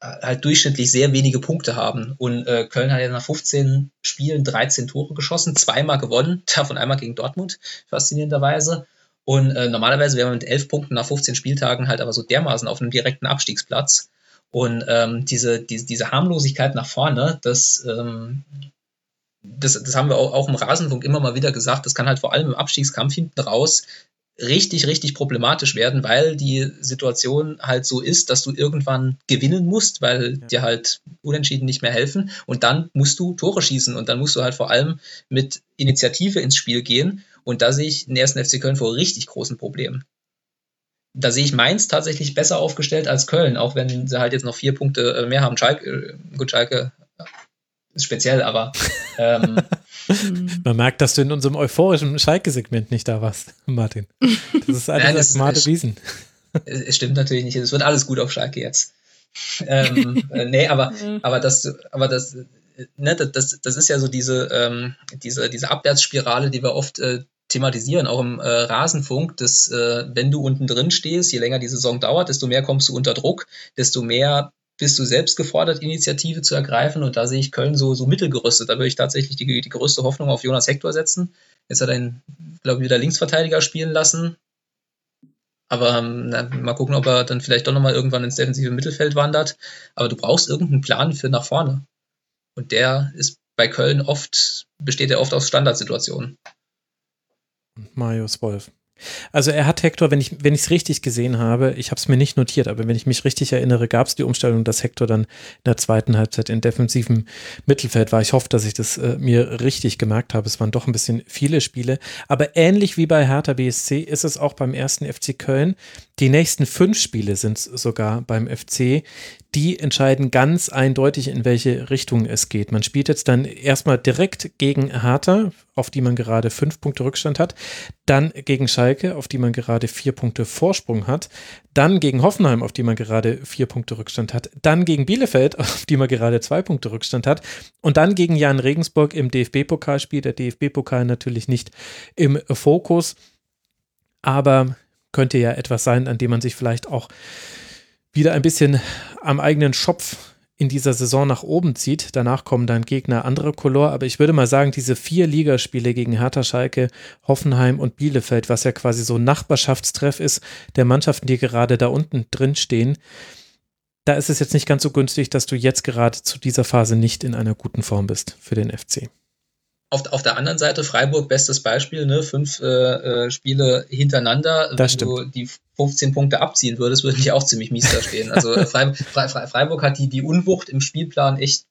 halt durchschnittlich sehr wenige Punkte haben. Und äh, Köln hat ja nach 15 Spielen 13 Tore geschossen, zweimal gewonnen, [LAUGHS] davon einmal gegen Dortmund, faszinierenderweise. Und äh, normalerweise wäre man mit elf Punkten nach 15 Spieltagen halt aber so dermaßen auf einem direkten Abstiegsplatz. Und ähm, diese, diese, diese Harmlosigkeit nach vorne, das, ähm, das, das haben wir auch, auch im Rasenfunk immer mal wieder gesagt, das kann halt vor allem im Abstiegskampf hinten raus richtig, richtig problematisch werden, weil die Situation halt so ist, dass du irgendwann gewinnen musst, weil dir halt Unentschieden nicht mehr helfen. Und dann musst du Tore schießen. Und dann musst du halt vor allem mit Initiative ins Spiel gehen und da sehe ich den ersten FC Köln vor richtig großen Problemen. Da sehe ich Mainz tatsächlich besser aufgestellt als Köln, auch wenn sie halt jetzt noch vier Punkte äh, mehr haben. Schalke, äh, gut, Schalke ist speziell, aber [LAUGHS] ähm, Man merkt, dass du in unserem euphorischen Schalke-Segment nicht da warst, [LAUGHS] Martin. Das ist alles Nein, das, Wiesen. Es stimmt natürlich nicht. Es wird alles gut auf Schalke jetzt. [LAUGHS] ähm, äh, nee, aber, aber das, aber das, ne, das, das ist ja so diese, ähm, diese, diese Abwärtsspirale, die wir oft äh, thematisieren, auch im äh, Rasenfunk, dass äh, wenn du unten drin stehst, je länger die Saison dauert, desto mehr kommst du unter Druck, desto mehr bist du selbst gefordert, Initiative zu ergreifen. Und da sehe ich Köln so, so mittelgerüstet. Da würde ich tatsächlich die, die größte Hoffnung auf Jonas Hector setzen. Jetzt hat er ihn, glaube ich, wieder Linksverteidiger spielen lassen. Aber ähm, na, mal gucken, ob er dann vielleicht doch nochmal irgendwann ins defensive Mittelfeld wandert. Aber du brauchst irgendeinen Plan für nach vorne. Und der ist bei Köln oft, besteht er oft aus Standardsituationen. Marius Wolf. Also er hat Hector, wenn ich es richtig gesehen habe, ich habe es mir nicht notiert, aber wenn ich mich richtig erinnere, gab es die Umstellung, dass Hector dann in der zweiten Halbzeit in defensivem Mittelfeld war. Ich hoffe, dass ich das äh, mir richtig gemerkt habe. Es waren doch ein bisschen viele Spiele, aber ähnlich wie bei Hertha BSC ist es auch beim ersten FC Köln. Die nächsten fünf Spiele sind sogar beim FC. Die entscheiden ganz eindeutig, in welche Richtung es geht. Man spielt jetzt dann erstmal direkt gegen Hertha, auf die man gerade fünf Punkte Rückstand hat, dann gegen Schalke, auf die man gerade vier Punkte Vorsprung hat, dann gegen Hoffenheim, auf die man gerade vier Punkte Rückstand hat, dann gegen Bielefeld, [LAUGHS] auf die man gerade zwei Punkte Rückstand hat und dann gegen Jan Regensburg im DFB-Pokalspiel. Der DFB-Pokal natürlich nicht im Fokus, aber könnte ja etwas sein, an dem man sich vielleicht auch wieder ein bisschen am eigenen Schopf in dieser Saison nach oben zieht. Danach kommen dann Gegner anderer Color, aber ich würde mal sagen, diese vier Ligaspiele gegen Hertha, Schalke, Hoffenheim und Bielefeld, was ja quasi so ein Nachbarschaftstreff ist der Mannschaften, die gerade da unten drin stehen, da ist es jetzt nicht ganz so günstig, dass du jetzt gerade zu dieser Phase nicht in einer guten Form bist für den FC. Auf, auf der anderen Seite Freiburg, bestes Beispiel, ne? fünf äh, äh Spiele hintereinander. Das Wenn stimmt. du die 15 Punkte abziehen würdest, würden die auch ziemlich mies da stehen. Also äh, Freiburg, [LAUGHS] Freiburg hat die, die Unwucht im Spielplan echt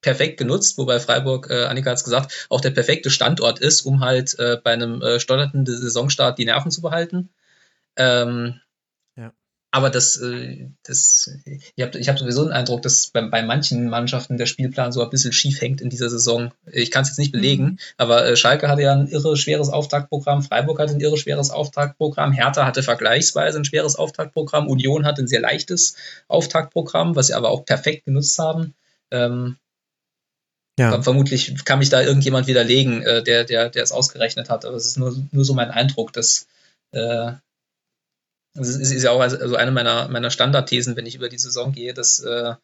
perfekt genutzt, wobei Freiburg, äh, Annika hat es gesagt, auch der perfekte Standort ist, um halt äh, bei einem äh, stotternden Saisonstart die Nerven zu behalten. Ähm, aber das, äh, das ich habe ich hab sowieso den Eindruck, dass bei, bei manchen Mannschaften der Spielplan so ein bisschen schief hängt in dieser Saison. Ich kann es jetzt nicht belegen, mhm. aber äh, Schalke hatte ja ein irre schweres Auftaktprogramm, Freiburg hatte ein irre schweres Auftaktprogramm, Hertha hatte vergleichsweise ein schweres Auftaktprogramm, Union hatte ein sehr leichtes Auftaktprogramm, was sie aber auch perfekt genutzt haben. Ähm, ja. Vermutlich kann mich da irgendjemand widerlegen, äh, der, der, der es ausgerechnet hat, aber es ist nur, nur so mein Eindruck, dass äh, das ist, ist ja auch also eine meiner, meiner Standardthesen, wenn ich über die Saison gehe, dass, äh,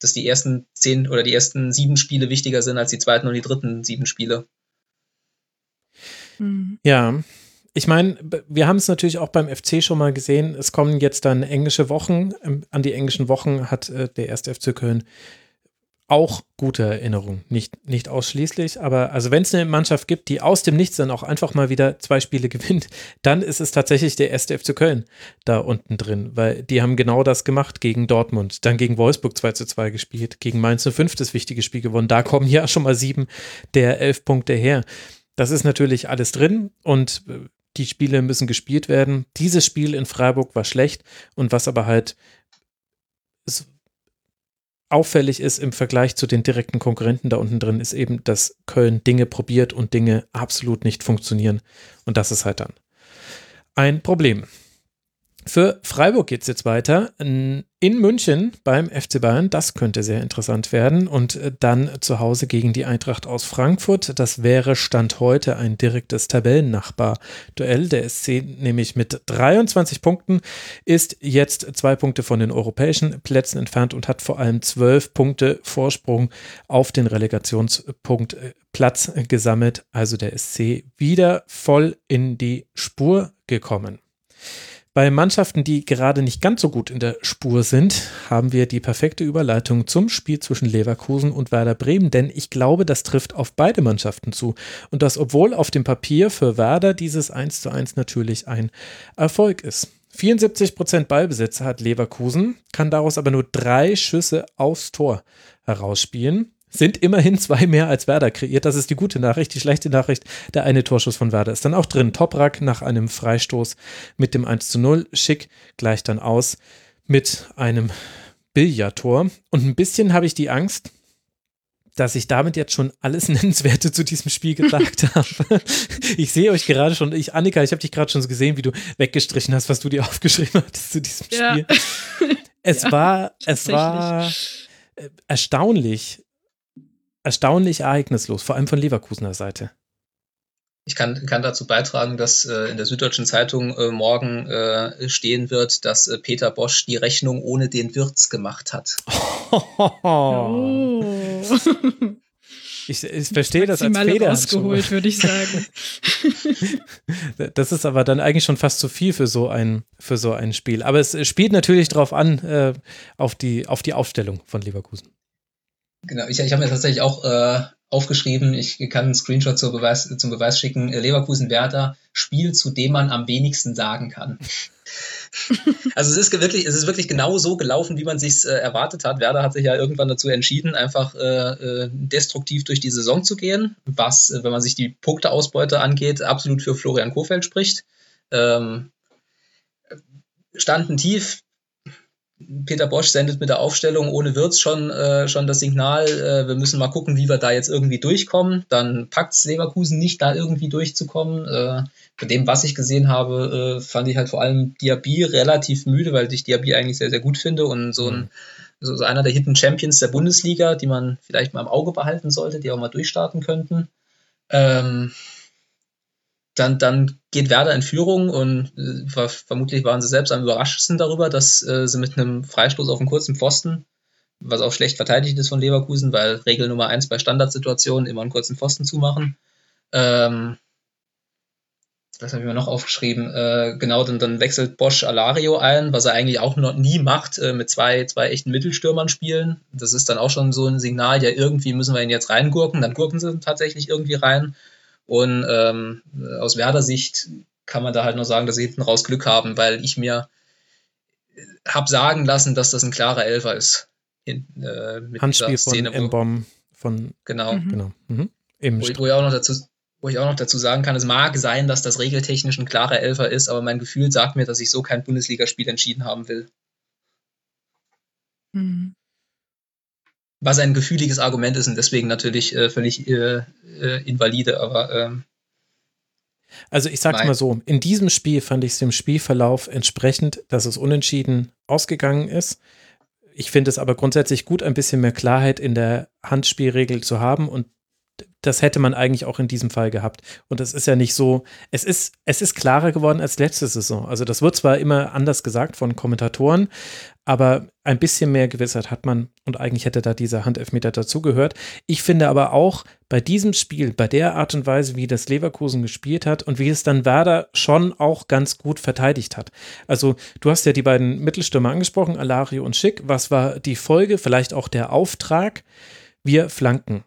dass die ersten zehn oder die ersten sieben Spiele wichtiger sind als die zweiten und die dritten sieben Spiele. Mhm. Ja, ich meine, wir haben es natürlich auch beim FC schon mal gesehen. Es kommen jetzt dann englische Wochen. Ähm, an die englischen Wochen hat äh, der erste FC Köln auch gute Erinnerungen. Nicht, nicht ausschließlich, aber also wenn es eine Mannschaft gibt, die aus dem Nichts dann auch einfach mal wieder zwei Spiele [LAUGHS] gewinnt, dann ist es tatsächlich der erste FC Köln da unten drin, weil die haben genau das gemacht gegen Dortmund, dann gegen Wolfsburg 2 zu 2 gespielt, gegen Mainz 05 das wichtige Spiel gewonnen. Da kommen ja schon mal sieben der elf Punkte her. Das ist natürlich alles drin und äh, die Spiele müssen gespielt werden. Dieses Spiel in Freiburg war schlecht und was aber halt auffällig ist im Vergleich zu den direkten Konkurrenten da unten drin, ist eben, dass Köln Dinge probiert und Dinge absolut nicht funktionieren. Und das ist halt dann ein Problem. Für Freiburg geht es jetzt weiter in München beim FC Bayern. Das könnte sehr interessant werden. Und äh, dann zu Hause gegen die Eintracht aus Frankfurt. Das wäre Stand heute ein direktes Tabellennachbar-Duell. Der SC nämlich mit 23 Punkten ist jetzt zwei Punkte von den europäischen Plätzen entfernt und hat vor allem zwölf Punkte Vorsprung auf den Relegationspunkt Platz gesammelt. Also der SC wieder voll in die Spur gekommen. Bei Mannschaften, die gerade nicht ganz so gut in der Spur sind, haben wir die perfekte Überleitung zum Spiel zwischen Leverkusen und Werder Bremen, denn ich glaube, das trifft auf beide Mannschaften zu. Und das, obwohl auf dem Papier für Werder dieses 1 zu 1 natürlich ein Erfolg ist. 74% Ballbesitz hat Leverkusen, kann daraus aber nur drei Schüsse aufs Tor herausspielen sind immerhin zwei mehr als Werder kreiert. Das ist die gute Nachricht. Die schlechte Nachricht, der eine Torschuss von Werder ist dann auch drin. Toprak nach einem Freistoß mit dem 1 zu 0. Schick gleicht dann aus mit einem Billardtor. Und ein bisschen habe ich die Angst, dass ich damit jetzt schon alles [LAUGHS] Nennenswerte zu diesem Spiel gesagt [LAUGHS] habe. Ich sehe euch gerade schon, ich, Annika, ich habe dich gerade schon so gesehen, wie du weggestrichen hast, was du dir [LAUGHS] aufgeschrieben hattest zu diesem Spiel. Ja. Es ja, war, es war äh, erstaunlich, erstaunlich ereignislos, vor allem von Leverkusener Seite. Ich kann, kann dazu beitragen, dass äh, in der Süddeutschen Zeitung äh, morgen äh, stehen wird, dass äh, Peter Bosch die Rechnung ohne den Wirtz gemacht hat. Oh. Ich, ich verstehe das als Fehler. ausgeholt, würde ich sagen. [LAUGHS] das ist aber dann eigentlich schon fast zu viel für so ein, für so ein Spiel. Aber es spielt natürlich darauf an, äh, auf, die, auf die Aufstellung von Leverkusen. Genau, ich, ich habe mir tatsächlich auch äh, aufgeschrieben, ich kann einen Screenshot zur Beweis, zum Beweis schicken, äh, Leverkusen-Werder, Spiel, zu dem man am wenigsten sagen kann. [LAUGHS] also es ist wirklich, es ist wirklich genau so gelaufen, wie man sich äh, erwartet hat. Werder hat sich ja irgendwann dazu entschieden, einfach äh, äh, destruktiv durch die Saison zu gehen, was, äh, wenn man sich die Punkteausbeute angeht, absolut für Florian Kofeld spricht. Ähm, standen tief, Peter Bosch sendet mit der Aufstellung ohne Wirtz schon, äh, schon das Signal, äh, wir müssen mal gucken, wie wir da jetzt irgendwie durchkommen. Dann packt es Leverkusen nicht, da irgendwie durchzukommen. Äh, von dem, was ich gesehen habe, äh, fand ich halt vor allem Diaby relativ müde, weil ich Diaby eigentlich sehr, sehr gut finde und so ein so, so einer der Hidden Champions der Bundesliga, die man vielleicht mal im Auge behalten sollte, die auch mal durchstarten könnten. Ähm, dann, dann geht Werder in Führung und äh, vermutlich waren sie selbst am überraschendsten darüber, dass äh, sie mit einem Freistoß auf einen kurzen Pfosten, was auch schlecht verteidigt ist von Leverkusen, weil Regel Nummer eins bei Standardsituationen immer einen kurzen Pfosten zumachen. Ähm, das habe ich mir noch aufgeschrieben. Äh, genau, dann, dann wechselt Bosch Alario ein, was er eigentlich auch noch nie macht, äh, mit zwei, zwei echten Mittelstürmern spielen. Das ist dann auch schon so ein Signal, ja, irgendwie müssen wir ihn jetzt reingurken. Dann gurken sie tatsächlich irgendwie rein. Und ähm, aus Werder-Sicht kann man da halt nur sagen, dass sie hinten raus Glück haben, weil ich mir habe sagen lassen, dass das ein klarer Elfer ist. In, äh, mit Handspiel Szene, von M-Bomb von genau, mhm. genau. Mhm. Wo, wo, ich auch noch dazu, wo ich auch noch dazu sagen kann, es mag sein, dass das regeltechnisch ein klarer Elfer ist, aber mein Gefühl sagt mir, dass ich so kein Bundesligaspiel entschieden haben will. Mhm was ein gefühliges Argument ist und deswegen natürlich äh, völlig äh, äh, invalide, aber ähm, also ich sag's nein. mal so, in diesem Spiel fand ich es dem Spielverlauf entsprechend, dass es unentschieden ausgegangen ist. Ich finde es aber grundsätzlich gut, ein bisschen mehr Klarheit in der Handspielregel zu haben und das hätte man eigentlich auch in diesem Fall gehabt. Und es ist ja nicht so, es ist, es ist klarer geworden als letzte Saison. Also das wird zwar immer anders gesagt von Kommentatoren, aber ein bisschen mehr Gewissheit hat man und eigentlich hätte da dieser Handelfmeter dazugehört. Ich finde aber auch bei diesem Spiel, bei der Art und Weise, wie das Leverkusen gespielt hat und wie es dann Werder schon auch ganz gut verteidigt hat. Also du hast ja die beiden Mittelstürmer angesprochen, Alario und Schick. Was war die Folge, vielleicht auch der Auftrag? Wir flanken.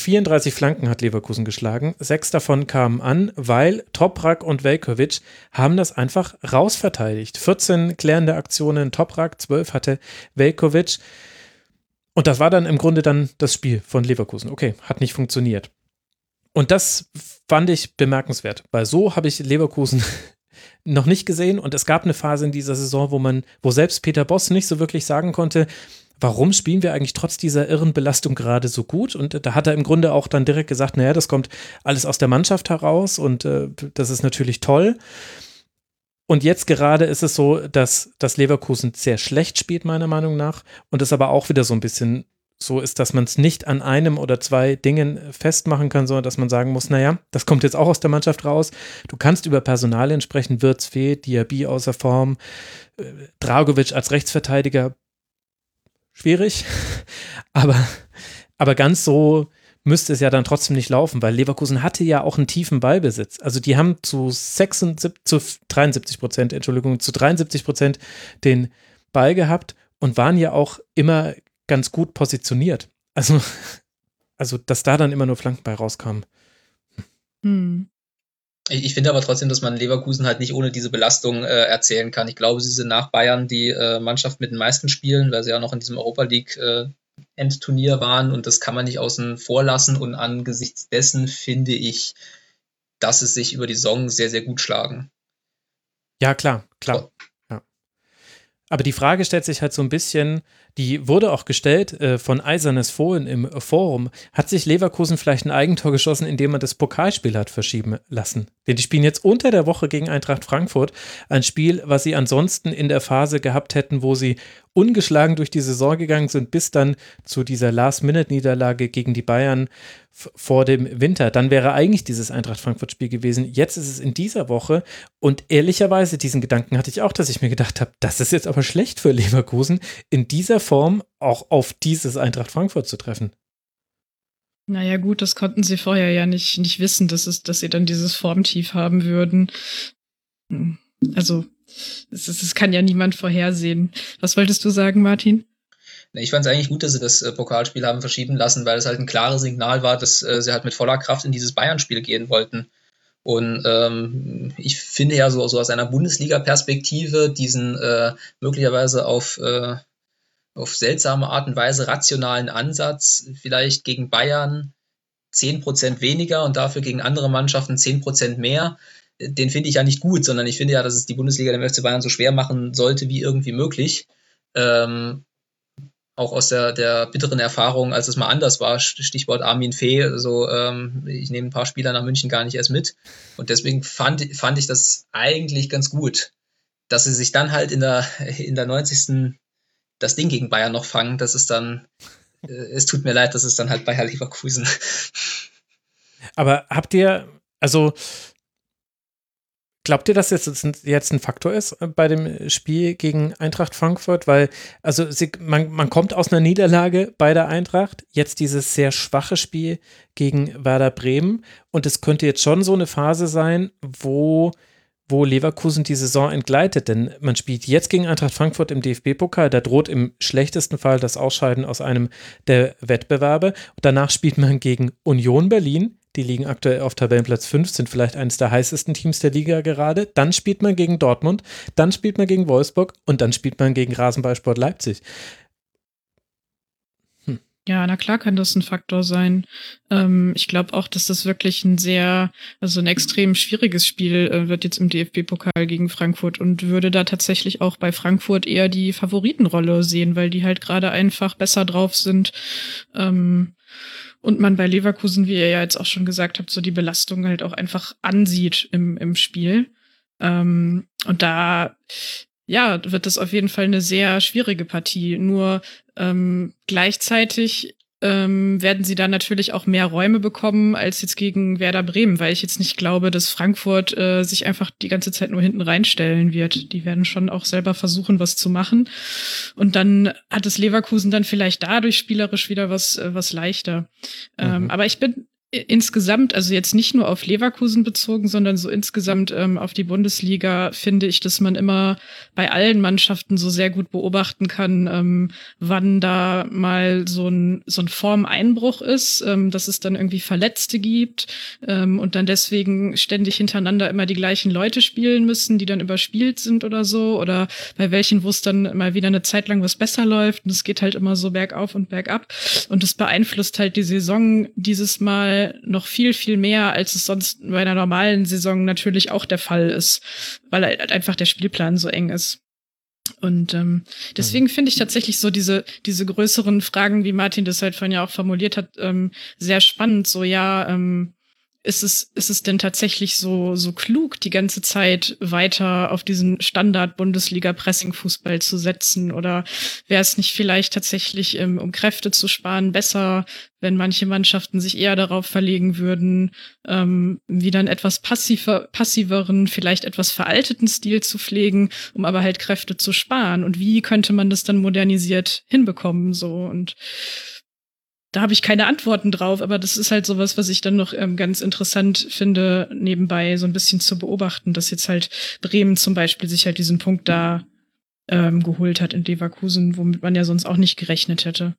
34 Flanken hat Leverkusen geschlagen. Sechs davon kamen an, weil Toprak und Velkovic haben das einfach rausverteidigt. 14 klärende Aktionen Toprak, 12 hatte Velkovic. Und das war dann im Grunde dann das Spiel von Leverkusen. Okay, hat nicht funktioniert. Und das fand ich bemerkenswert, weil so habe ich Leverkusen [LAUGHS] noch nicht gesehen. Und es gab eine Phase in dieser Saison, wo man, wo selbst Peter Boss nicht so wirklich sagen konnte, warum spielen wir eigentlich trotz dieser irren Belastung gerade so gut? Und da hat er im Grunde auch dann direkt gesagt, naja, das kommt alles aus der Mannschaft heraus und äh, das ist natürlich toll. Und jetzt gerade ist es so, dass das Leverkusen sehr schlecht spielt, meiner Meinung nach. Und es aber auch wieder so ein bisschen so ist, dass man es nicht an einem oder zwei Dingen festmachen kann, sondern dass man sagen muss, naja, das kommt jetzt auch aus der Mannschaft raus. Du kannst über Personal entsprechen, Wirtz fehlt, Diaby außer Form, äh, Dragovic als Rechtsverteidiger schwierig. [LAUGHS] aber, aber ganz so müsste es ja dann trotzdem nicht laufen, weil Leverkusen hatte ja auch einen tiefen Ballbesitz. Also die haben zu 76, zu 73 Prozent, Entschuldigung, zu 73 Prozent den Ball gehabt und waren ja auch immer ganz gut positioniert. Also, [LAUGHS] also dass da dann immer nur Flanken bei rauskamen. Hm. Ich, ich finde aber trotzdem, dass man Leverkusen halt nicht ohne diese Belastung äh, erzählen kann. Ich glaube, sie sind nach Bayern die äh, Mannschaft mit den meisten Spielen, weil sie ja noch in diesem Europa League äh, Endturnier waren und das kann man nicht außen vor lassen. Und angesichts dessen finde ich, dass es sich über die Saison sehr, sehr gut schlagen. Ja, klar, klar. Ja. Aber die Frage stellt sich halt so ein bisschen, die wurde auch gestellt äh, von Eisernes Fohlen im Forum. Hat sich Leverkusen vielleicht ein Eigentor geschossen, indem man das Pokalspiel hat verschieben lassen? Denn die spielen jetzt unter der Woche gegen Eintracht Frankfurt. Ein Spiel, was sie ansonsten in der Phase gehabt hätten, wo sie ungeschlagen durch die Saison gegangen sind, bis dann zu dieser Last-Minute-Niederlage gegen die Bayern vor dem Winter. Dann wäre eigentlich dieses Eintracht-Frankfurt-Spiel gewesen. Jetzt ist es in dieser Woche und ehrlicherweise, diesen Gedanken hatte ich auch, dass ich mir gedacht habe, das ist jetzt aber schlecht für Leverkusen, in dieser Form auch auf dieses Eintracht Frankfurt zu treffen. Naja, gut, das konnten sie vorher ja nicht, nicht wissen, dass, es, dass sie dann dieses Formtief haben würden. Hm. Also, das, das kann ja niemand vorhersehen. Was wolltest du sagen, Martin? Ich fand es eigentlich gut, dass sie das äh, Pokalspiel haben verschieben lassen, weil es halt ein klares Signal war, dass äh, sie halt mit voller Kraft in dieses Bayern-Spiel gehen wollten. Und ähm, ich finde ja so, so aus einer Bundesliga-Perspektive diesen äh, möglicherweise auf, äh, auf seltsame Art und Weise rationalen Ansatz, vielleicht gegen Bayern 10% weniger und dafür gegen andere Mannschaften 10% mehr, den finde ich ja nicht gut, sondern ich finde ja, dass es die Bundesliga dem FC Bayern so schwer machen sollte wie irgendwie möglich. Ähm, auch aus der, der bitteren Erfahrung, als es mal anders war, Stichwort Armin Fee, also ähm, ich nehme ein paar Spieler nach München gar nicht erst mit. Und deswegen fand, fand ich das eigentlich ganz gut, dass sie sich dann halt in der, in der 90. das Ding gegen Bayern noch fangen. Das ist dann, äh, es tut mir leid, das ist dann halt Bayer Leverkusen. Aber habt ihr, also Glaubt ihr, dass das jetzt ein Faktor ist äh, bei dem Spiel gegen Eintracht Frankfurt? Weil, also sie, man, man kommt aus einer Niederlage bei der Eintracht, jetzt dieses sehr schwache Spiel gegen Werder Bremen und es könnte jetzt schon so eine Phase sein, wo, wo Leverkusen die Saison entgleitet, denn man spielt jetzt gegen Eintracht Frankfurt im DFB-Pokal, da droht im schlechtesten Fall das Ausscheiden aus einem der Wettbewerbe. Danach spielt man gegen Union Berlin, die liegen aktuell auf Tabellenplatz 5, sind vielleicht eines der heißesten Teams der Liga gerade. Dann spielt man gegen Dortmund, dann spielt man gegen Wolfsburg und dann spielt man gegen Rasenballsport Leipzig. Ja, na klar kann das ein Faktor sein. Ähm, ich glaube auch, dass das wirklich ein sehr, also ein extrem schwieriges Spiel äh, wird jetzt im DFB-Pokal gegen Frankfurt und würde da tatsächlich auch bei Frankfurt eher die Favoritenrolle sehen, weil die halt gerade einfach besser drauf sind. Ähm, und man bei Leverkusen, wie ihr ja jetzt auch schon gesagt habt, so die Belastung halt auch einfach ansieht im, im Spiel. Ähm, und da, ja, wird das auf jeden Fall eine sehr schwierige Partie. Nur ähm, gleichzeitig ähm, werden sie dann natürlich auch mehr Räume bekommen als jetzt gegen Werder Bremen, weil ich jetzt nicht glaube, dass Frankfurt äh, sich einfach die ganze Zeit nur hinten reinstellen wird. Die werden schon auch selber versuchen, was zu machen. Und dann hat es Leverkusen dann vielleicht dadurch spielerisch wieder was, äh, was leichter. Ähm, mhm. Ähm, aber ich bin insgesamt, also jetzt nicht nur auf Leverkusen bezogen, sondern so insgesamt ähm, auf die Bundesliga, finde ich, dass man immer bei allen Mannschaften so sehr gut beobachten kann, ähm, wann da mal so ein, so ein Formeinbruch ist, ähm, dass es dann irgendwie Verletzte gibt ähm, und dann deswegen ständig hintereinander immer die gleichen Leute spielen müssen, die dann überspielt sind oder so, oder bei welchen, wo es dann mal wieder eine Zeit lang was besser läuft. Und es geht halt immer so bergauf und bergab. Und das beeinflusst halt die Saison dieses Mal noch viel, viel mehr, als es sonst bei einer normalen Saison natürlich auch der Fall ist, weil halt einfach der Spielplan so eng ist. Und ähm, deswegen mhm. finde ich tatsächlich so diese, diese größeren Fragen, wie Martin das halt vorhin ja auch formuliert hat, ähm, sehr spannend. So, ja, ähm, ist es, ist es denn tatsächlich so, so klug, die ganze Zeit weiter auf diesen Standard-Bundesliga-Pressing-Fußball zu setzen? Oder wäre es nicht vielleicht tatsächlich, ähm, um Kräfte zu sparen, besser, wenn manche Mannschaften sich eher darauf verlegen würden, ähm, wieder einen etwas passiver, passiveren, vielleicht etwas veralteten Stil zu pflegen, um aber halt Kräfte zu sparen? Und wie könnte man das dann modernisiert hinbekommen? So und da habe ich keine Antworten drauf, aber das ist halt sowas, was ich dann noch ähm, ganz interessant finde, nebenbei so ein bisschen zu beobachten, dass jetzt halt Bremen zum Beispiel sich halt diesen Punkt da ähm, geholt hat in Leverkusen, womit man ja sonst auch nicht gerechnet hätte.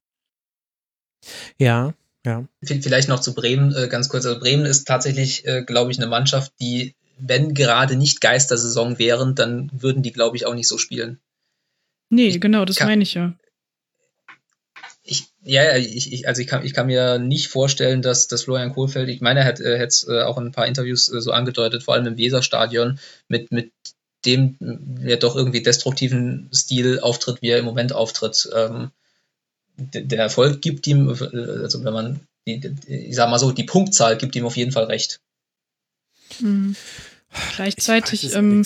Ja, ja. Vielleicht noch zu Bremen äh, ganz kurz. Also Bremen ist tatsächlich, äh, glaube ich, eine Mannschaft, die, wenn gerade nicht Geistersaison wären, dann würden die, glaube ich, auch nicht so spielen. Nee, ich genau, das kann, meine ich ja. Ich, ja, ich, ich, also ich kann, ich kann mir nicht vorstellen, dass, dass Florian Kohlfeld, ich meine, er hat es äh, auch in ein paar Interviews äh, so angedeutet, vor allem im Weserstadion, mit, mit dem ja doch irgendwie destruktiven Stil auftritt, wie er im Moment auftritt. Ähm, der Erfolg gibt ihm, also wenn man, die, ich sag mal so, die Punktzahl gibt ihm auf jeden Fall recht. Mhm. Gleichzeitig ähm,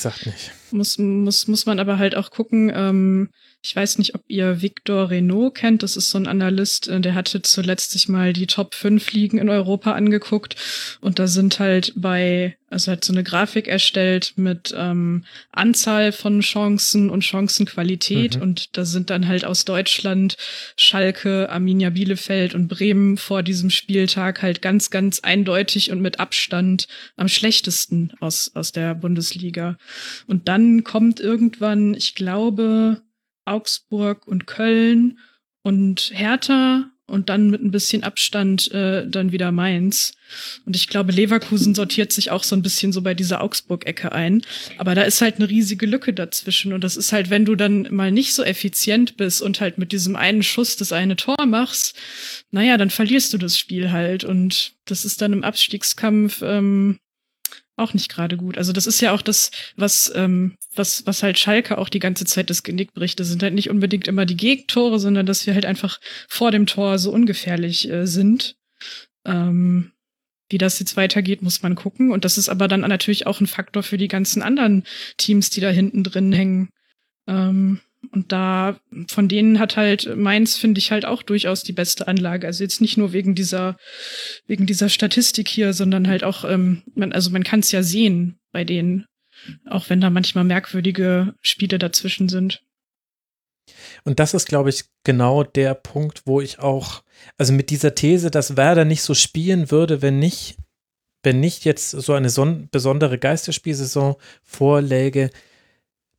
muss, muss, muss man aber halt auch gucken, ähm, ich weiß nicht, ob ihr Victor Renault kennt. Das ist so ein Analyst, äh, der hatte zuletzt sich mal die Top 5 Ligen in Europa angeguckt. Und da sind halt bei, also hat so eine Grafik erstellt mit ähm, Anzahl von Chancen und Chancenqualität. Mhm. Und da sind dann halt aus Deutschland Schalke, Arminia Bielefeld und Bremen vor diesem Spieltag halt ganz, ganz eindeutig und mit Abstand am schlechtesten aus, aus der Bundesliga. Und dann kommt irgendwann, ich glaube, Augsburg und Köln und Hertha und dann mit ein bisschen Abstand äh, dann wieder Mainz. Und ich glaube, Leverkusen sortiert sich auch so ein bisschen so bei dieser Augsburg-Ecke ein. Aber da ist halt eine riesige Lücke dazwischen. Und das ist halt, wenn du dann mal nicht so effizient bist und halt mit diesem einen Schuss das eine Tor machst, naja, dann verlierst du das Spiel halt. Und das ist dann im Abstiegskampf ähm, auch nicht gerade gut. Also das ist ja auch das, was, ähm, was, was halt Schalke auch die ganze Zeit das Genick bricht. Das sind halt nicht unbedingt immer die Gegentore, sondern dass wir halt einfach vor dem Tor so ungefährlich äh, sind. Ähm, wie das jetzt weitergeht, muss man gucken. Und das ist aber dann natürlich auch ein Faktor für die ganzen anderen Teams, die da hinten drin hängen. Ähm, und da, von denen hat halt Mainz, finde ich, halt auch durchaus die beste Anlage. Also jetzt nicht nur wegen dieser, wegen dieser Statistik hier, sondern halt auch, ähm, man, also man kann es ja sehen bei denen, auch wenn da manchmal merkwürdige Spiele dazwischen sind. Und das ist, glaube ich, genau der Punkt, wo ich auch, also mit dieser These, dass Werder nicht so spielen würde, wenn nicht, wenn nicht jetzt so eine son besondere Geisterspielsaison vorläge,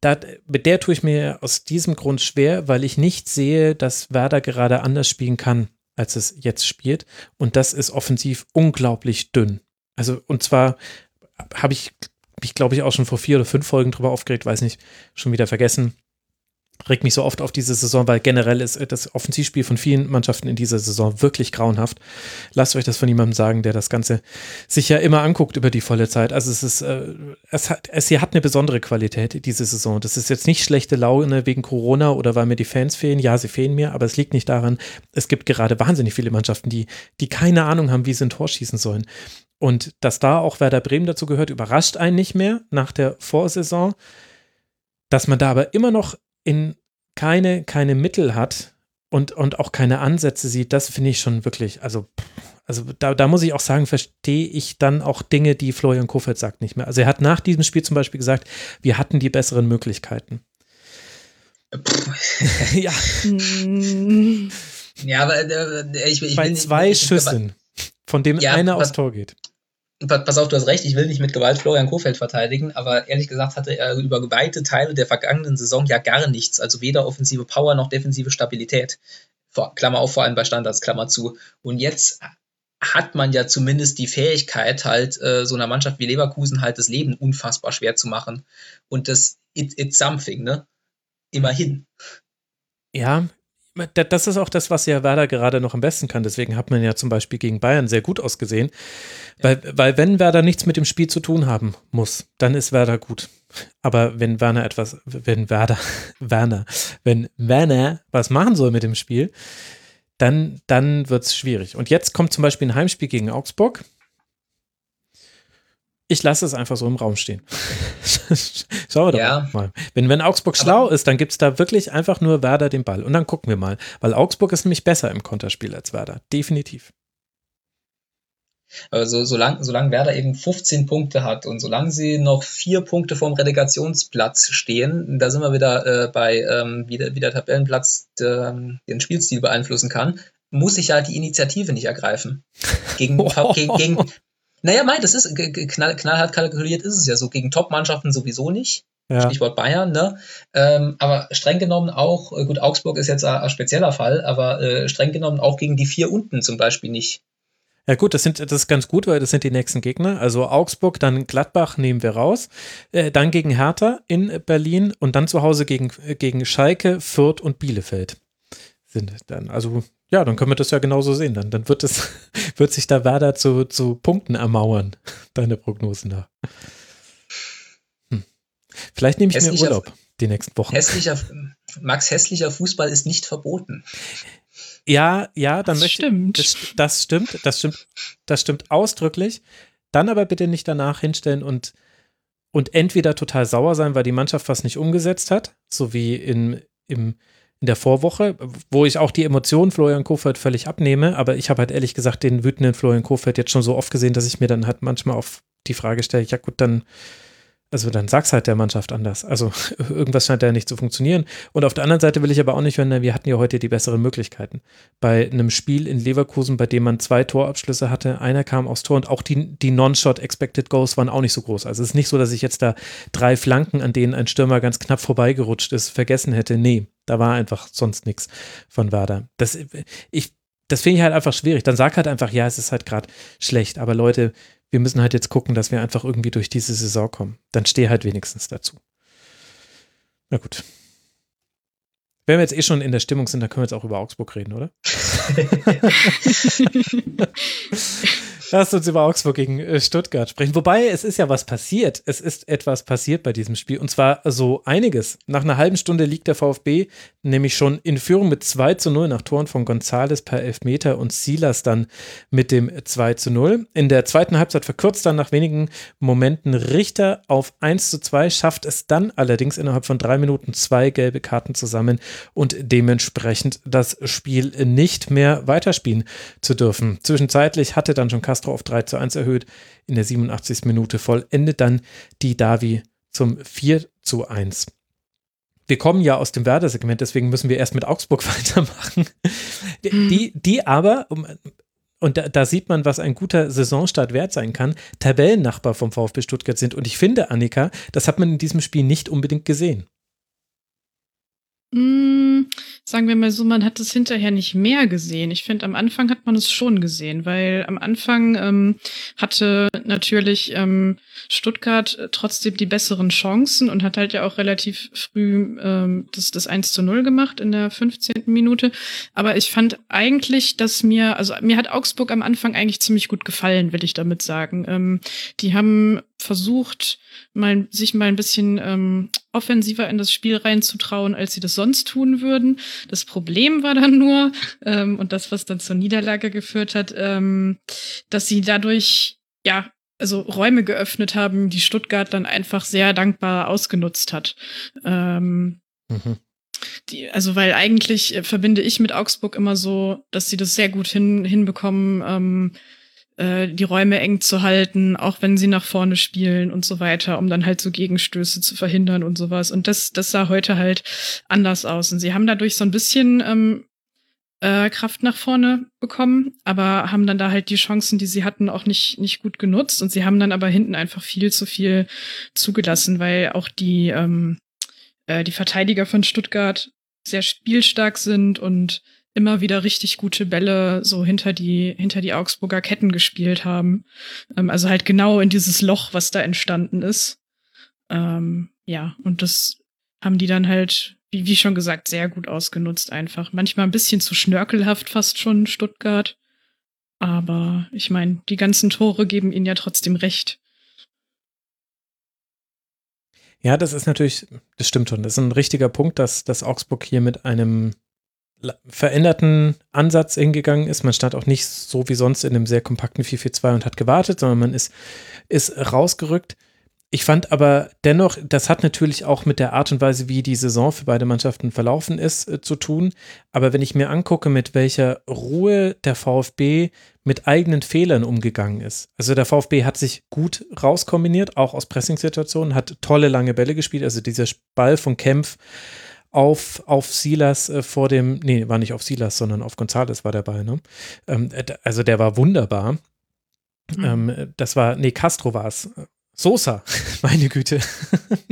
da, mit der tue ich mir aus diesem Grund schwer, weil ich nicht sehe, dass Werder gerade anders spielen kann, als es jetzt spielt. Und das ist offensiv unglaublich dünn. Also, und zwar habe ich mich, glaube ich, auch schon vor vier oder fünf Folgen drüber aufgeregt, weiß nicht, schon wieder vergessen regt mich so oft auf diese Saison, weil generell ist das Offensivspiel von vielen Mannschaften in dieser Saison wirklich grauenhaft. Lasst euch das von jemandem sagen, der das Ganze sich ja immer anguckt über die volle Zeit. Also es ist, äh, es hat, es hier hat eine besondere Qualität, diese Saison. Das ist jetzt nicht schlechte Laune wegen Corona oder weil mir die Fans fehlen. Ja, sie fehlen mir, aber es liegt nicht daran. Es gibt gerade wahnsinnig viele Mannschaften, die, die keine Ahnung haben, wie sie ein Tor schießen sollen. Und dass da auch Werder Bremen dazu gehört, überrascht einen nicht mehr nach der Vorsaison. Dass man da aber immer noch in keine, keine Mittel hat und, und auch keine Ansätze sieht, das finde ich schon wirklich, also, also da, da muss ich auch sagen, verstehe ich dann auch Dinge, die Florian Kofeld sagt, nicht mehr. Also er hat nach diesem Spiel zum Beispiel gesagt, wir hatten die besseren Möglichkeiten. ja. [LAUGHS] ja, aber äh, ich, ich Bei zwei ich, Schüssen, von dem ja, einer aufs Tor geht pass auf, du hast recht, ich will nicht mit Gewalt Florian Kofeld verteidigen, aber ehrlich gesagt hatte er über weite Teile der vergangenen Saison ja gar nichts, also weder offensive Power noch defensive Stabilität. Vor, Klammer auf, vor allem bei Standards, Klammer zu. Und jetzt hat man ja zumindest die Fähigkeit, halt äh, so einer Mannschaft wie Leverkusen halt das Leben unfassbar schwer zu machen. Und das it, it's something, ne? Immerhin. Ja, das ist auch das, was ja Werder gerade noch am besten kann. Deswegen hat man ja zum Beispiel gegen Bayern sehr gut ausgesehen. Weil, weil wenn Werder nichts mit dem Spiel zu tun haben muss, dann ist Werder gut. Aber wenn Werner etwas, wenn Werder, [LAUGHS] Werner, wenn Werner was machen soll mit dem Spiel, dann, dann wird es schwierig. Und jetzt kommt zum Beispiel ein Heimspiel gegen Augsburg. Ich lasse es einfach so im Raum stehen. [LAUGHS] Schauen wir doch ja. mal. Wenn, wenn Augsburg schlau ist, dann gibt es da wirklich einfach nur Werder den Ball. Und dann gucken wir mal. Weil Augsburg ist nämlich besser im Konterspiel als Werder. Definitiv. Also solange solang Werder eben 15 Punkte hat und solange sie noch vier Punkte vom Relegationsplatz stehen, da sind wir wieder äh, bei, ähm, wie, der, wie der Tabellenplatz der, den Spielstil beeinflussen kann. muss ich ja die Initiative nicht ergreifen. Gegen, [LAUGHS] gegen, gegen, naja, mein, das ist knall, knallhart kalkuliert ist es ja so. Gegen Top-Mannschaften sowieso nicht. Ja. Stichwort Bayern, ne? Ähm, aber streng genommen auch, äh, gut, Augsburg ist jetzt ein, spezieller Fall, aber äh, streng genommen auch gegen die vier unten zum Beispiel nicht. Ja gut, das, sind, das ist ganz gut, weil das sind die nächsten Gegner. Also Augsburg, dann Gladbach nehmen wir raus, äh, dann gegen Hertha in Berlin und dann zu Hause gegen, gegen Schalke, Fürth und Bielefeld sind dann. Also ja, dann können wir das ja genauso sehen. Dann, dann wird, es, [LAUGHS] wird sich da Werder zu, zu Punkten ermauern, [LAUGHS] deine Prognosen da. Hm. Vielleicht nehme ich hässlicher, mir Urlaub die nächsten Wochen. Hässlicher, Max, hässlicher Fußball ist nicht verboten. Ja, ja, dann das möchte stimmt. Das, das stimmt, das stimmt, das stimmt ausdrücklich. Dann aber bitte nicht danach hinstellen und, und entweder total sauer sein, weil die Mannschaft was nicht umgesetzt hat, so wie in, im, in der Vorwoche, wo ich auch die Emotionen Florian Kofeld völlig abnehme, aber ich habe halt ehrlich gesagt den wütenden Florian Kofeld jetzt schon so oft gesehen, dass ich mir dann halt manchmal auf die Frage stelle, ja gut, dann also dann sag's halt der Mannschaft anders. Also [LAUGHS] irgendwas scheint da nicht zu funktionieren. Und auf der anderen Seite will ich aber auch nicht hören, wir hatten ja heute die besseren Möglichkeiten. Bei einem Spiel in Leverkusen, bei dem man zwei Torabschlüsse hatte, einer kam aufs Tor und auch die, die Non-Shot Expected Goals waren auch nicht so groß. Also es ist nicht so, dass ich jetzt da drei Flanken, an denen ein Stürmer ganz knapp vorbeigerutscht ist, vergessen hätte. Nee, da war einfach sonst nichts von Werder. Das, das finde ich halt einfach schwierig. Dann sag halt einfach, ja, es ist halt gerade schlecht. Aber Leute, wir müssen halt jetzt gucken, dass wir einfach irgendwie durch diese Saison kommen. Dann stehe halt wenigstens dazu. Na gut. Wenn wir jetzt eh schon in der Stimmung sind, dann können wir jetzt auch über Augsburg reden, oder? [LAUGHS] [LAUGHS] Lass uns über Augsburg gegen äh, Stuttgart sprechen. Wobei, es ist ja was passiert. Es ist etwas passiert bei diesem Spiel. Und zwar so einiges. Nach einer halben Stunde liegt der VfB nämlich schon in Führung mit 2 zu 0 nach Toren von Gonzales per Elfmeter und Silas dann mit dem 2 zu 0. In der zweiten Halbzeit verkürzt dann nach wenigen Momenten Richter auf 1 zu 2, schafft es dann allerdings innerhalb von drei Minuten zwei gelbe Karten zusammen und dementsprechend das Spiel nicht mehr weiterspielen zu dürfen. Zwischenzeitlich hatte dann schon Castro auf 3 zu 1 erhöht. In der 87. Minute vollendet dann die Davi zum 4 zu 1. Wir kommen ja aus dem Werder-Segment, deswegen müssen wir erst mit Augsburg [LAUGHS] weitermachen. Die, die, die aber, und da, da, sieht man, was ein guter Saisonstart wert sein kann, Tabellennachbar vom VfB Stuttgart sind. Und ich finde, Annika, das hat man in diesem Spiel nicht unbedingt gesehen. Mm, sagen wir mal so, man hat es hinterher nicht mehr gesehen. Ich finde, am Anfang hat man es schon gesehen, weil am Anfang ähm, hatte natürlich ähm, Stuttgart äh, trotzdem die besseren Chancen und hat halt ja auch relativ früh ähm, das, das 1 zu 0 gemacht in der 15. Minute. Aber ich fand eigentlich, dass mir, also mir hat Augsburg am Anfang eigentlich ziemlich gut gefallen, will ich damit sagen. Ähm, die haben versucht, mal, sich mal ein bisschen ähm, offensiver in das Spiel reinzutrauen, als sie das sonst tun würden. Das Problem war dann nur, ähm, und das, was dann zur Niederlage geführt hat, ähm, dass sie dadurch, ja, also Räume geöffnet haben, die Stuttgart dann einfach sehr dankbar ausgenutzt hat. Ähm, mhm. Die, also weil eigentlich äh, verbinde ich mit Augsburg immer so, dass sie das sehr gut hin, hinbekommen, ähm, äh, die Räume eng zu halten, auch wenn sie nach vorne spielen und so weiter, um dann halt so Gegenstöße zu verhindern und sowas. Und das, das sah heute halt anders aus. Und sie haben dadurch so ein bisschen ähm, äh, Kraft nach vorne bekommen, aber haben dann da halt die Chancen, die sie hatten, auch nicht, nicht gut genutzt. Und sie haben dann aber hinten einfach viel zu viel zugelassen, weil auch die, ähm, äh, die Verteidiger von Stuttgart sehr spielstark sind und immer wieder richtig gute Bälle so hinter die, hinter die Augsburger Ketten gespielt haben. Ähm, also halt genau in dieses Loch, was da entstanden ist. Ähm, ja, und das haben die dann halt, wie, wie schon gesagt, sehr gut ausgenutzt einfach. Manchmal ein bisschen zu schnörkelhaft fast schon Stuttgart. Aber ich meine, die ganzen Tore geben ihnen ja trotzdem recht. Ja, das ist natürlich, das stimmt schon. Das ist ein richtiger Punkt, dass, dass Augsburg hier mit einem veränderten Ansatz hingegangen ist. Man stand auch nicht so wie sonst in einem sehr kompakten 4-4-2 und hat gewartet, sondern man ist, ist rausgerückt. Ich fand aber dennoch, das hat natürlich auch mit der Art und Weise, wie die Saison für beide Mannschaften verlaufen ist, äh, zu tun. Aber wenn ich mir angucke, mit welcher Ruhe der VfB mit eigenen Fehlern umgegangen ist. Also der VfB hat sich gut rauskombiniert, auch aus Pressingsituationen, hat tolle lange Bälle gespielt. Also dieser Ball von Kempf auf, auf Silas äh, vor dem, nee, war nicht auf Silas, sondern auf Gonzales war der Ball, ne? Ähm, äh, also der war wunderbar. Mhm. Ähm, das war, nee, Castro war es. Sosa, [LAUGHS] meine Güte.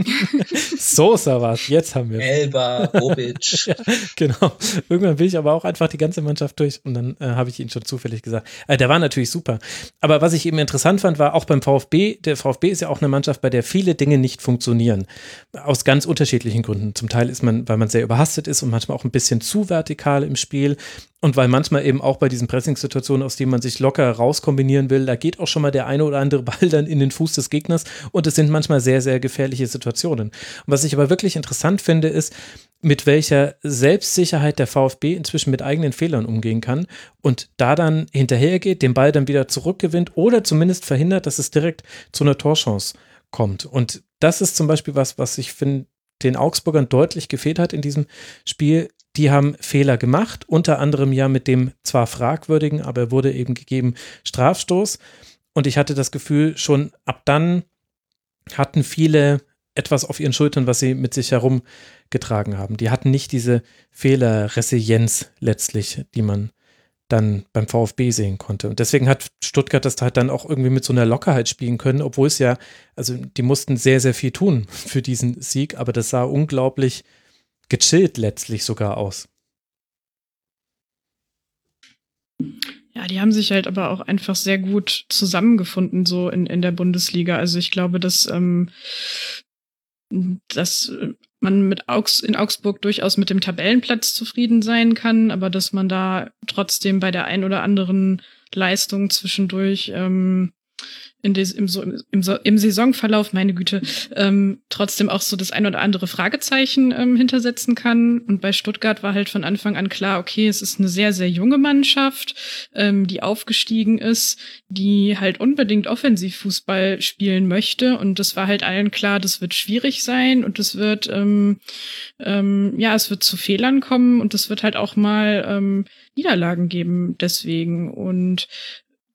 [LAUGHS] Sosa war es, jetzt haben wir. Elba, Bobic. [LAUGHS] ja, genau. Irgendwann will ich aber auch einfach die ganze Mannschaft durch und dann äh, habe ich ihn schon zufällig gesagt. Äh, der war natürlich super. Aber was ich eben interessant fand, war auch beim VfB, der VfB ist ja auch eine Mannschaft, bei der viele Dinge nicht funktionieren. Aus ganz unterschiedlichen Gründen. Zum Teil ist man, weil man sehr überhastet ist und manchmal auch ein bisschen zu vertikal im Spiel. Und weil manchmal eben auch bei diesen Pressing-Situationen, aus denen man sich locker rauskombinieren will, da geht auch schon mal der eine oder andere [LAUGHS] Ball dann in den Fuß des Gegners und es sind manchmal sehr, sehr gefährliche Situationen. Und was ich aber wirklich interessant finde, ist, mit welcher Selbstsicherheit der VfB inzwischen mit eigenen Fehlern umgehen kann und da dann hinterhergeht, den Ball dann wieder zurückgewinnt oder zumindest verhindert, dass es direkt zu einer Torchance kommt. Und das ist zum Beispiel was, was ich finde, den Augsburgern deutlich gefehlt hat in diesem Spiel, die haben Fehler gemacht, unter anderem ja mit dem zwar fragwürdigen, aber er wurde eben gegeben Strafstoß. Und ich hatte das Gefühl, schon ab dann hatten viele etwas auf ihren Schultern, was sie mit sich herumgetragen haben. Die hatten nicht diese Fehlerresilienz letztlich, die man dann beim VfB sehen konnte. Und deswegen hat Stuttgart das halt dann auch irgendwie mit so einer Lockerheit spielen können, obwohl es ja, also die mussten sehr, sehr viel tun [LAUGHS] für diesen Sieg, aber das sah unglaublich gechillt letztlich sogar aus. Ja, die haben sich halt aber auch einfach sehr gut zusammengefunden, so in, in der Bundesliga. Also ich glaube, dass, ähm, dass man mit Augs in Augsburg durchaus mit dem Tabellenplatz zufrieden sein kann, aber dass man da trotzdem bei der ein oder anderen Leistung zwischendurch ähm, in des, im, im, im, Saisonverlauf, meine Güte, ähm, trotzdem auch so das ein oder andere Fragezeichen ähm, hintersetzen kann. Und bei Stuttgart war halt von Anfang an klar, okay, es ist eine sehr, sehr junge Mannschaft, ähm, die aufgestiegen ist, die halt unbedingt Offensivfußball spielen möchte. Und das war halt allen klar, das wird schwierig sein und es wird, ähm, ähm, ja, es wird zu Fehlern kommen und es wird halt auch mal ähm, Niederlagen geben deswegen. Und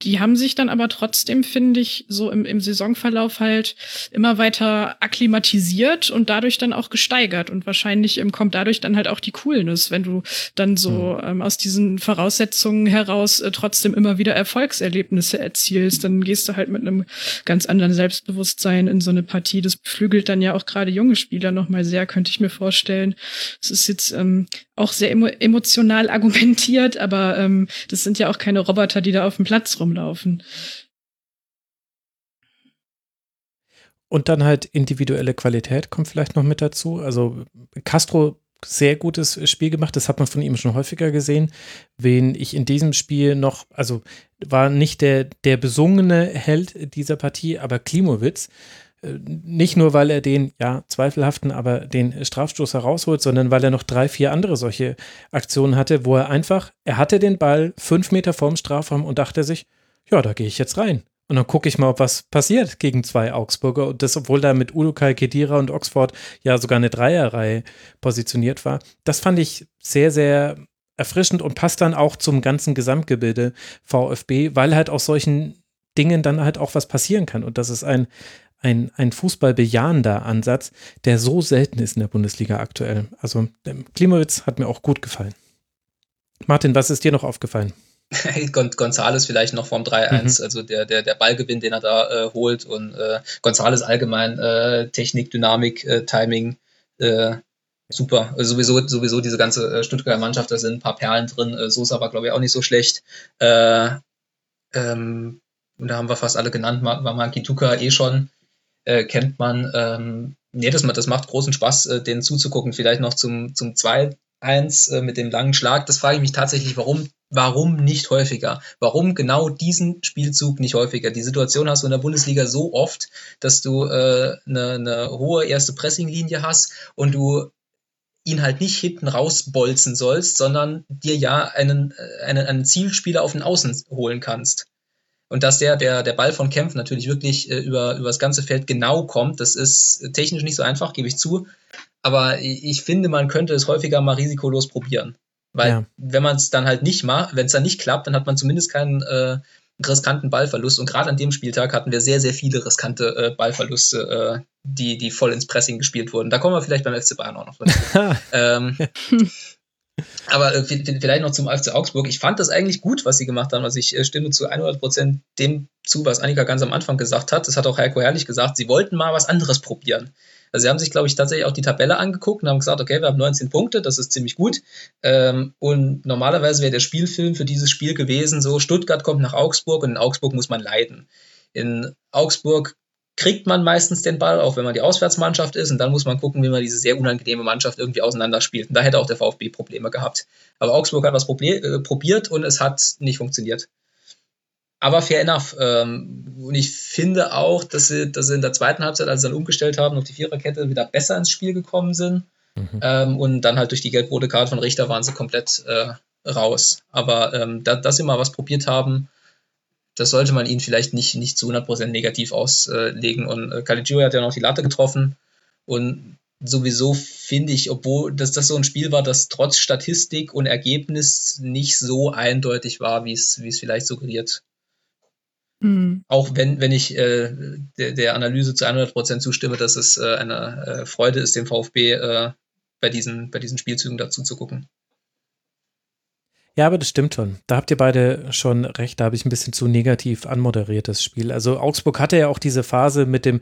die haben sich dann aber trotzdem, finde ich, so im, im Saisonverlauf halt immer weiter akklimatisiert und dadurch dann auch gesteigert. Und wahrscheinlich ähm, kommt dadurch dann halt auch die Coolness, wenn du dann so mhm. ähm, aus diesen Voraussetzungen heraus äh, trotzdem immer wieder Erfolgserlebnisse erzielst. Dann gehst du halt mit einem ganz anderen Selbstbewusstsein in so eine Partie. Das beflügelt dann ja auch gerade junge Spieler nochmal sehr, könnte ich mir vorstellen. Es ist jetzt ähm, auch sehr emo emotional argumentiert, aber ähm, das sind ja auch keine Roboter, die da auf dem Platz rumlaufen. Und dann halt individuelle Qualität kommt vielleicht noch mit dazu. Also Castro sehr gutes Spiel gemacht, das hat man von ihm schon häufiger gesehen. Wen ich in diesem Spiel noch, also war nicht der, der besungene Held dieser Partie, aber Klimowitz nicht nur, weil er den, ja, zweifelhaften, aber den Strafstoß herausholt, sondern weil er noch drei, vier andere solche Aktionen hatte, wo er einfach, er hatte den Ball fünf Meter vorm Strafraum und dachte sich, ja, da gehe ich jetzt rein. Und dann gucke ich mal, ob was passiert gegen zwei Augsburger. Und das, obwohl da mit Udukai, Kedira und Oxford ja sogar eine Dreierreihe positioniert war. Das fand ich sehr, sehr erfrischend und passt dann auch zum ganzen Gesamtgebilde VfB, weil halt aus solchen Dingen dann halt auch was passieren kann. Und das ist ein, ein, ein fußballbejahender Ansatz, der so selten ist in der Bundesliga aktuell. Also Klimowitz hat mir auch gut gefallen. Martin, was ist dir noch aufgefallen? [LAUGHS] Gonzales vielleicht noch vom 3-1, mhm. also der, der, der Ballgewinn, den er da äh, holt und äh, Gonzales allgemein äh, Technik, Dynamik, äh, Timing, äh, super. Also sowieso, sowieso diese ganze äh, Stuttgarter Mannschaft, da sind ein paar Perlen drin. Äh, Sosa war, glaube ich, auch nicht so schlecht. Äh, ähm, da haben wir fast alle genannt, war Makituka eh schon äh, kennt man. Ähm, nee, das, das macht großen Spaß, äh, denen zuzugucken. Vielleicht noch zum, zum 2-1 äh, mit dem langen Schlag. Das frage ich mich tatsächlich, warum, warum nicht häufiger? Warum genau diesen Spielzug nicht häufiger? Die Situation hast du in der Bundesliga so oft, dass du äh, eine, eine hohe erste Pressinglinie hast und du ihn halt nicht hinten rausbolzen sollst, sondern dir ja einen, äh, einen, einen Zielspieler auf den Außen holen kannst. Und dass der, der, der Ball von Kempf natürlich wirklich äh, über, über das ganze Feld genau kommt, das ist technisch nicht so einfach, gebe ich zu. Aber ich finde, man könnte es häufiger mal risikolos probieren. Weil ja. wenn man es dann halt nicht macht, wenn es dann nicht klappt, dann hat man zumindest keinen, äh, riskanten Ballverlust. Und gerade an dem Spieltag hatten wir sehr, sehr viele riskante äh, Ballverluste, äh, die, die voll ins Pressing gespielt wurden. Da kommen wir vielleicht beim FC Bayern auch noch dazu. [LAUGHS] ähm, [LAUGHS] aber äh, vielleicht noch zum FC Augsburg. Ich fand das eigentlich gut, was sie gemacht haben. Also ich äh, stimme zu 100 Prozent dem zu, was Annika ganz am Anfang gesagt hat. Das hat auch Heiko Herrlich gesagt. Sie wollten mal was anderes probieren. Also sie haben sich, glaube ich, tatsächlich auch die Tabelle angeguckt und haben gesagt, okay, wir haben 19 Punkte, das ist ziemlich gut. Ähm, und normalerweise wäre der Spielfilm für dieses Spiel gewesen, so Stuttgart kommt nach Augsburg und in Augsburg muss man leiden. In Augsburg kriegt man meistens den Ball, auch wenn man die Auswärtsmannschaft ist. Und dann muss man gucken, wie man diese sehr unangenehme Mannschaft irgendwie auseinanderspielt. Und da hätte auch der VfB Probleme gehabt. Aber Augsburg hat was äh, probiert und es hat nicht funktioniert. Aber fair enough. Ähm, und ich finde auch, dass sie, dass sie in der zweiten Halbzeit, als sie dann umgestellt haben, auf die Viererkette wieder besser ins Spiel gekommen sind. Mhm. Ähm, und dann halt durch die gelb-rote Karte von Richter waren sie komplett äh, raus. Aber ähm, da, dass sie mal was probiert haben, das sollte man ihnen vielleicht nicht, nicht zu 100% negativ auslegen. Und äh, Caligiuri hat ja noch die Latte getroffen. Und sowieso finde ich, obwohl das, das so ein Spiel war, das trotz Statistik und Ergebnis nicht so eindeutig war, wie es, wie es vielleicht suggeriert. Mhm. Auch wenn, wenn ich äh, der, der, Analyse zu 100% zustimme, dass es äh, eine äh, Freude ist, dem VfB äh, bei, diesen, bei diesen Spielzügen dazu zu gucken. Ja, aber das stimmt schon. Da habt ihr beide schon recht. Da habe ich ein bisschen zu negativ anmoderiert, das Spiel. Also Augsburg hatte ja auch diese Phase mit dem,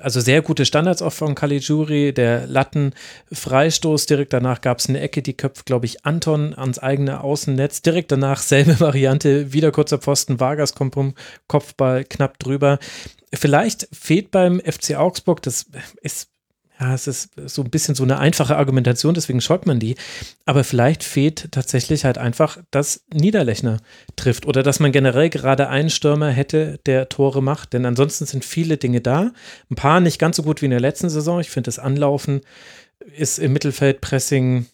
also sehr gute Standards auch von Caligiuri, der Latten-Freistoß. Direkt danach gab es eine Ecke, die köpft, glaube ich, Anton ans eigene Außennetz. Direkt danach selbe [LAUGHS] Variante, wieder kurzer Pfosten, Vargas kommt Kopfball knapp drüber. Vielleicht fehlt beim FC Augsburg, das ist ja, es ist so ein bisschen so eine einfache Argumentation, deswegen scheut man die. Aber vielleicht fehlt tatsächlich halt einfach, dass Niederlechner trifft oder dass man generell gerade einen Stürmer hätte, der Tore macht. Denn ansonsten sind viele Dinge da. Ein paar nicht ganz so gut wie in der letzten Saison. Ich finde, das Anlaufen ist im Mittelfeldpressing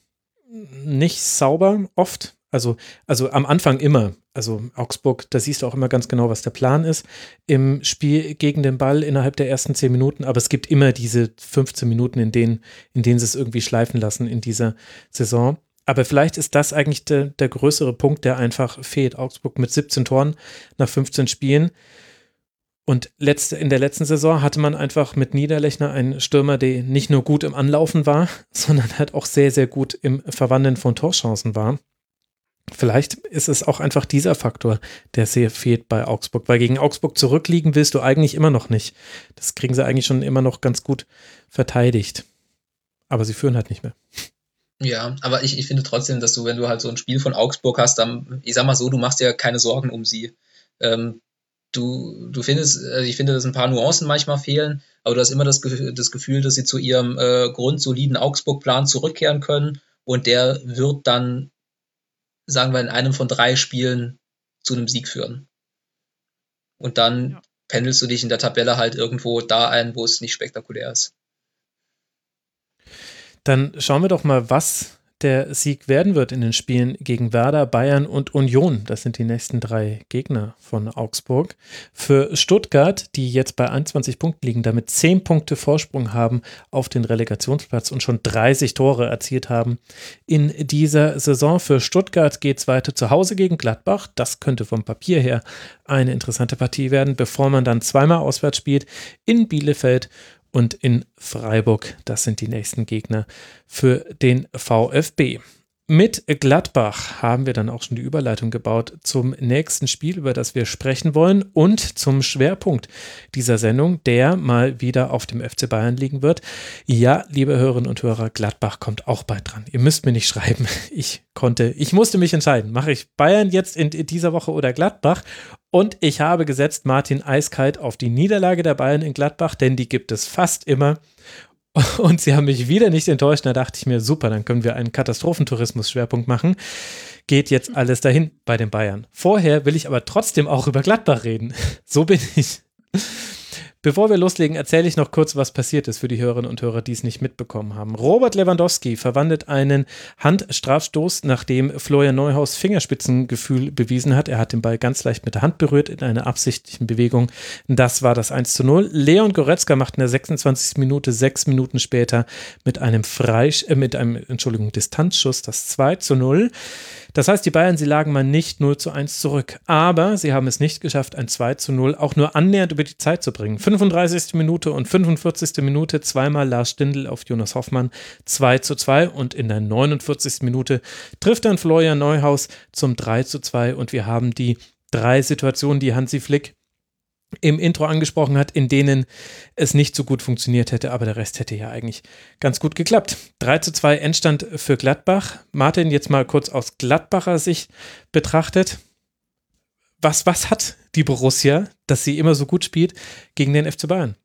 nicht sauber oft. Also, also am Anfang immer. Also Augsburg, da siehst du auch immer ganz genau, was der Plan ist im Spiel gegen den Ball innerhalb der ersten zehn Minuten. Aber es gibt immer diese 15 Minuten, in denen, in denen sie es irgendwie schleifen lassen in dieser Saison. Aber vielleicht ist das eigentlich der, der größere Punkt, der einfach fehlt. Augsburg mit 17 Toren nach 15 Spielen. Und letzte, in der letzten Saison hatte man einfach mit Niederlechner einen Stürmer, der nicht nur gut im Anlaufen war, [LAUGHS] sondern halt auch sehr, sehr gut im Verwandeln von Torchancen war. Vielleicht ist es auch einfach dieser Faktor, der sehr fehlt bei Augsburg, weil gegen Augsburg zurückliegen willst du eigentlich immer noch nicht. Das kriegen sie eigentlich schon immer noch ganz gut verteidigt. Aber sie führen halt nicht mehr. Ja, aber ich, ich finde trotzdem, dass du, wenn du halt so ein Spiel von Augsburg hast, dann, ich sag mal so, du machst dir keine Sorgen um sie. Ähm, du, du findest, also ich finde, dass ein paar Nuancen manchmal fehlen, aber du hast immer das, das Gefühl, dass sie zu ihrem äh, grundsoliden Augsburg-Plan zurückkehren können und der wird dann sagen wir, in einem von drei Spielen zu einem Sieg führen. Und dann ja. pendelst du dich in der Tabelle halt irgendwo da ein, wo es nicht spektakulär ist. Dann schauen wir doch mal, was der Sieg werden wird in den Spielen gegen Werder, Bayern und Union. Das sind die nächsten drei Gegner von Augsburg. Für Stuttgart, die jetzt bei 21 Punkten liegen, damit 10 Punkte Vorsprung haben auf den Relegationsplatz und schon 30 Tore erzielt haben in dieser Saison. Für Stuttgart geht es weiter zu Hause gegen Gladbach. Das könnte vom Papier her eine interessante Partie werden, bevor man dann zweimal auswärts spielt in Bielefeld und in Freiburg. Das sind die nächsten Gegner für den VfB. Mit Gladbach haben wir dann auch schon die Überleitung gebaut zum nächsten Spiel, über das wir sprechen wollen und zum Schwerpunkt dieser Sendung, der mal wieder auf dem FC Bayern liegen wird. Ja, liebe Hörerinnen und Hörer, Gladbach kommt auch bald dran. Ihr müsst mir nicht schreiben. [LAUGHS] Ich konnte, ich musste mich entscheiden. Mache ich Bayern jetzt in dieser Woche oder Gladbach? Und ich habe gesetzt Martin eiskalt auf die Niederlage der Bayern in Gladbach, denn die gibt es fast immer. [LAUGHS] Und sie haben mich wieder nicht enttäuscht. Da dachte ich mir, super, dann können wir einen Katastrophentourismus-Schwerpunkt machen. Geht jetzt alles dahin bei den Bayern. Vorher will ich aber trotzdem auch über Gladbach reden. [LAUGHS] So bin ich. Bevor wir loslegen, erzähle ich noch kurz, was passiert ist für die Hörerinnen und Hörer, die es nicht mitbekommen haben. Robert Lewandowski verwandelt einen Handstrafstoß, nachdem Florian Neuhaus Fingerspitzengefühl bewiesen hat. Er hat den Ball ganz leicht mit der Hand berührt in einer absichtlichen Bewegung. Das war das 1 zu 0. Leon Goretzka macht in der 26. Minute, sechs Minuten später mit einem Freisch äh, mit einem, Entschuldigung, Distanzschuss das 2 zu 0. Das heißt, die Bayern, sie lagen mal nicht 0 zu 1 zurück. Aber sie haben es nicht geschafft, ein 2 zu 0 auch nur annähernd über die Zeit zu bringen. 35. Minute und 45. Minute zweimal Lars Stindl auf Jonas Hoffmann 2 zu 2 und in der 49. Minute trifft dann Florian Neuhaus zum 3 zu 2 und wir haben die drei Situationen, die Hansi Flick im Intro angesprochen hat, in denen es nicht so gut funktioniert hätte, aber der Rest hätte ja eigentlich ganz gut geklappt. 3 zu 2 Endstand für Gladbach. Martin, jetzt mal kurz aus Gladbacher Sicht betrachtet. Was, was hat die Borussia, dass sie immer so gut spielt, gegen den FC Bayern?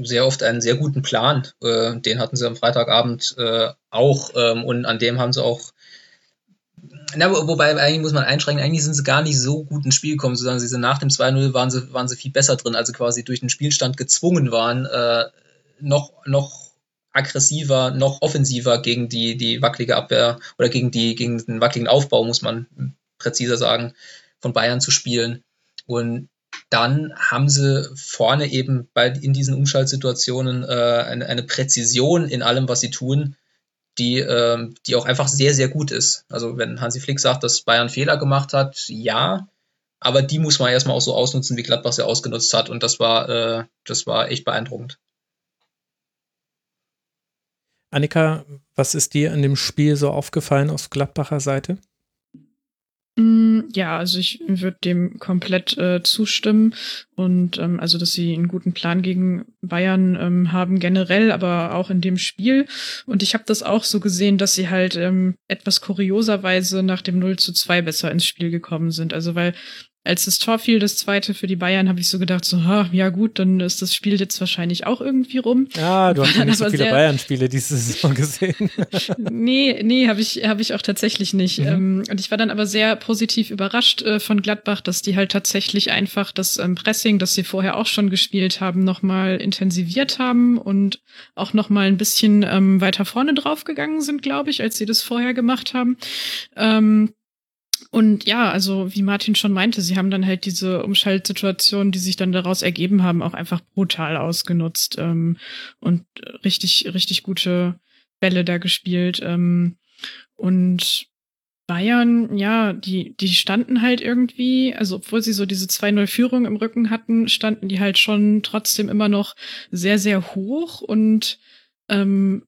Sehr oft einen sehr guten Plan. Äh, den hatten sie am Freitagabend äh, auch ähm, und an dem haben sie auch na, wobei eigentlich muss man einschränken, eigentlich sind sie gar nicht so gut ins Spiel gekommen, sondern sie sind nach dem 2-0 waren sie, waren sie viel besser drin, also quasi durch den Spielstand gezwungen waren, äh, noch, noch aggressiver, noch offensiver gegen die, die wackelige Abwehr oder gegen, die, gegen den wackeligen Aufbau, muss man präziser sagen, von Bayern zu spielen. Und dann haben sie vorne eben bei, in diesen Umschaltsituationen äh, eine, eine Präzision in allem, was sie tun, die, ähm, die auch einfach sehr, sehr gut ist. Also wenn Hansi Flick sagt, dass Bayern Fehler gemacht hat, ja, aber die muss man erstmal auch so ausnutzen, wie Gladbach sie ausgenutzt hat. Und das war, äh, das war echt beeindruckend. Annika, was ist dir an dem Spiel so aufgefallen aus Gladbacher Seite? Mm, ja, also ich würde dem komplett äh, zustimmen und ähm, also, dass sie einen guten Plan gegen Bayern ähm, haben generell, aber auch in dem Spiel. Und ich habe das auch so gesehen, dass sie halt ähm, etwas kurioserweise nach dem 0 zu 2 besser ins Spiel gekommen sind. Also weil als das Tor fiel, das zweite für die Bayern, habe ich so gedacht, so, ha, ja gut, dann ist das Spiel jetzt wahrscheinlich auch irgendwie rum. Ja, du hast ja nicht so viele Bayern-Spiele diese Saison gesehen. [LAUGHS] nee, nee, habe ich, hab ich auch tatsächlich nicht. Mhm. Ähm, und ich war dann aber sehr positiv überrascht äh, von Gladbach, dass die halt tatsächlich einfach das ähm, Pressing, das sie vorher auch schon gespielt haben, nochmal intensiviert haben und auch nochmal ein bisschen ähm, weiter vorne draufgegangen sind, glaube ich, als sie das vorher gemacht haben. Und ja, also wie Martin schon meinte, sie haben dann halt diese Umschaltsituationen, die sich dann daraus ergeben haben, auch einfach brutal ausgenutzt ähm, und richtig, richtig gute Bälle da gespielt. Ähm, und Bayern, ja, die, die standen halt irgendwie, also obwohl sie so diese 2-0-Führung im Rücken hatten, standen die halt schon trotzdem immer noch sehr, sehr hoch und ähm,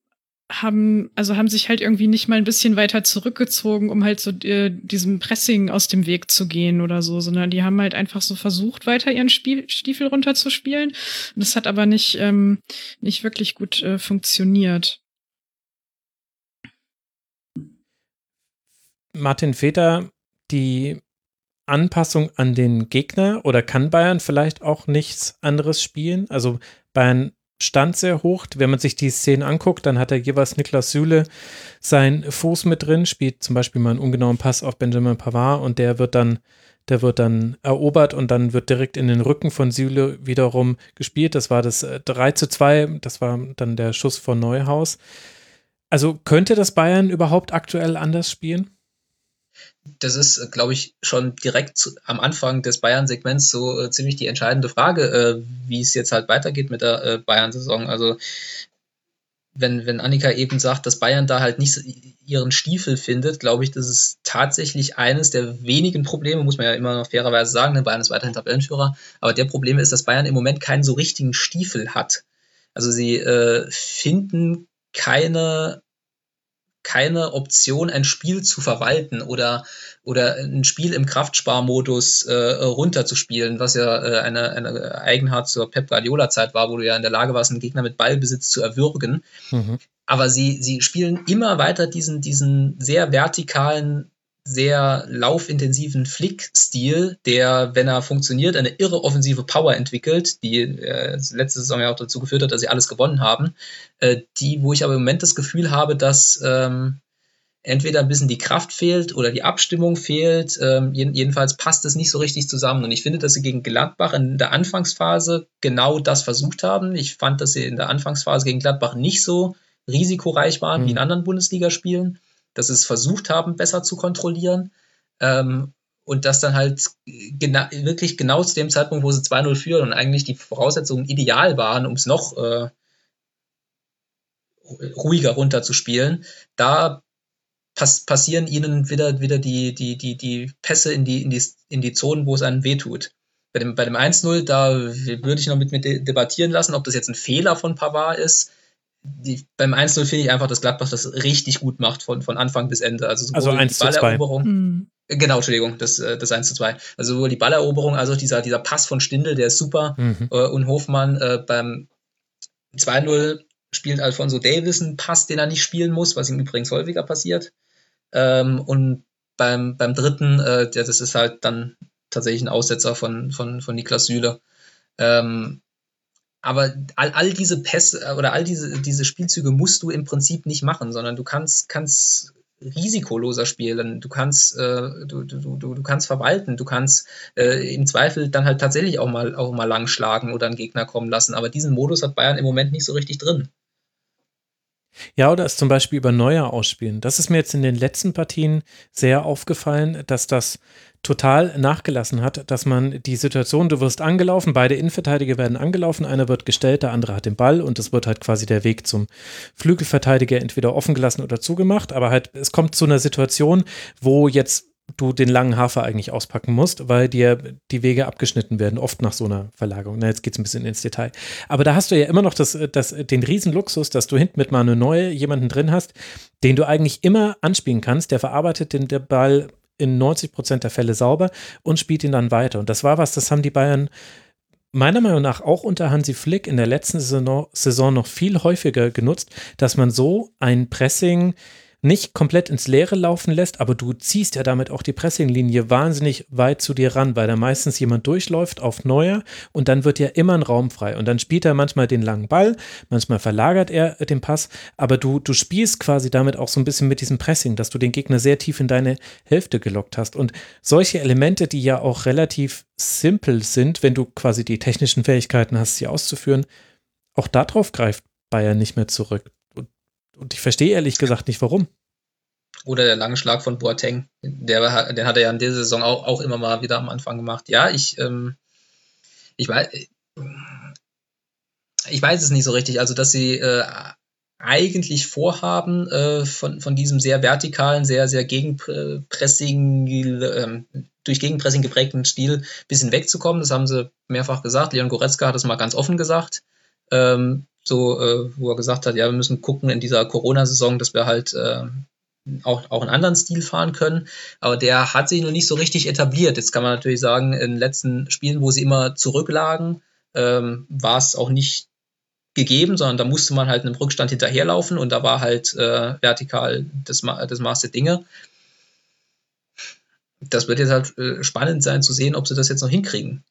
haben, also haben sich halt irgendwie nicht mal ein bisschen weiter zurückgezogen, um halt so äh, diesem Pressing aus dem Weg zu gehen oder so, sondern die haben halt einfach so versucht, weiter ihren Spiel, Stiefel runterzuspielen. Das hat aber nicht, ähm, nicht wirklich gut äh, funktioniert. Martin Veter, die Anpassung an den Gegner oder kann Bayern vielleicht auch nichts anderes spielen? Also Bayern stand sehr hoch. Wenn man sich die Szenen anguckt, dann hat er jeweils Niklas Süle seinen Fuß mit drin, spielt zum Beispiel mal einen ungenauen Pass auf Benjamin Pavard und der wird dann, der wird dann erobert und dann wird direkt in den Rücken von Süle wiederum gespielt. Das war das 3 äh, zu 2, das war dann der Schuss von Neuhaus. Also könnte das Bayern überhaupt aktuell anders spielen? Das ist, glaube ich, schon direkt zu, am Anfang des Bayern-Segments so äh, ziemlich die entscheidende Frage, äh, wie es jetzt halt weitergeht mit der äh, Bayern-Saison. Also wenn, wenn Annika eben sagt, dass Bayern da halt nicht ihren Stiefel findet, glaube ich, das ist tatsächlich eines der wenigen Probleme, muss man ja immer noch fairerweise sagen, denn Bayern ist weiterhin Tabellenführer, aber der Problem ist, dass Bayern im Moment keinen so richtigen Stiefel hat. Also sie äh, finden keine keine Option, ein Spiel zu verwalten oder, oder ein Spiel im Kraftsparmodus äh, runterzuspielen, was ja äh, eine, eine Eigenart zur Pep Guardiola-Zeit war, wo du ja in der Lage warst, einen Gegner mit Ballbesitz zu erwürgen. Mhm. Aber sie, sie spielen immer weiter diesen, diesen sehr vertikalen sehr laufintensiven Flick-Stil, der, wenn er funktioniert, eine irre offensive Power entwickelt, die äh, letzte Saison ja auch dazu geführt hat, dass sie alles gewonnen haben, äh, die, wo ich aber im Moment das Gefühl habe, dass, ähm, entweder ein bisschen die Kraft fehlt oder die Abstimmung fehlt. Ähm, jedenfalls passt es nicht so richtig zusammen. Und ich finde, dass sie gegen Gladbach in der Anfangsphase genau das versucht haben. Ich fand, dass sie in der Anfangsphase gegen Gladbach nicht so risikoreich waren mhm. wie in anderen Bundesligaspielen, dass sie es versucht haben, besser zu kontrollieren. Ähm, und das dann halt gena wirklich genau zu dem Zeitpunkt, wo sie 2-0 führen und eigentlich die Voraussetzungen ideal waren, um es noch äh, ruhiger runterzuspielen, da pass passieren ihnen wieder, wieder die, die, die, die Pässe in die, in, die, in die Zonen, wo es einem wehtut. Bei dem, bei dem 1-0, da würde ich noch mit, mit debattieren lassen, ob das jetzt ein Fehler von Pavard ist. Die, beim 1-0 finde ich einfach, dass Gladbach das richtig gut macht von, von Anfang bis Ende. Also, also 1 zu 2. Mhm. Genau, Entschuldigung, das, äh, das 1 zu 2. Also sowohl die Balleroberung, also dieser, dieser Pass von Stindel, der ist super. Mhm. Äh, und Hofmann äh, beim 2-0 spielt Alfonso Davis einen Pass, den er nicht spielen muss, was ihm übrigens häufiger passiert. Ähm, und beim, beim dritten, äh, ja, das ist halt dann tatsächlich ein Aussetzer von, von, von Niklas Süle. Ähm, aber all, all diese Pässe äh, oder all diese, diese Spielzüge musst du im Prinzip nicht machen, sondern du kannst, kannst risikoloser spielen, du kannst, äh, du, du, du, du kannst verwalten, du kannst äh, im Zweifel dann halt tatsächlich auch mal, auch mal lang schlagen oder einen Gegner kommen lassen. Aber diesen Modus hat Bayern im Moment nicht so richtig drin. Ja, oder es zum Beispiel über Neuer ausspielen. Das ist mir jetzt in den letzten Partien sehr aufgefallen, dass das total nachgelassen hat, dass man die Situation, du wirst angelaufen, beide Innenverteidiger werden angelaufen, einer wird gestellt, der andere hat den Ball und es wird halt quasi der Weg zum Flügelverteidiger entweder offen gelassen oder zugemacht, aber halt es kommt zu einer Situation, wo jetzt du den langen Hafer eigentlich auspacken musst, weil dir die Wege abgeschnitten werden, oft nach so einer Verlagerung. Na, jetzt geht es ein bisschen ins Detail. Aber da hast du ja immer noch das, das, den Riesenluxus, dass du hinten mit eine neue jemanden drin hast, den du eigentlich immer anspielen kannst. Der verarbeitet den der Ball in 90 Prozent der Fälle sauber und spielt ihn dann weiter. Und das war was, das haben die Bayern meiner Meinung nach auch unter Hansi Flick in der letzten Saison, Saison noch viel häufiger genutzt, dass man so ein Pressing nicht komplett ins Leere laufen lässt, aber du ziehst ja damit auch die Pressinglinie wahnsinnig weit zu dir ran, weil da meistens jemand durchläuft auf Neuer und dann wird ja immer ein Raum frei und dann spielt er manchmal den langen Ball, manchmal verlagert er den Pass, aber du, du spielst quasi damit auch so ein bisschen mit diesem Pressing, dass du den Gegner sehr tief in deine Hälfte gelockt hast und solche Elemente, die ja auch relativ simpel sind, wenn du quasi die technischen Fähigkeiten hast, sie auszuführen, auch darauf greift Bayern nicht mehr zurück. Und ich verstehe ehrlich gesagt nicht, warum. Oder der lange Schlag von Boateng. Der, den hat er ja in dieser Saison auch, auch immer mal wieder am Anfang gemacht. Ja, ich, ähm, ich weiß, ich weiß es nicht so richtig. Also, dass sie äh, eigentlich vorhaben, äh, von, von diesem sehr vertikalen, sehr, sehr gegenpressing, äh, durch Gegenpressing geprägten Stil ein bisschen wegzukommen. Das haben sie mehrfach gesagt. Leon Goretzka hat das mal ganz offen gesagt. Ähm, so, äh, wo er gesagt hat, ja, wir müssen gucken in dieser Corona-Saison, dass wir halt äh, auch, auch einen anderen Stil fahren können. Aber der hat sich noch nicht so richtig etabliert. Jetzt kann man natürlich sagen, in den letzten Spielen, wo sie immer zurücklagen, ähm, war es auch nicht gegeben, sondern da musste man halt einem Rückstand hinterherlaufen und da war halt äh, vertikal das, das Maß der Dinge. Das wird jetzt halt äh, spannend sein zu sehen, ob sie das jetzt noch hinkriegen.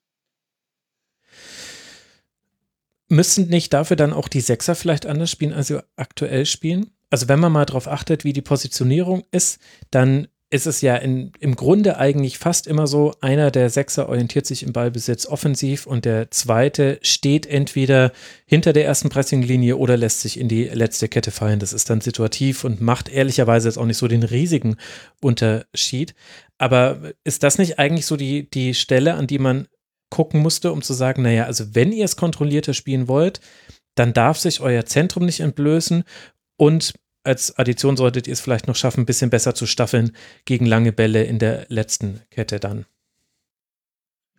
Müssen nicht dafür dann auch die Sechser vielleicht anders spielen, als sie aktuell spielen? Also wenn man mal darauf achtet, wie die Positionierung ist, dann ist es ja in, im Grunde eigentlich fast immer so, einer der Sechser orientiert sich im Ballbesitz offensiv und der zweite steht entweder hinter der ersten Pressinglinie oder lässt sich in die letzte Kette fallen. Das ist dann situativ und macht ehrlicherweise jetzt auch nicht so den riesigen Unterschied. Aber ist das nicht eigentlich so die, die Stelle, an die man gucken musste, um zu sagen, naja, also wenn ihr es kontrollierter spielen wollt, dann darf sich euer Zentrum nicht entblößen und als Addition solltet ihr es vielleicht noch schaffen, ein bisschen besser zu staffeln gegen lange Bälle in der letzten Kette dann.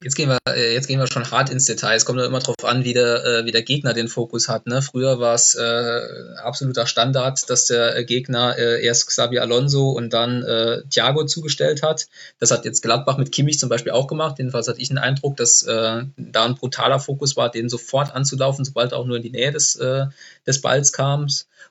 Jetzt gehen wir, äh, jetzt gehen wir schon hart ins Detail. Es kommt nur immer darauf an, wie der, äh, wie der Gegner den Fokus hat. Ne? Früher war es äh, absoluter Standard, dass der Gegner äh, erst Xabi Alonso und dann äh, Thiago zugestellt hat. Das hat jetzt Gladbach mit Kimmich zum Beispiel auch gemacht. Jedenfalls hatte ich den Eindruck, dass äh, da ein brutaler Fokus war, den sofort anzulaufen, sobald er auch nur in die Nähe des, äh, des Balls kam.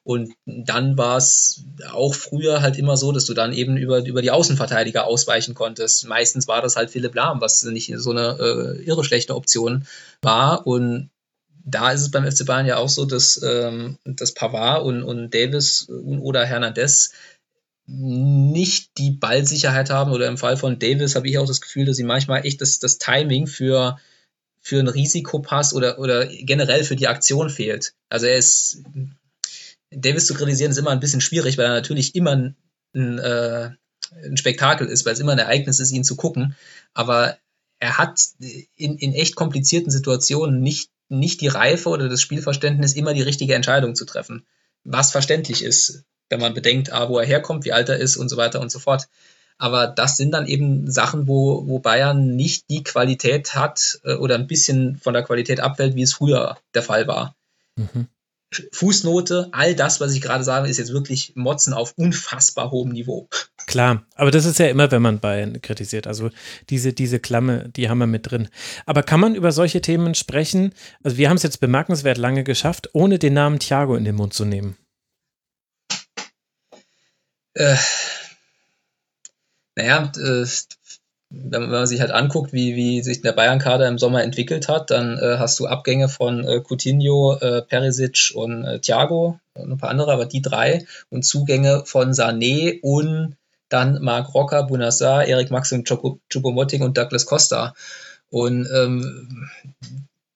Und dann war es auch früher halt immer so, dass du dann eben über, über die Außenverteidiger ausweichen konntest. Meistens war das halt Philipp Lahm, was nicht so eine äh, irre schlechte Option war. Und da ist es beim FC Bayern ja auch so, dass, ähm, dass Pavard und, und Davis oder Hernandez nicht die Ballsicherheit haben oder im Fall von Davis habe ich auch das Gefühl, dass sie manchmal echt das, das Timing für, für einen Risikopass oder, oder generell für die Aktion fehlt. Also er ist, Davis zu kritisieren ist immer ein bisschen schwierig, weil er natürlich immer ein, ein, äh, ein Spektakel ist, weil es immer ein Ereignis ist, ihn zu gucken. Aber er hat in, in echt komplizierten Situationen nicht, nicht die Reife oder das Spielverständnis, immer die richtige Entscheidung zu treffen. Was verständlich ist, wenn man bedenkt, ah, wo er herkommt, wie alt er ist und so weiter und so fort. Aber das sind dann eben Sachen, wo, wo Bayern nicht die Qualität hat äh, oder ein bisschen von der Qualität abfällt, wie es früher der Fall war. Mhm. Fußnote, all das, was ich gerade sage, ist jetzt wirklich Motzen auf unfassbar hohem Niveau. Klar, aber das ist ja immer, wenn man Bayern kritisiert. Also diese, diese Klamme, die haben wir mit drin. Aber kann man über solche Themen sprechen? Also wir haben es jetzt bemerkenswert lange geschafft, ohne den Namen Thiago in den Mund zu nehmen. Äh, naja, äh, wenn, man sich halt anguckt, wie, wie sich der Bayern-Kader im Sommer entwickelt hat, dann äh, hast du Abgänge von äh, Coutinho, äh, Perisic und äh, Thiago und ein paar andere, aber die drei und Zugänge von Sané und dann Marc Rocker, Bunassar, Erik Maxim Choupo-Moting und Douglas Costa. Und ähm,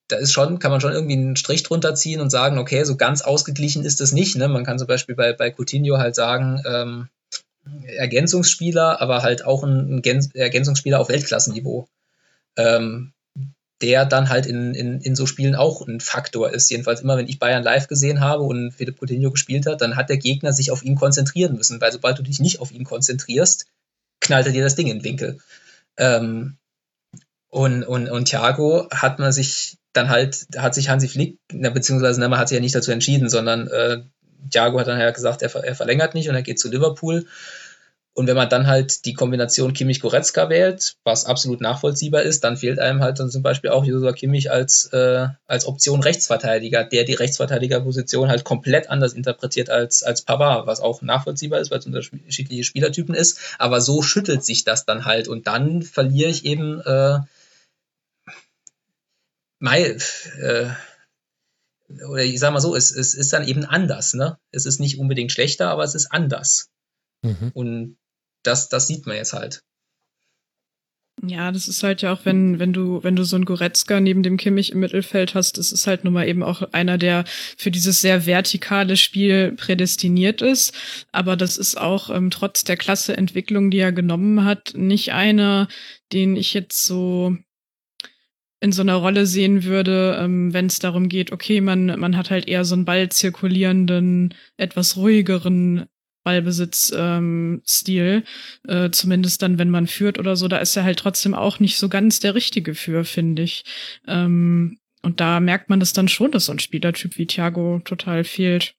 da ist schon, kann man schon irgendwie einen Strich drunter ziehen und sagen, okay, so ganz ausgeglichen ist das nicht. Ne? Man kann zum Beispiel bei, bei Coutinho halt sagen, ähm, Ergänzungsspieler, aber halt auch ein, Ergänzungsspieler auf Weltklassenniveau. Ähm, der dann halt in, in, in so Spielen auch ein Faktor ist. Jedenfalls immer, wenn ich Bayern live gesehen habe und Philipp Coutinho gespielt hat, dann hat der Gegner sich auf ihn konzentrieren müssen, weil sobald du dich nicht auf ihn konzentrierst, knallt er dir das Ding in den Winkel. Ähm, und, und, und Thiago hat man sich dann halt, hat sich Hansi Flick, na, beziehungsweise na, man hat sich ja nicht dazu entschieden, sondern äh, Thiago hat dann ja gesagt, er, er verlängert nicht und er geht zu Liverpool. Und wenn man dann halt die Kombination Kimmich-Goretzka wählt, was absolut nachvollziehbar ist, dann fehlt einem halt dann zum Beispiel auch Joshua Kimmich als, äh, als Option Rechtsverteidiger, der die Rechtsverteidigerposition halt komplett anders interpretiert als, als Pavard, was auch nachvollziehbar ist, weil es unterschiedliche Spielertypen ist. Aber so schüttelt sich das dann halt und dann verliere ich eben äh, Mai, äh, oder ich sag mal so, es, es ist dann eben anders, ne? Es ist nicht unbedingt schlechter, aber es ist anders. Mhm. Und das, das sieht man jetzt halt. Ja, das ist halt ja auch, wenn, wenn du, wenn du so einen Goretzka neben dem Kimmich im Mittelfeld hast, das ist halt nun mal eben auch einer, der für dieses sehr vertikale Spiel prädestiniert ist. Aber das ist auch ähm, trotz der klasse Entwicklung, die er genommen hat, nicht einer, den ich jetzt so in so einer Rolle sehen würde, ähm, wenn es darum geht, okay, man, man hat halt eher so einen ballzirkulierenden, etwas ruhigeren Ballbesitz-Stil, ähm, äh, zumindest dann, wenn man führt oder so, da ist er halt trotzdem auch nicht so ganz der Richtige für, finde ich. Ähm, und da merkt man das dann schon, dass so ein Spielertyp wie Thiago total fehlt.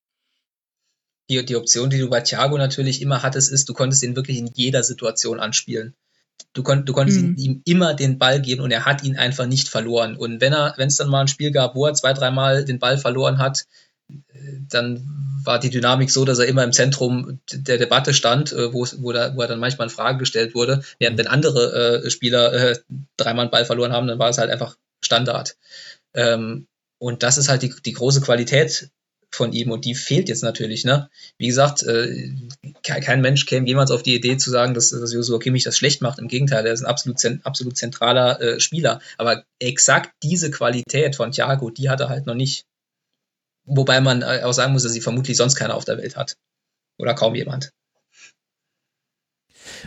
Die, die Option, die du bei Thiago natürlich immer hattest, ist, du konntest ihn wirklich in jeder Situation anspielen. Du, kon du konntest mhm. ihm immer den Ball geben und er hat ihn einfach nicht verloren. Und wenn er, wenn es dann mal ein Spiel gab, wo er zwei, dreimal den Ball verloren hat, dann war die Dynamik so, dass er immer im Zentrum der Debatte stand, äh, wo, wo, da, wo er dann manchmal in Frage gestellt wurde. Während wenn andere äh, Spieler äh, dreimal einen Ball verloren haben, dann war es halt einfach Standard. Ähm, und das ist halt die, die große Qualität von ihm und die fehlt jetzt natürlich. Ne? Wie gesagt, äh, kein, Mensch käme jemals auf die Idee zu sagen, dass, dass Joshua Kimmich das schlecht macht. Im Gegenteil, er ist ein absolut, absolut zentraler äh, Spieler. Aber exakt diese Qualität von Thiago, die hat er halt noch nicht. Wobei man äh, auch sagen muss, dass sie vermutlich sonst keiner auf der Welt hat. Oder kaum jemand.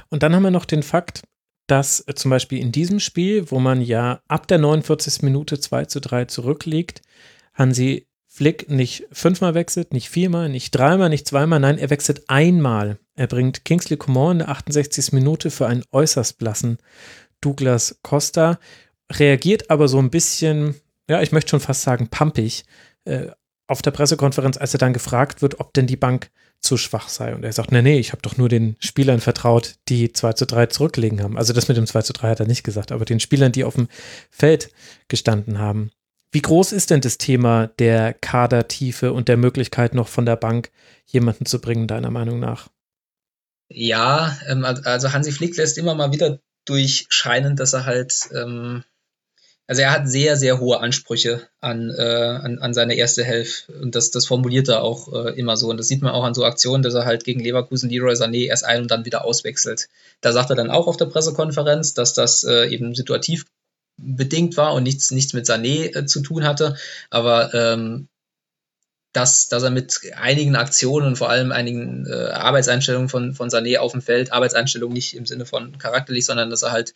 Und dann haben wir noch den Fakt, dass zum Beispiel in diesem Spiel, wo man ja ab der 49. Minute 2 zu 3 zurückliegt, Hansi Flick nicht fünfmal wechselt, nicht viermal, nicht dreimal, nicht zweimal, nein, er wechselt einmal. Er bringt Kingsley Coman in der 68. Minute für einen äußerst blassen Douglas Costa, reagiert aber so ein bisschen, ja, ich möchte schon fast sagen, pampig äh, auf der Pressekonferenz, als er dann gefragt wird, ob denn die Bank zu schwach sei. Und er sagt, nee, nee, ich habe doch nur den Spielern vertraut, die 2 zu 3 zurückgelegen haben. Also das mit dem 2 zu 3 hat er nicht gesagt, aber den Spielern, die auf dem Feld gestanden haben. Wie groß ist denn das Thema der Kadertiefe und der Möglichkeit noch von der Bank jemanden zu bringen, deiner Meinung nach? Ja, ähm, also Hansi Flick lässt immer mal wieder durchscheinen, dass er halt ähm, also er hat sehr, sehr hohe Ansprüche an, äh, an, an seine erste Hälfte. Und das, das formuliert er auch äh, immer so. Und das sieht man auch an so Aktionen, dass er halt gegen Leverkusen Leroy Sané erst ein und dann wieder auswechselt. Da sagt er dann auch auf der Pressekonferenz, dass das äh, eben situativ bedingt war und nichts, nichts mit Sané äh, zu tun hatte. Aber ähm, dass, dass er mit einigen Aktionen und vor allem einigen äh, Arbeitseinstellungen von, von Sané auf dem Feld, Arbeitseinstellungen nicht im Sinne von charakterlich, sondern dass er halt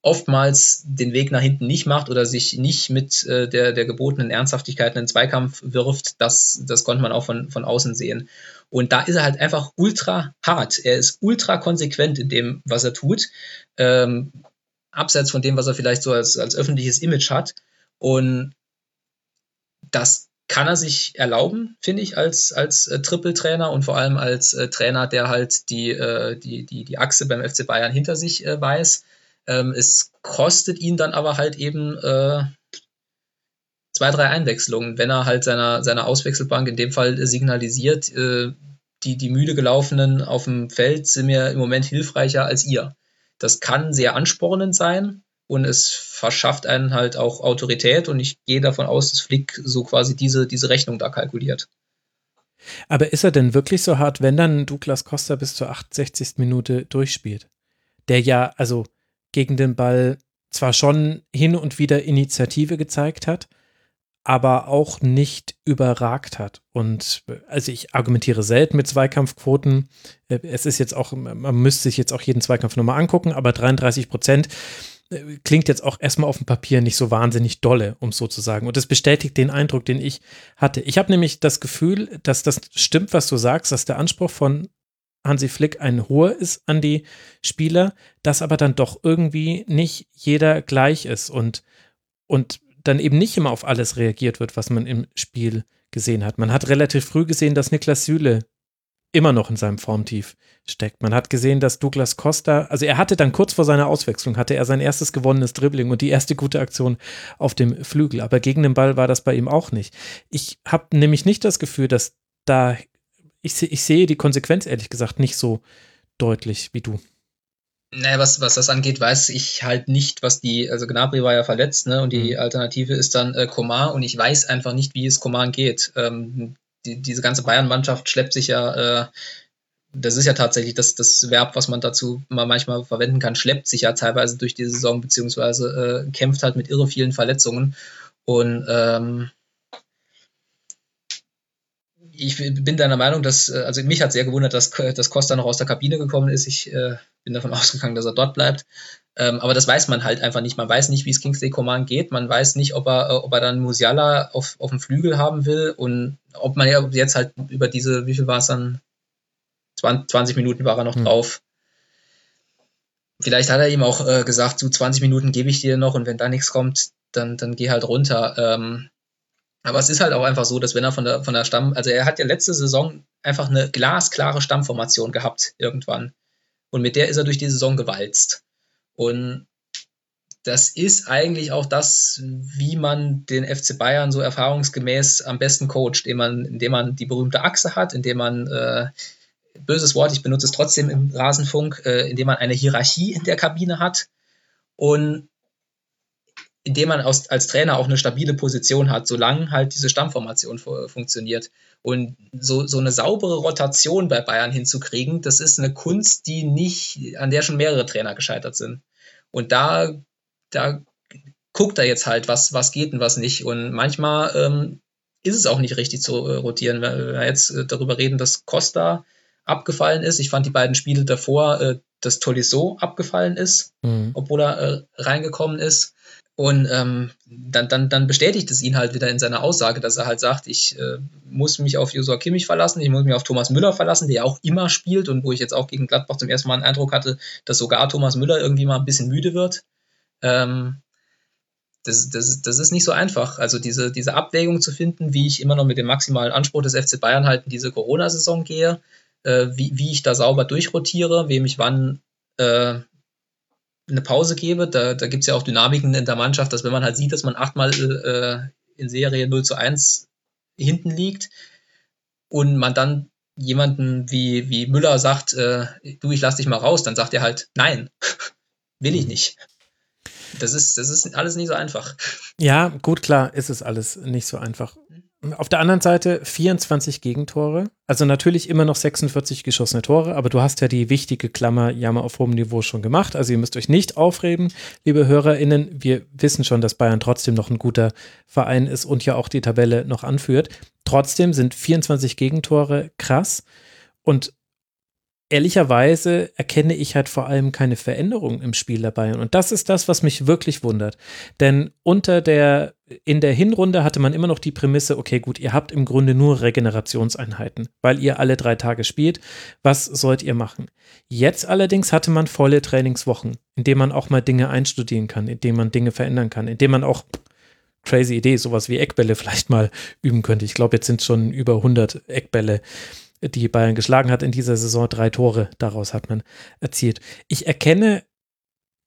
oftmals den Weg nach hinten nicht macht oder sich nicht mit äh, der, der gebotenen Ernsthaftigkeit in den Zweikampf wirft, das, das konnte man auch von, von außen sehen. Und da ist er halt einfach ultra hart. Er ist ultra konsequent in dem, was er tut. Ähm, abseits von dem, was er vielleicht so als, als öffentliches Image hat. Und das kann er sich erlauben, finde ich, als, als äh, Triple-Trainer und vor allem als äh, Trainer, der halt die, äh, die, die, die Achse beim FC Bayern hinter sich äh, weiß. Ähm, es kostet ihn dann aber halt eben äh, zwei, drei Einwechslungen, wenn er halt seiner, seiner Auswechselbank in dem Fall signalisiert, äh, die, die müde gelaufenen auf dem Feld sind mir im Moment hilfreicher als ihr. Das kann sehr anspornend sein und es verschafft einen halt auch Autorität und ich gehe davon aus, dass Flick so quasi diese, diese Rechnung da kalkuliert. Aber ist er denn wirklich so hart, wenn dann Douglas Costa bis zur 68. Minute durchspielt? Der ja, also gegen den Ball zwar schon hin und wieder Initiative gezeigt hat, aber auch nicht überragt hat. Und also ich argumentiere selten mit Zweikampfquoten. Es ist jetzt auch, man müsste sich jetzt auch jeden Zweikampf nochmal angucken, aber 33 Prozent äh, klingt jetzt auch erstmal auf dem Papier nicht so wahnsinnig dolle, um so zu sagen. Und das bestätigt den Eindruck, den ich hatte. Ich habe nämlich das Gefühl, dass das stimmt, was du sagst, dass der Anspruch von Hansi Flick ein hoher ist an die Spieler, dass aber dann doch irgendwie nicht jeder gleich ist und, und dann eben nicht immer auf alles reagiert wird, was man im Spiel gesehen hat. Man hat relativ früh gesehen, dass Niklas Süle immer noch in seinem Formtief steckt. Man hat gesehen, dass Douglas Costa, also er hatte dann kurz vor seiner Auswechslung, hatte er sein erstes gewonnenes Dribbling und die erste gute Aktion auf dem Flügel, aber gegen den Ball war das bei ihm auch nicht. Ich habe nämlich nicht das Gefühl, dass da ich, ich sehe die Konsequenz ehrlich gesagt nicht so deutlich wie du. Naja, was, was das angeht, weiß ich halt nicht, was die, also Gnabry war ja verletzt, ne, und die mhm. Alternative ist dann äh, Komar und ich weiß einfach nicht, wie es Komar geht. Ähm, die, diese ganze Bayern-Mannschaft schleppt sich ja, äh, das ist ja tatsächlich das, das Verb, was man dazu mal manchmal verwenden kann, schleppt sich ja teilweise durch die Saison, beziehungsweise äh, kämpft halt mit irre vielen Verletzungen. Und ähm, ich bin deiner Meinung, dass, äh, also mich hat sehr gewundert, dass, dass Costa noch aus der Kabine gekommen ist. Ich äh, bin davon [LAUGHS] ausgegangen, dass er dort bleibt. Ähm, aber das weiß man halt einfach nicht. Man weiß nicht, wie es Kingsley Coman geht. Man weiß nicht, ob er, äh, ob er dann Musiala auf, auf dem Flügel haben will und ob man ja jetzt halt über diese, wie viel war es dann? 20 Minuten war er noch hm. drauf. Vielleicht hat er ihm auch äh, gesagt, so 20 Minuten gebe ich dir noch und wenn da nichts kommt, dann, dann geh halt runter. Ähm, aber es ist halt auch einfach so, dass wenn er von der, von der Stamm, also er hat ja letzte Saison einfach eine glasklare Stammformation gehabt irgendwann. Und mit der ist er durch die Saison gewalzt. Und das ist eigentlich auch das, wie man den FC Bayern so erfahrungsgemäß am besten coacht, indem man, indem man die berühmte Achse hat, indem man, äh, böses Wort, ich benutze es trotzdem im Rasenfunk, äh, indem man eine Hierarchie in der Kabine hat und indem man aus, als Trainer auch eine stabile Position hat, solange halt diese Stammformation funktioniert. Und so, so eine saubere Rotation bei Bayern hinzukriegen, das ist eine Kunst, die nicht, an der schon mehrere Trainer gescheitert sind. Und da, da guckt er jetzt halt, was, was geht und was nicht. Und manchmal ähm, ist es auch nicht richtig zu äh, rotieren. Wenn wir jetzt äh, darüber reden, dass Costa abgefallen ist. Ich fand die beiden Spiele davor, äh, dass Tolisso abgefallen ist, mhm. obwohl er äh, reingekommen ist. Und ähm, dann, dann, dann bestätigt es ihn halt wieder in seiner Aussage, dass er halt sagt, ich äh, muss mich auf Josua Kimmich verlassen, ich muss mich auf Thomas Müller verlassen, der ja auch immer spielt und wo ich jetzt auch gegen Gladbach zum ersten Mal einen Eindruck hatte, dass sogar Thomas Müller irgendwie mal ein bisschen müde wird. Ähm, das, das, das ist nicht so einfach. Also diese, diese Abwägung zu finden, wie ich immer noch mit dem maximalen Anspruch des FC Bayern halt in diese Corona-Saison gehe, äh, wie, wie ich da sauber durchrotiere, wem ich wann äh, eine Pause gebe. Da, da gibt es ja auch Dynamiken in der Mannschaft, dass wenn man halt sieht, dass man achtmal äh, in Serie 0 zu 1 hinten liegt und man dann jemanden wie, wie Müller sagt, äh, du, ich lass dich mal raus, dann sagt er halt, nein, [LAUGHS] will ich nicht. Das ist, das ist alles nicht so einfach. Ja, gut, klar, ist es alles nicht so einfach. Auf der anderen Seite 24 Gegentore, also natürlich immer noch 46 geschossene Tore, aber du hast ja die wichtige Klammer Jammer auf hohem Niveau schon gemacht. Also ihr müsst euch nicht aufreden, liebe HörerInnen. Wir wissen schon, dass Bayern trotzdem noch ein guter Verein ist und ja auch die Tabelle noch anführt. Trotzdem sind 24 Gegentore krass und ehrlicherweise erkenne ich halt vor allem keine Veränderung im Spiel dabei. Und das ist das, was mich wirklich wundert. Denn unter der, in der Hinrunde hatte man immer noch die Prämisse, okay, gut, ihr habt im Grunde nur Regenerationseinheiten, weil ihr alle drei Tage spielt. Was sollt ihr machen? Jetzt allerdings hatte man volle Trainingswochen, in denen man auch mal Dinge einstudieren kann, in denen man Dinge verändern kann, in denen man auch crazy Idee, sowas wie Eckbälle [LAUGHS] vielleicht mal üben könnte. Ich glaube, jetzt sind schon über 100 Eckbälle die Bayern geschlagen hat in dieser Saison. Drei Tore daraus hat man erzielt. Ich erkenne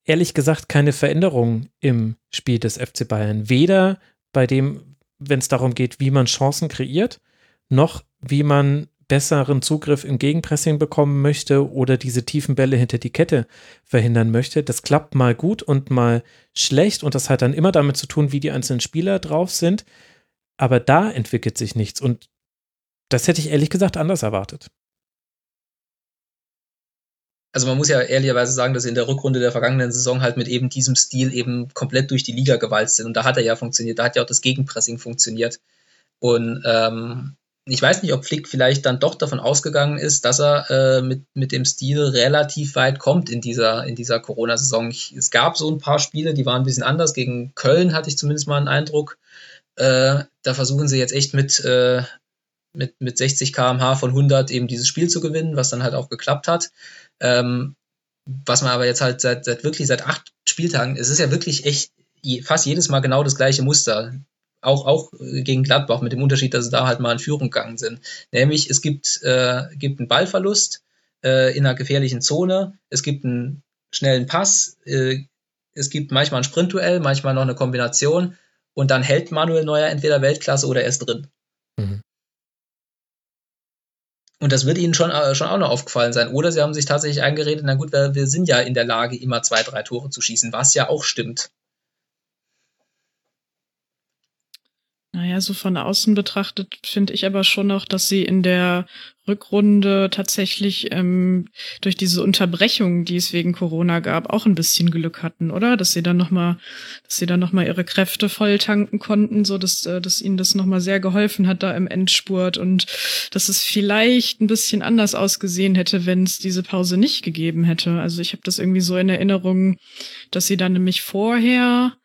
ehrlich gesagt keine Veränderung im Spiel des FC Bayern. Weder bei dem, wenn es darum geht, wie man Chancen kreiert, noch wie man besseren Zugriff im Gegenpressing bekommen möchte oder diese tiefen Bälle hinter die Kette verhindern möchte. Das klappt mal gut und mal schlecht und das hat dann immer damit zu tun, wie die einzelnen Spieler drauf sind. Aber da entwickelt sich nichts und das hätte ich ehrlich gesagt anders erwartet. Also man muss ja ehrlicherweise sagen, dass sie in der Rückrunde der vergangenen Saison halt mit eben diesem Stil eben komplett durch die Liga gewalzt sind. Und da hat er ja funktioniert, da hat ja auch das Gegenpressing funktioniert. Und ähm, ich weiß nicht, ob Flick vielleicht dann doch davon ausgegangen ist, dass er äh, mit, mit dem Stil relativ weit kommt in dieser, in dieser Corona-Saison. Es gab so ein paar Spiele, die waren ein bisschen anders. Gegen Köln hatte ich zumindest mal einen Eindruck. Äh, da versuchen sie jetzt echt mit, äh, mit, mit 60 km/h von 100 eben dieses Spiel zu gewinnen, was dann halt auch geklappt hat. Ähm, was man aber jetzt halt seit, seit wirklich seit acht Spieltagen, es ist ja wirklich echt fast jedes Mal genau das gleiche Muster. Auch, auch gegen Gladbach mit dem Unterschied, dass sie da halt mal in Führung gegangen sind. Nämlich, es gibt, äh, gibt einen Ballverlust äh, in einer gefährlichen Zone, es gibt einen schnellen Pass, äh, es gibt manchmal ein Sprintduell, manchmal noch eine Kombination und dann hält Manuel Neuer entweder Weltklasse oder er ist drin. Mhm. Und das wird Ihnen schon, äh, schon auch noch aufgefallen sein. Oder Sie haben sich tatsächlich eingeredet, na gut, wir, wir sind ja in der Lage, immer zwei, drei Tore zu schießen, was ja auch stimmt. Naja, so von außen betrachtet finde ich aber schon noch, dass sie in der Rückrunde tatsächlich ähm, durch diese Unterbrechung, die es wegen Corona gab, auch ein bisschen Glück hatten, oder? Dass sie dann noch mal, dass sie dann noch mal ihre Kräfte voll tanken konnten, so dass, äh, dass ihnen das noch mal sehr geholfen hat da im Endspurt und dass es vielleicht ein bisschen anders ausgesehen hätte, wenn es diese Pause nicht gegeben hätte. Also ich habe das irgendwie so in Erinnerung, dass sie dann nämlich vorher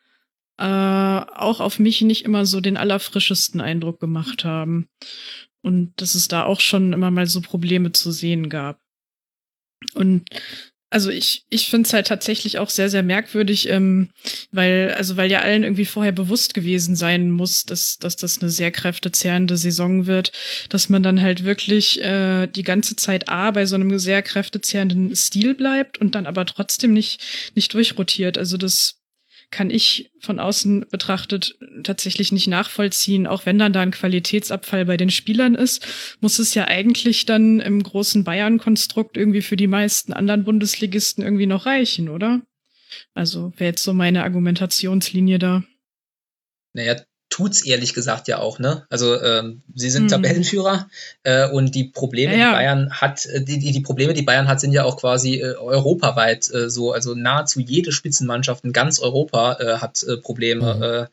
äh, auch auf mich nicht immer so den allerfrischesten Eindruck gemacht haben. Und dass es da auch schon immer mal so Probleme zu sehen gab. Und also ich, ich finde es halt tatsächlich auch sehr, sehr merkwürdig, ähm, weil, also weil ja allen irgendwie vorher bewusst gewesen sein muss, dass, dass das eine sehr kräftezehrende Saison wird, dass man dann halt wirklich äh, die ganze Zeit A bei so einem sehr kräftezehrenden Stil bleibt und dann aber trotzdem nicht, nicht durchrotiert. Also das kann ich von außen betrachtet tatsächlich nicht nachvollziehen. Auch wenn dann da ein Qualitätsabfall bei den Spielern ist, muss es ja eigentlich dann im großen Bayern-Konstrukt irgendwie für die meisten anderen Bundesligisten irgendwie noch reichen, oder? Also wäre jetzt so meine Argumentationslinie da. Naja, tut's ehrlich gesagt ja auch, ne? Also ähm, sie sind mhm. Tabellenführer äh, und die Probleme, ja, ja. die Bayern hat, äh, die, die, die Probleme, die Bayern hat, sind ja auch quasi äh, europaweit äh, so. Also nahezu jede Spitzenmannschaft in ganz Europa äh, hat äh, Probleme. Mhm. Äh,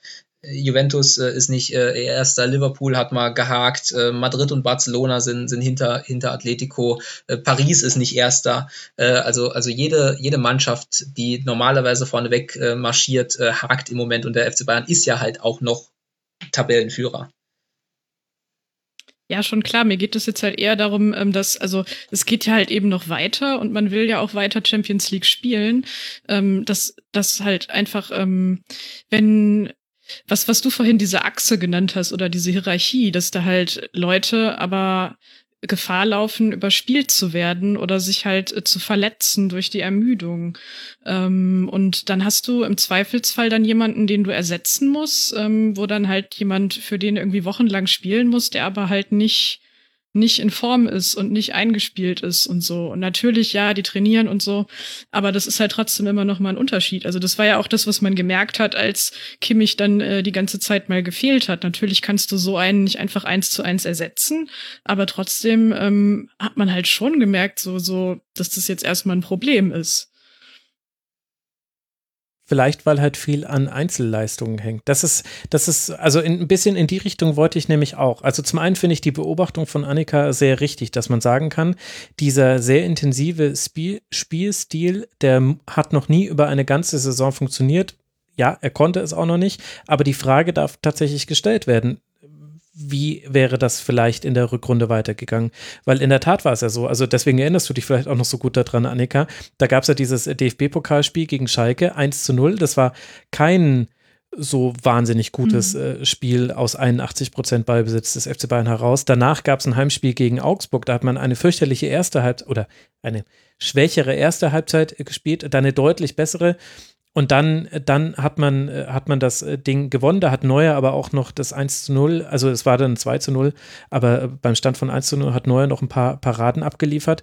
Juventus äh, ist nicht äh, erster, Liverpool hat mal gehakt, äh, Madrid und Barcelona sind, sind hinter, hinter Atletico, äh, Paris ist nicht erster. Äh, also, also jede, jede Mannschaft, die normalerweise vorneweg äh, marschiert, äh, hakt im Moment und der FC Bayern ist ja halt auch noch Tabellenführer. Ja, schon klar. Mir geht es jetzt halt eher darum, ähm, dass, also es geht ja halt eben noch weiter und man will ja auch weiter Champions League spielen. Ähm, dass das halt einfach, ähm, wenn was, was du vorhin diese Achse genannt hast oder diese Hierarchie, dass da halt Leute aber Gefahr laufen, überspielt zu werden oder sich halt äh, zu verletzen durch die Ermüdung. Ähm, und dann hast du im Zweifelsfall dann jemanden, den du ersetzen musst, ähm, wo dann halt jemand für den irgendwie wochenlang spielen muss, der aber halt nicht nicht in Form ist und nicht eingespielt ist und so. Und natürlich, ja, die trainieren und so, aber das ist halt trotzdem immer noch mal ein Unterschied. Also das war ja auch das, was man gemerkt hat, als Kimmich dann äh, die ganze Zeit mal gefehlt hat. Natürlich kannst du so einen nicht einfach eins zu eins ersetzen, aber trotzdem ähm, hat man halt schon gemerkt, so, so, dass das jetzt erstmal ein Problem ist. Vielleicht, weil halt viel an Einzelleistungen hängt. Das ist, das ist, also in, ein bisschen in die Richtung wollte ich nämlich auch. Also zum einen finde ich die Beobachtung von Annika sehr richtig, dass man sagen kann, dieser sehr intensive Spiel, Spielstil, der hat noch nie über eine ganze Saison funktioniert. Ja, er konnte es auch noch nicht, aber die Frage darf tatsächlich gestellt werden wie wäre das vielleicht in der Rückrunde weitergegangen? Weil in der Tat war es ja so, also deswegen erinnerst du dich vielleicht auch noch so gut daran, Annika. Da gab es ja dieses DFB-Pokalspiel gegen Schalke 1 zu 0. Das war kein so wahnsinnig gutes mhm. äh, Spiel aus 81 Prozent Ballbesitz des FC Bayern heraus. Danach gab es ein Heimspiel gegen Augsburg. Da hat man eine fürchterliche erste Halbzeit oder eine schwächere erste Halbzeit gespielt, dann eine deutlich bessere und dann, dann hat man, äh, hat man das äh, Ding gewonnen. Da hat Neuer aber auch noch das 1 zu 0, also es war dann 2 zu 0, aber äh, beim Stand von 1 zu 0 hat Neuer noch ein paar Paraden abgeliefert.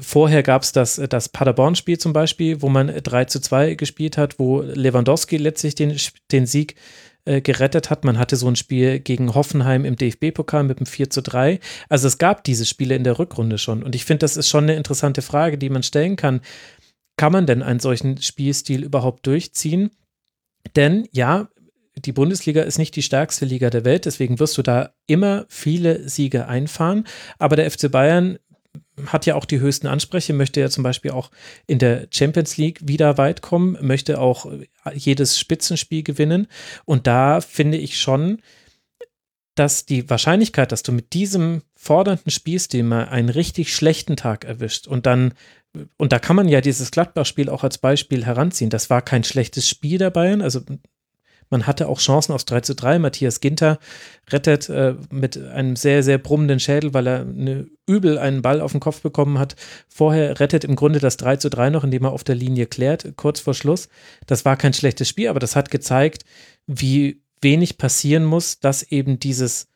Vorher gab es das, das Paderborn-Spiel zum Beispiel, wo man 3 zu 2 gespielt hat, wo Lewandowski letztlich den, den Sieg gerettet hat. Man hatte so ein Spiel gegen Hoffenheim im DFB-Pokal mit einem 4 zu 3. Also es gab diese Spiele in der Rückrunde schon. Und ich finde, das ist schon eine interessante Frage, die man stellen kann kann man denn einen solchen Spielstil überhaupt durchziehen? Denn ja, die Bundesliga ist nicht die stärkste Liga der Welt, deswegen wirst du da immer viele Siege einfahren. Aber der FC Bayern hat ja auch die höchsten Ansprüche, möchte ja zum Beispiel auch in der Champions League wieder weit kommen, möchte auch jedes Spitzenspiel gewinnen. Und da finde ich schon, dass die Wahrscheinlichkeit, dass du mit diesem fordernden Spielstil mal einen richtig schlechten Tag erwischt und dann und da kann man ja dieses Gladbach-Spiel auch als Beispiel heranziehen. Das war kein schlechtes Spiel der Bayern. Also man hatte auch Chancen aufs 3 zu 3. Matthias Ginter rettet äh, mit einem sehr, sehr brummenden Schädel, weil er eine, übel einen Ball auf den Kopf bekommen hat. Vorher rettet im Grunde das 3 zu 3 noch, indem er auf der Linie klärt, kurz vor Schluss. Das war kein schlechtes Spiel, aber das hat gezeigt, wie wenig passieren muss, dass eben dieses,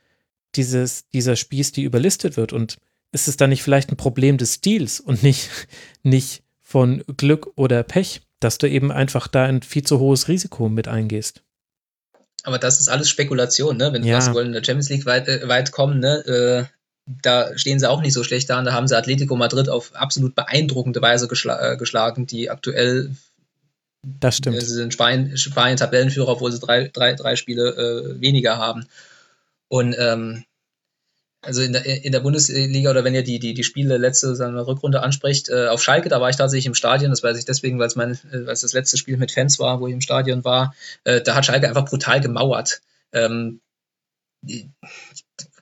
dieses, dieser Spieß, die überlistet wird. Und ist es dann nicht vielleicht ein Problem des Stils und nicht, [LAUGHS] nicht von Glück oder Pech, dass du eben einfach da ein viel zu hohes Risiko mit eingehst? Aber das ist alles Spekulation, ne? Wenn ja. du wollen in der Champions League weit, äh, weit kommen, ne? Äh, da stehen sie auch nicht so schlecht da. Und da haben sie Atletico Madrid auf absolut beeindruckende Weise geschla äh, geschlagen, die aktuell das stimmt. Sie sind Spanien, Spanien Tabellenführer, obwohl sie drei, drei, drei Spiele äh, weniger haben. Und ähm, also in der, in der Bundesliga oder wenn ihr die, die, die Spiele letzte seine Rückrunde anspricht, äh, auf Schalke, da war ich tatsächlich im Stadion, das weiß ich deswegen, weil es mein, äh, das letzte Spiel mit Fans war, wo ich im Stadion war, äh, da hat Schalke einfach brutal gemauert. Ähm,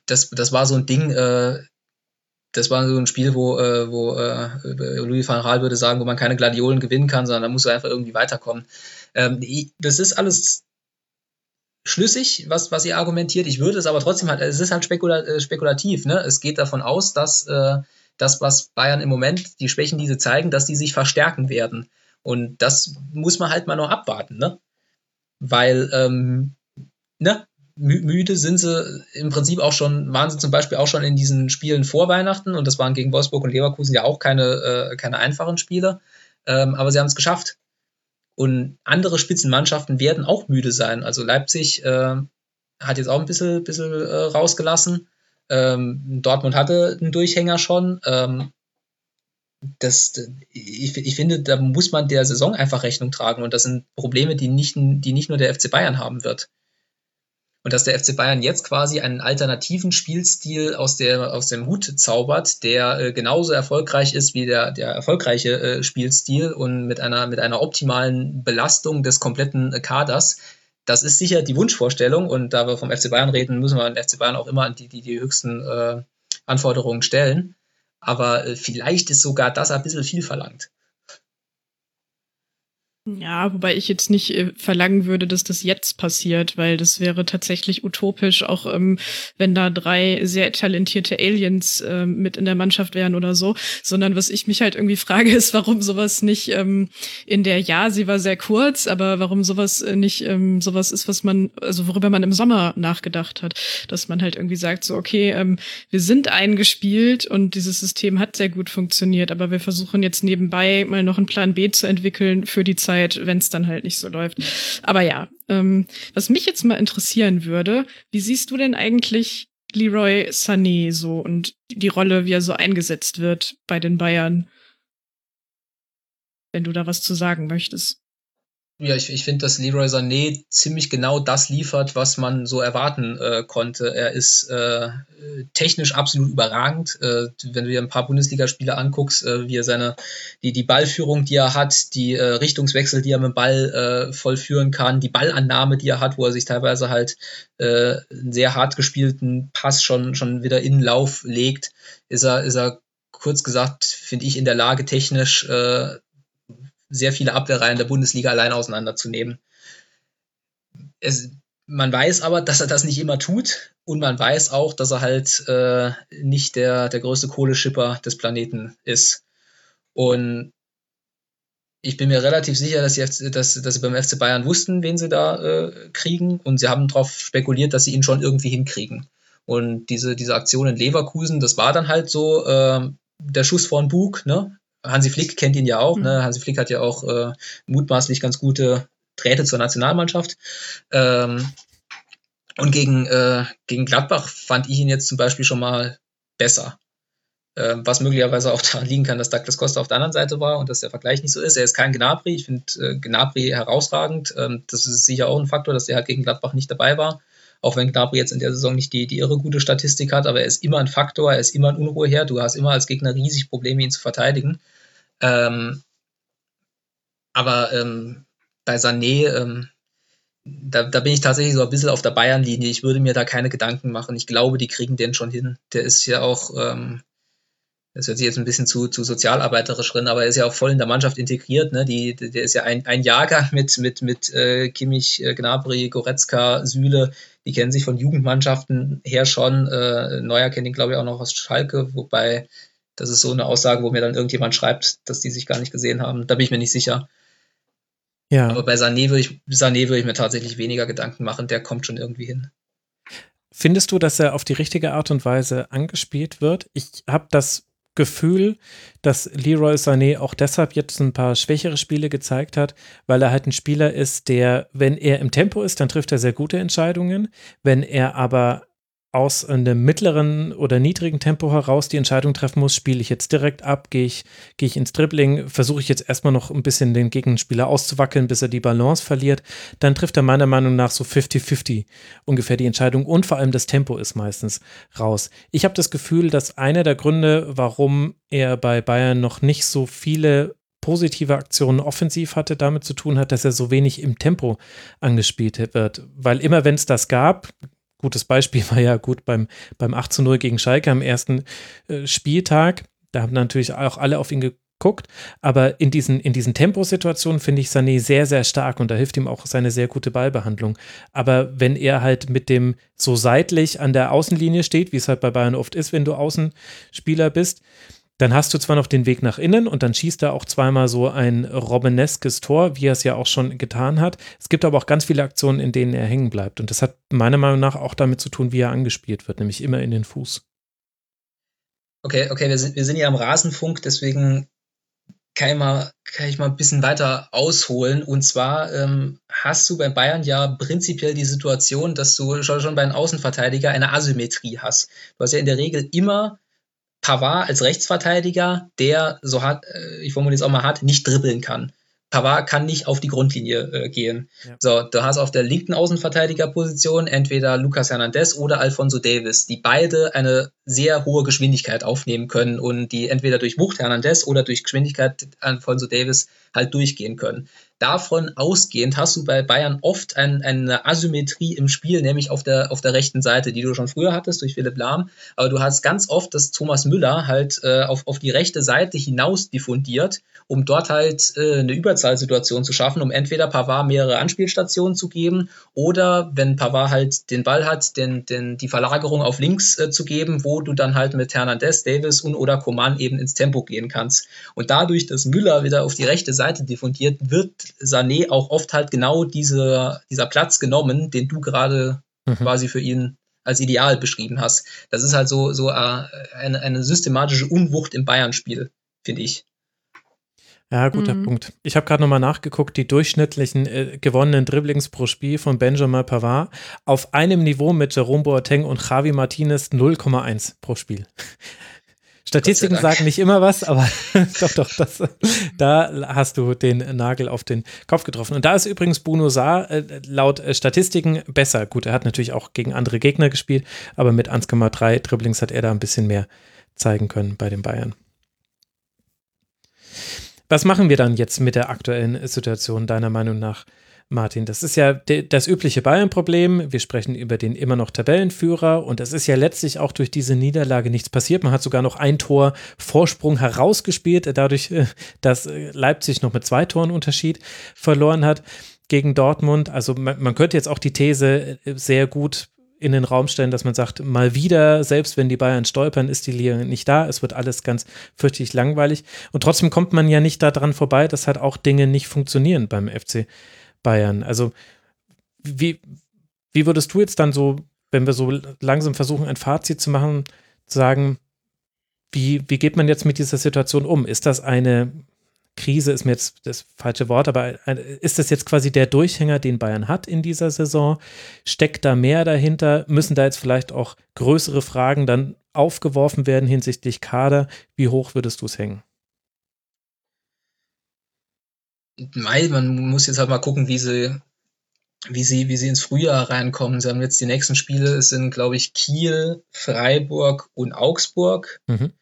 das, das war so ein Ding, äh, das war so ein Spiel, wo, äh, wo äh, Louis van Gaal würde sagen, wo man keine Gladiolen gewinnen kann, sondern da muss er einfach irgendwie weiterkommen. Ähm, das ist alles schlüssig, was, was ihr argumentiert. Ich würde es aber trotzdem halt, es ist halt spekula äh, spekulativ. Ne? Es geht davon aus, dass äh, das, was Bayern im Moment, die Schwächen, die sie zeigen, dass die sich verstärken werden. Und das muss man halt mal noch abwarten, ne? Weil, ähm, ne? müde sind sie im Prinzip auch schon, waren sie zum Beispiel auch schon in diesen Spielen vor Weihnachten und das waren gegen Wolfsburg und Leverkusen ja auch keine, äh, keine einfachen Spiele. Ähm, aber sie haben es geschafft. Und andere Spitzenmannschaften werden auch müde sein. Also Leipzig äh, hat jetzt auch ein bisschen, bisschen äh, rausgelassen. Ähm, Dortmund hatte einen Durchhänger schon. Ähm, das, ich, ich finde, da muss man der Saison einfach Rechnung tragen. Und das sind Probleme, die nicht, die nicht nur der FC Bayern haben wird. Und dass der FC Bayern jetzt quasi einen alternativen Spielstil aus, der, aus dem Hut zaubert, der äh, genauso erfolgreich ist wie der, der erfolgreiche äh, Spielstil und mit einer, mit einer optimalen Belastung des kompletten äh, Kaders. Das ist sicher die Wunschvorstellung und da wir vom FC Bayern reden, müssen wir den FC Bayern auch immer an die, die, die höchsten äh, Anforderungen stellen. Aber äh, vielleicht ist sogar das ein bisschen viel verlangt. Ja, wobei ich jetzt nicht äh, verlangen würde, dass das jetzt passiert, weil das wäre tatsächlich utopisch, auch ähm, wenn da drei sehr talentierte Aliens äh, mit in der Mannschaft wären oder so. Sondern was ich mich halt irgendwie frage, [LAUGHS] ist, warum sowas nicht ähm, in der, ja, sie war sehr kurz, aber warum sowas äh, nicht ähm, sowas ist, was man, also worüber man im Sommer nachgedacht hat. Dass man halt irgendwie sagt, so, okay, ähm, wir sind eingespielt und dieses System hat sehr gut funktioniert, aber wir versuchen jetzt nebenbei mal noch einen Plan B zu entwickeln für die Zeit Zeit, wenn es dann halt nicht so läuft. Aber ja, ähm, was mich jetzt mal interessieren würde, wie siehst du denn eigentlich Leroy Sané so und die Rolle, wie er so eingesetzt wird bei den Bayern? Wenn du da was zu sagen möchtest. Ja, ich, ich finde, dass Leroy Sané ziemlich genau das liefert, was man so erwarten äh, konnte. Er ist äh, technisch absolut überragend. Äh, wenn du dir ein paar Bundesligaspiele anguckst, äh, wie er seine, die, die Ballführung, die er hat, die äh, Richtungswechsel, die er mit dem Ball äh, vollführen kann, die Ballannahme, die er hat, wo er sich teilweise halt äh, einen sehr hart gespielten Pass schon, schon wieder in Lauf legt, ist er, ist er kurz gesagt, finde ich, in der Lage, technisch äh, sehr viele Abwehrreihen der Bundesliga allein auseinanderzunehmen. Es, man weiß aber, dass er das nicht immer tut und man weiß auch, dass er halt äh, nicht der, der größte Kohleschipper des Planeten ist. Und ich bin mir relativ sicher, dass sie, dass, dass sie beim FC Bayern wussten, wen sie da äh, kriegen und sie haben darauf spekuliert, dass sie ihn schon irgendwie hinkriegen. Und diese, diese Aktion in Leverkusen, das war dann halt so äh, der Schuss vor den Bug, ne? Hansi Flick kennt ihn ja auch. Ne? Mhm. Hansi Flick hat ja auch äh, mutmaßlich ganz gute Drähte zur Nationalmannschaft. Ähm, und gegen, äh, gegen Gladbach fand ich ihn jetzt zum Beispiel schon mal besser. Äh, was möglicherweise auch [LAUGHS] daran liegen kann, dass Douglas Costa auf der anderen Seite war und dass der Vergleich nicht so ist. Er ist kein Gnabry. Ich finde äh, Gnabry herausragend. Ähm, das ist sicher auch ein Faktor, dass er halt gegen Gladbach nicht dabei war. Auch wenn Gnabry jetzt in der Saison nicht die, die irre gute Statistik hat, aber er ist immer ein Faktor, er ist immer ein Unruheherd. Du hast immer als Gegner riesig Probleme, ihn zu verteidigen. Ähm, aber ähm, bei Sané, ähm, da, da bin ich tatsächlich so ein bisschen auf der Bayern-Linie. Ich würde mir da keine Gedanken machen. Ich glaube, die kriegen den schon hin. Der ist ja auch, ähm, das hört sich jetzt ein bisschen zu, zu sozialarbeiterisch drin, aber er ist ja auch voll in der Mannschaft integriert. Ne? Die, der ist ja ein, ein Jahrgang [LAUGHS] mit, mit, mit äh, Kimmich, äh, Gnabry, Goretzka, Süle. Die kennen sich von Jugendmannschaften her schon. Äh, Neuer kennt ihn, glaube ich, auch noch aus Schalke, wobei das ist so eine Aussage, wo mir dann irgendjemand schreibt, dass die sich gar nicht gesehen haben. Da bin ich mir nicht sicher. Ja. Aber bei Sané würde ich, Sané würde ich mir tatsächlich weniger Gedanken machen. Der kommt schon irgendwie hin. Findest du, dass er auf die richtige Art und Weise angespielt wird? Ich habe das Gefühl, dass Leroy Sané auch deshalb jetzt ein paar schwächere Spiele gezeigt hat, weil er halt ein Spieler ist, der, wenn er im Tempo ist, dann trifft er sehr gute Entscheidungen. Wenn er aber aus einem mittleren oder niedrigen Tempo heraus die Entscheidung treffen muss, spiele ich jetzt direkt ab, gehe ich, gehe ich ins Dribbling, versuche ich jetzt erstmal noch ein bisschen den Gegenspieler auszuwackeln, bis er die Balance verliert, dann trifft er meiner Meinung nach so 50-50 ungefähr die Entscheidung und vor allem das Tempo ist meistens raus. Ich habe das Gefühl, dass einer der Gründe, warum er bei Bayern noch nicht so viele positive Aktionen offensiv hatte, damit zu tun hat, dass er so wenig im Tempo angespielt wird. Weil immer wenn es das gab, gutes Beispiel war ja gut beim, beim 8 zu 0 gegen Schalke am ersten äh, Spieltag. Da haben natürlich auch alle auf ihn geguckt. Aber in diesen, in diesen Temposituationen finde ich Sané sehr, sehr stark und da hilft ihm auch seine sehr gute Ballbehandlung. Aber wenn er halt mit dem so seitlich an der Außenlinie steht, wie es halt bei Bayern oft ist, wenn du Außenspieler bist, dann hast du zwar noch den Weg nach innen und dann schießt er auch zweimal so ein Robbeneskes Tor, wie er es ja auch schon getan hat. Es gibt aber auch ganz viele Aktionen, in denen er hängen bleibt. Und das hat meiner Meinung nach auch damit zu tun, wie er angespielt wird, nämlich immer in den Fuß. Okay, okay, wir sind, wir sind ja am Rasenfunk, deswegen kann ich, mal, kann ich mal ein bisschen weiter ausholen. Und zwar ähm, hast du bei Bayern ja prinzipiell die Situation, dass du schon, schon bei einem Außenverteidiger eine Asymmetrie hast. Du hast ja in der Regel immer Pavard als Rechtsverteidiger, der so hat, äh, ich formuliere es auch mal hart, nicht dribbeln kann. Pavard kann nicht auf die Grundlinie äh, gehen. Ja. So, du hast auf der linken Außenverteidigerposition entweder Lucas Hernandez oder Alfonso Davis, die beide eine sehr hohe Geschwindigkeit aufnehmen können und die entweder durch Wucht Hernandez oder durch Geschwindigkeit Alfonso Davis halt durchgehen können. Davon ausgehend hast du bei Bayern oft ein, eine Asymmetrie im Spiel, nämlich auf der, auf der rechten Seite, die du schon früher hattest durch Philipp Lahm. Aber du hast ganz oft, dass Thomas Müller halt äh, auf, auf die rechte Seite hinaus diffundiert, um dort halt äh, eine Überzahlsituation zu schaffen, um entweder Pavard mehrere Anspielstationen zu geben oder wenn Pavard halt den Ball hat, den, den, die Verlagerung auf links äh, zu geben, wo du dann halt mit Hernandez, Davis und oder Coman eben ins Tempo gehen kannst. Und dadurch, dass Müller wieder auf die rechte Seite diffundiert, wird Sané auch oft halt genau diese, dieser Platz genommen, den du gerade mhm. quasi für ihn als ideal beschrieben hast. Das ist halt so, so äh, eine, eine systematische Unwucht im Bayern-Spiel, finde ich. Ja, guter mhm. Punkt. Ich habe gerade nochmal nachgeguckt, die durchschnittlichen äh, gewonnenen Dribblings pro Spiel von Benjamin Pavard auf einem Niveau mit Jerome Boateng und Javi Martinez 0,1 pro Spiel. Statistiken sagen nicht immer was, aber [LAUGHS] doch, doch, das, da hast du den Nagel auf den Kopf getroffen. Und da ist übrigens Bruno Saar äh, laut äh, Statistiken besser. Gut, er hat natürlich auch gegen andere Gegner gespielt, aber mit 1,3 Dribblings hat er da ein bisschen mehr zeigen können bei den Bayern. Was machen wir dann jetzt mit der aktuellen Situation, deiner Meinung nach, Martin? Das ist ja das übliche Bayern-Problem. Wir sprechen über den immer noch Tabellenführer und es ist ja letztlich auch durch diese Niederlage nichts passiert. Man hat sogar noch ein Tor Vorsprung herausgespielt, dadurch, äh, dass äh, Leipzig noch mit zwei Toren Unterschied verloren hat gegen Dortmund. Also man, man könnte jetzt auch die These äh, sehr gut in den Raum stellen, dass man sagt, mal wieder, selbst wenn die Bayern stolpern, ist die Liga nicht da. Es wird alles ganz fürchterlich langweilig. Und trotzdem kommt man ja nicht daran vorbei, dass halt auch Dinge nicht funktionieren beim FC Bayern. Also, wie, wie würdest du jetzt dann so, wenn wir so langsam versuchen, ein Fazit zu machen, sagen, wie, wie geht man jetzt mit dieser Situation um? Ist das eine Krise ist mir jetzt das falsche Wort, aber ist das jetzt quasi der Durchhänger, den Bayern hat in dieser Saison? Steckt da mehr dahinter? Müssen da jetzt vielleicht auch größere Fragen dann aufgeworfen werden hinsichtlich Kader? Wie hoch würdest du es hängen? Man muss jetzt halt mal gucken, wie sie, wie sie, wie sie ins Frühjahr reinkommen. Sie haben jetzt die nächsten Spiele, es sind, glaube ich, Kiel, Freiburg und Augsburg. Mhm.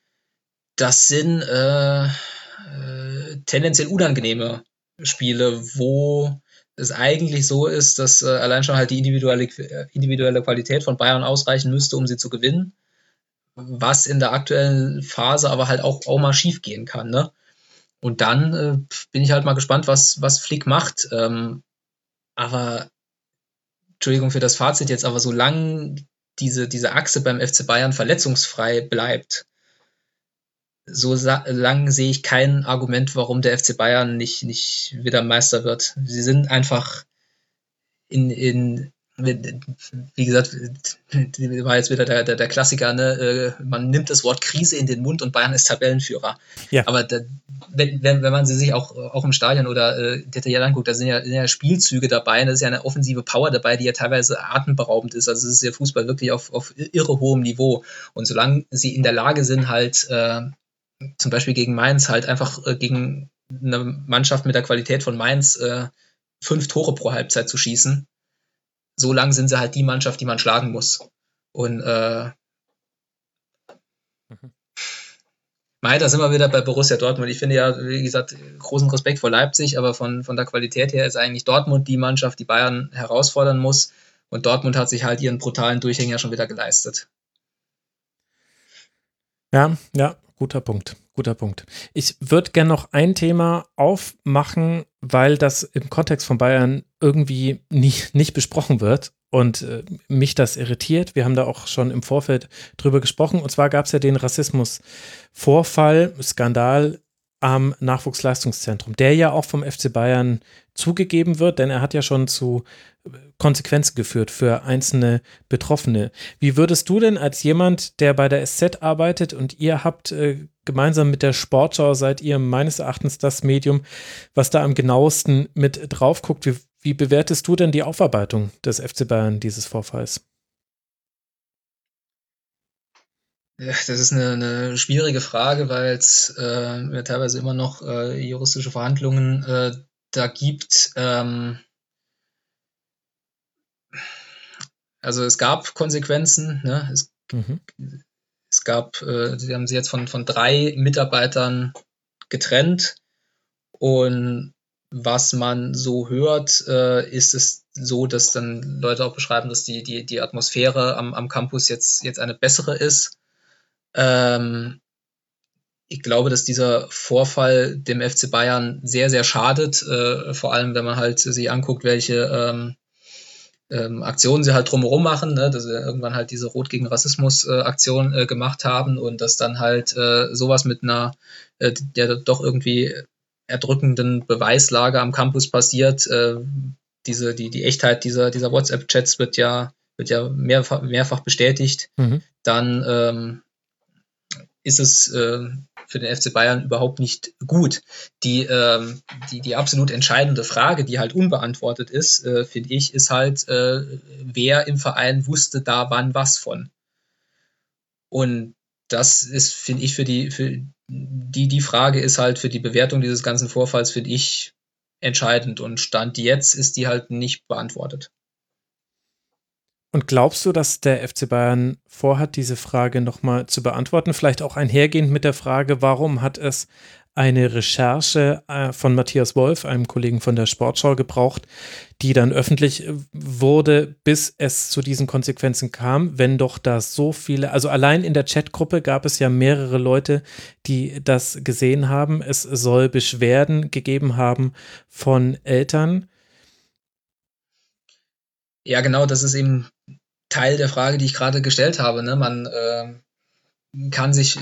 Das sind äh, äh, tendenziell unangenehme Spiele, wo es eigentlich so ist, dass äh, allein schon halt die individuelle, individuelle Qualität von Bayern ausreichen müsste, um sie zu gewinnen. Was in der aktuellen Phase aber halt auch, auch mal schief gehen kann. Ne? Und dann äh, bin ich halt mal gespannt, was, was Flick macht. Ähm, aber, Entschuldigung für das Fazit jetzt, aber solange diese, diese Achse beim FC Bayern verletzungsfrei bleibt, so lang sehe ich kein Argument, warum der FC Bayern nicht, nicht wieder Meister wird. Sie sind einfach in, in wie gesagt, war jetzt wieder der, der, der Klassiker, ne? Äh, man nimmt das Wort Krise in den Mund und Bayern ist Tabellenführer. Ja. Aber da, wenn, wenn, wenn man sie sich auch, auch im Stadion oder äh, detailliert anguckt, da sind ja, sind ja Spielzüge dabei, da ist ja eine offensive Power dabei, die ja teilweise atemberaubend ist. Also es ist ja Fußball wirklich auf, auf irre hohem Niveau. Und solange sie in der Lage sind, halt äh, zum Beispiel gegen Mainz halt einfach äh, gegen eine Mannschaft mit der Qualität von Mainz äh, fünf Tore pro Halbzeit zu schießen. So lang sind sie halt die Mannschaft, die man schlagen muss. Und äh, mhm. Mei, da sind wir wieder bei Borussia Dortmund. Ich finde ja, wie gesagt, großen Respekt vor Leipzig, aber von, von der Qualität her ist eigentlich Dortmund die Mannschaft, die Bayern herausfordern muss. Und Dortmund hat sich halt ihren brutalen Durchhänger schon wieder geleistet. Ja, ja, guter Punkt. Guter Punkt. Ich würde gerne noch ein Thema aufmachen, weil das im Kontext von Bayern irgendwie nicht, nicht besprochen wird und äh, mich das irritiert. Wir haben da auch schon im Vorfeld drüber gesprochen. Und zwar gab es ja den Rassismus-Vorfall, Skandal am Nachwuchsleistungszentrum, der ja auch vom FC Bayern zugegeben wird, denn er hat ja schon zu Konsequenzen geführt für einzelne Betroffene. Wie würdest du denn als jemand, der bei der SZ arbeitet und ihr habt äh, gemeinsam mit der Sportschau seid ihr meines Erachtens das Medium, was da am genauesten mit drauf guckt. Wie, wie bewertest du denn die Aufarbeitung des FC Bayern dieses Vorfalls? Ja, das ist eine, eine schwierige Frage, weil es äh, teilweise immer noch äh, juristische Verhandlungen äh, da gibt. Ähm, also es gab Konsequenzen. Ne? Es, mhm. es gab, äh, sie haben sie jetzt von, von drei Mitarbeitern getrennt und was man so hört, äh, ist es so, dass dann Leute auch beschreiben, dass die, die, die Atmosphäre am, am Campus jetzt, jetzt eine bessere ist. Ähm, ich glaube, dass dieser Vorfall dem FC Bayern sehr, sehr schadet, äh, vor allem wenn man halt sich anguckt, welche ähm, ähm, Aktionen sie halt drumherum machen, ne? dass sie irgendwann halt diese Rot gegen Rassismus äh, äh, gemacht haben und dass dann halt äh, sowas mit einer, äh, der doch irgendwie erdrückenden Beweislage am Campus passiert. Äh, diese, die, die Echtheit dieser, dieser WhatsApp-Chats wird ja, wird ja mehrfach, mehrfach bestätigt. Mhm. Dann ähm, ist es äh, für den FC Bayern überhaupt nicht gut. Die, ähm, die, die absolut entscheidende Frage, die halt unbeantwortet ist, äh, finde ich, ist halt, äh, wer im Verein wusste da wann was von. Und das ist, finde ich, für die, für die, die Frage ist halt für die Bewertung dieses ganzen Vorfalls, finde ich, entscheidend. Und Stand jetzt ist die halt nicht beantwortet. Und glaubst du, dass der FC Bayern vorhat, diese Frage nochmal zu beantworten? Vielleicht auch einhergehend mit der Frage, warum hat es eine Recherche äh, von Matthias Wolf, einem Kollegen von der Sportschau, gebraucht, die dann öffentlich äh, wurde, bis es zu diesen Konsequenzen kam, wenn doch da so viele, also allein in der Chatgruppe gab es ja mehrere Leute, die das gesehen haben. Es soll Beschwerden gegeben haben von Eltern. Ja, genau, das ist eben Teil der Frage, die ich gerade gestellt habe. Ne? Man äh, kann sich,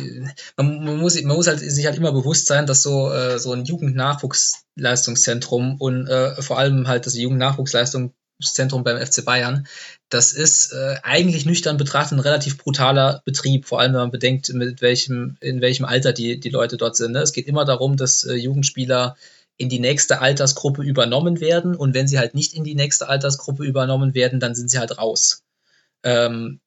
man, man, muss, man muss halt sich halt immer bewusst sein, dass so, äh, so ein Jugendnachwuchsleistungszentrum und äh, vor allem halt das Jugendnachwuchsleistungszentrum beim FC Bayern, das ist äh, eigentlich nüchtern betrachtet ein relativ brutaler Betrieb, vor allem wenn man bedenkt, mit welchem, in welchem Alter die, die Leute dort sind. Ne? Es geht immer darum, dass äh, Jugendspieler in die nächste Altersgruppe übernommen werden und wenn sie halt nicht in die nächste Altersgruppe übernommen werden, dann sind sie halt raus. Ähm,